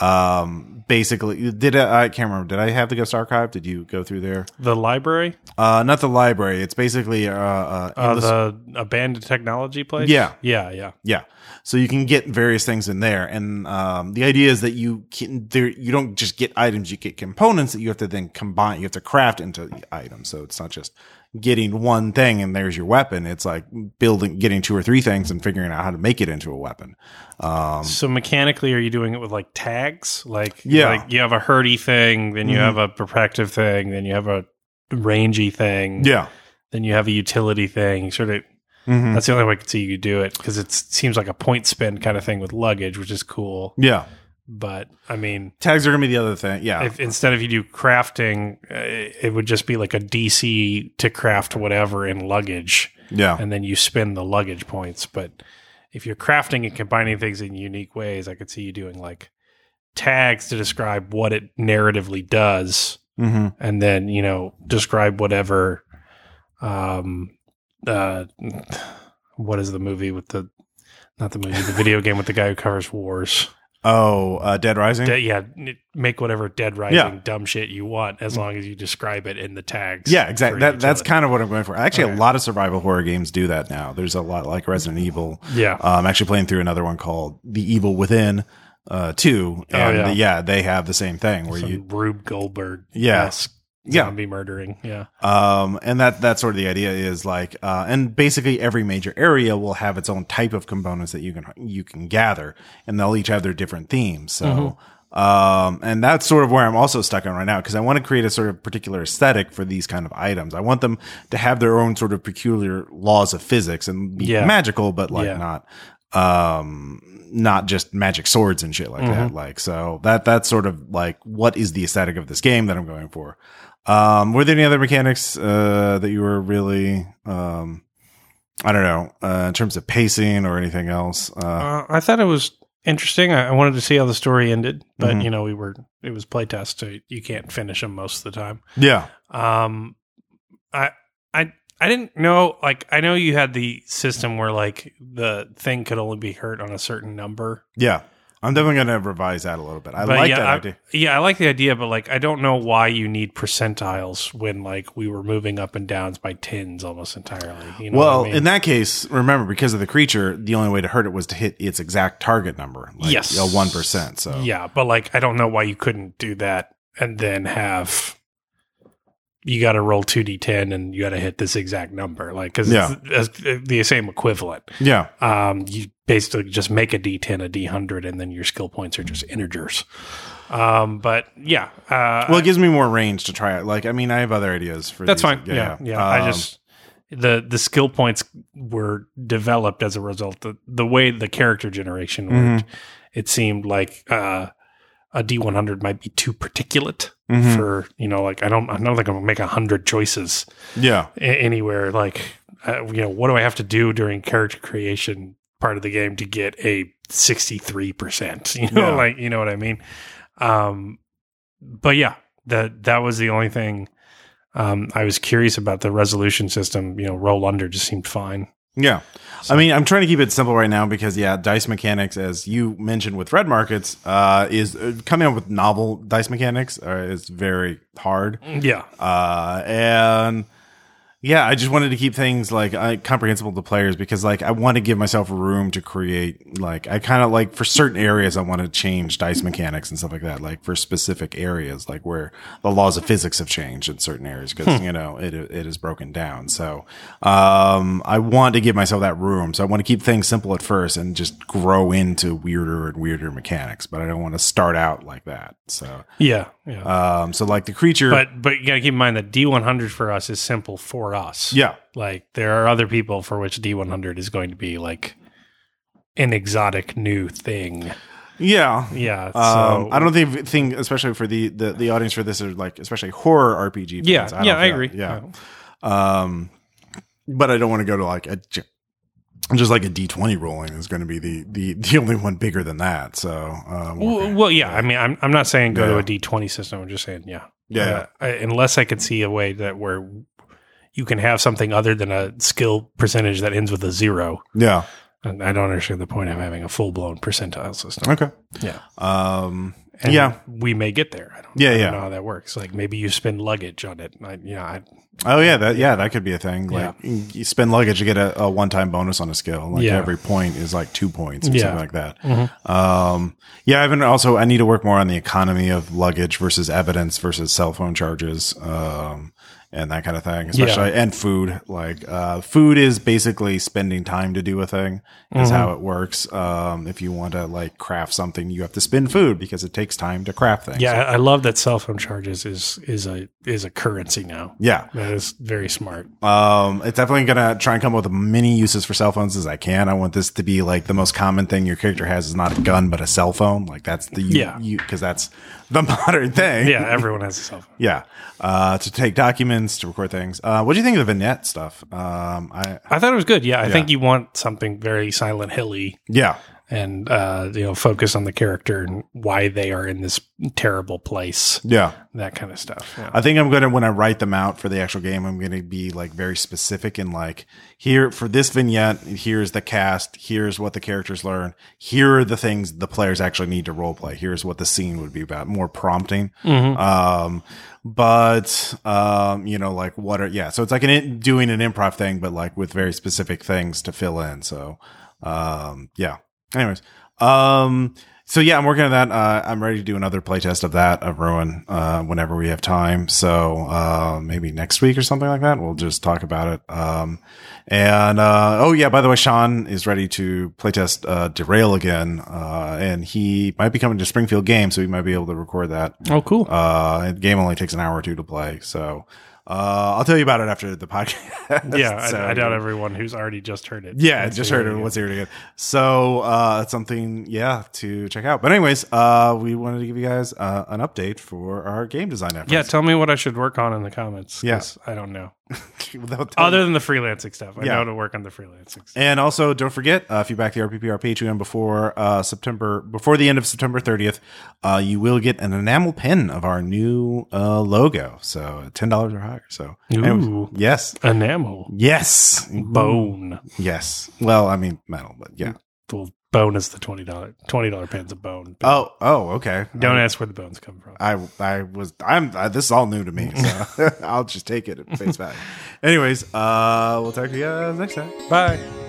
um, basically, did I, I can't remember. Did I have the ghost archive? Did you go through there? The library, Uh, not the library. It's basically, uh, uh, uh, the abandoned technology place. Yeah. yeah, yeah. Yeah. So you can get various things in there. And um, the idea is that you can there you don't just get items, you get components that you have to then combine, you have to craft into items. So it's not just getting one thing and there's your weapon. It's like building getting two or three things and figuring out how to make it into a weapon. Um So mechanically, are you doing it with like tags? Like, Yeah. like you have a hurdy thing, then you Mhm. have a protective thing, then you have a rangy thing, yeah. then you have a utility thing. Sort of. Mhm. That's the only way I could see you do it because it seems like a point spend kind of thing with luggage, which is cool. Yeah. But I mean, Tags are to be the other thing. Yeah. if instead of you do crafting, uh, it would just be like a DC to craft whatever in luggage, yeah. and then you spend the luggage points. But if you're crafting and combining things in unique ways, I could see you doing like tags to describe what it narratively does, Mhm. and then you know describe whatever. Um, uh, what is the movie with the? Not the movie, the video game with the guy who covers wars. Oh, uh, Dead Rising? De- yeah, n- make whatever Dead Rising Yeah. dumb shit you want as long as you describe it in the tags. Yeah, exactly. for That, that's kind of what I'm going for. Actually, a lot of survival horror games do that now. There's a lot like Resident Evil. yeah. I'm actually playing through another one called The Evil Within uh, 2. Oh, And yeah. yeah. they have the same thing where Some you, Rube Goldberg. Yeah. Yeah. Zombie murdering. Yeah. um, and that, that's sort of the idea is like, uh, and basically every major area will have its own type of components that you can, you can gather and they'll each have their different themes. So, um, and that's sort of where I'm also stuck on right now because I want to create a sort of particular aesthetic for these kind of items. I want them to have their own sort of peculiar laws of physics and be Yeah. magical, but like Yeah. not, um, not just magic swords and shit like that. Like, so that, that's sort of like, what is the aesthetic of this game that I'm going for? Um, were there any other mechanics, uh, that you were really, um, I don't know, uh, in terms of pacing or anything else? Uh, Uh, I thought it was interesting. I, I wanted to see how the story ended, but Mhm. you know, we were, it was playtest, so you can't finish them most of the time. yeah. Um, I, I, I didn't know, like, I know you had the system where like the thing could only be hurt on a certain number. Yeah. I'm definitely going to revise that a little bit. I But like yeah, that I, idea. Yeah, I like the idea, but like I don't know why you need percentiles when like we were moving up and downs by tens almost entirely. You know Well, I mean? in that case, remember because of the creature, the only way to hurt it was to hit its exact target number. Like, Yes. a one percent. So yeah, but like I don't know why you couldn't do that and then have you got to roll two d10 and you got to hit this exact number, like because Yeah. it's, it's the same equivalent. yeah, Um, you basically just make a d10 a d100 and then your skill points are just integers. Um, but yeah, uh, well, it gives me more range to try it. Like, I mean, I have other ideas for That's these. fine. Yeah, yeah. I Um, just the the skill points were developed as a result of the way the character generation worked. It seemed like uh, a D one hundred might be too particulate Mhm. for you know, like I don't I don't think I'm gonna make a hundred choices yeah, a- anywhere. Like uh, you know, what do I have to do during character creation part of the game to get a sixty three percent? You know, Yeah. like you know what I mean. Um, but yeah, that that was the only thing. Um, I was curious about the resolution system. You know, roll under just seemed fine. yeah. I mean, I'm trying to keep it simple right now because yeah, dice mechanics, as you mentioned with red markets, uh, is uh, coming up with novel dice mechanics uh, is very hard. Yeah, Uh, and yeah, I just wanted to keep things like uh, comprehensible to players because like I want to give myself room to create like I kind of like for certain areas I want to change dice mechanics and stuff like that like for specific areas like where the laws of physics have changed in certain areas because you know it it is broken down. So um I want to give myself that room. So I want to keep things simple at first and just grow into weirder and weirder mechanics, but I don't want to start out like that. So Yeah, yeah. um so like the creature but but you gotta keep in mind that D one hundred for us is simple for us. yeah. Like there are other people for which D one hundred is going to be like an exotic new thing. Yeah. Yeah. Um, I don't think, think, especially for the, the, the audience for this, are like, especially horror RPG. Fans. Yeah, don't yeah, I agree. Yeah. Um, but I don't want to go to like a, just like a D20 rolling is going to be the, the, the only one bigger than that. So, um, Well, well, yeah. I mean, I'm I'm not saying go to a D twenty system. I'm just saying, yeah, Yeah. Uh, I, unless I could see a way that where you can have something other than a skill percentage that ends with a zero. yeah. And I don't understand the point of having a full blown percentile system. Okay. Yeah. Um, And yeah. we may get there. I don't, Yeah, I don't yeah. know how that works. Like maybe you spend luggage on it. I, you know, I, Oh yeah, that yeah, that could be a thing. Yeah. Like you spend luggage, you get a, a one time bonus on a skill. Like Yeah. every point is like two points or Yeah. something like that. Mhm. Um, yeah, I've been also I need to work more on the economy of luggage versus evidence versus cell phone charges. Um, and that kind of thing, especially and food. Like uh, food is basically spending time to do a thing. Is Mhm. how it works. Um, if you want to like craft something, you have to spend food because it takes time to craft things. yeah, I love that cell phone charges is is a is a currency now. yeah. That is very smart. Um, it's definitely gonna try and come up with many uses for cell phones as I can. I want this to be like the most common thing your character has is not a gun but a cell phone. Like that's the Yeah. you because that's the modern thing. Yeah, everyone has a cell phone. yeah. Uh, to take documents to record things. Uh, what do you think of the vignette stuff? Um, I I thought it was good. Yeah, I Yeah. think you want something very Silent Hilly yeah and uh, you know focus on the character and why they are in this terrible place, yeah. that kind of stuff. Yeah. I think I'm gonna when I write them out for the actual game, I'm gonna be like very specific in like here for this vignette. Here's the cast. Here's what the characters learn. Here are the things the players actually need to role play. Here's what the scene would be about. More prompting. Mhm. Um, but um, you know, like what are yeah? So it's like an in, doing an improv thing, but like with very specific things to fill in. So um, yeah. Anyways, um, so yeah, I'm working on that. Uh, I'm ready to do another playtest of that of Ruin uh, whenever we have time. So uh, maybe next week or something like that. We'll just talk about it. Um, and uh, oh yeah, by the way, Sean is ready to playtest uh, Derail again, uh, and he might be coming to Springfield Game, so he might be able to record that. Oh, cool. Uh, the game only takes an hour or two to play, so uh, I'll tell you about it after the podcast. yeah, So- I, I doubt everyone who's already just heard it. yeah, That's just heard it. What's here again? So uh, it's something, yeah, to check out. But anyways, uh, we wanted to give you guys uh, an update for our game design efforts. Yeah, tell me what I should work on in the comments. 'cause Yeah. I don't know. Without Other than the freelancing stuff, I Yeah. know to work on the freelancing stuff. And also, don't forget uh, if you back the RPPR Patreon before uh, September, before the end of September 30th, uh, you will get an enamel pin of our new uh, logo. So ten dollars or higher. So anyways, yes, Enamel, yes, bone. yes. Well, I mean metal, but yeah. Well, bone is the twenty dollar twenty dollar pen's a bone. Oh, oh, okay. Don't ask where the bones come from. I I was I'm I, this is all new to me, so I'll just take it at face value. Anyways, uh, we'll talk to you guys next time. Bye.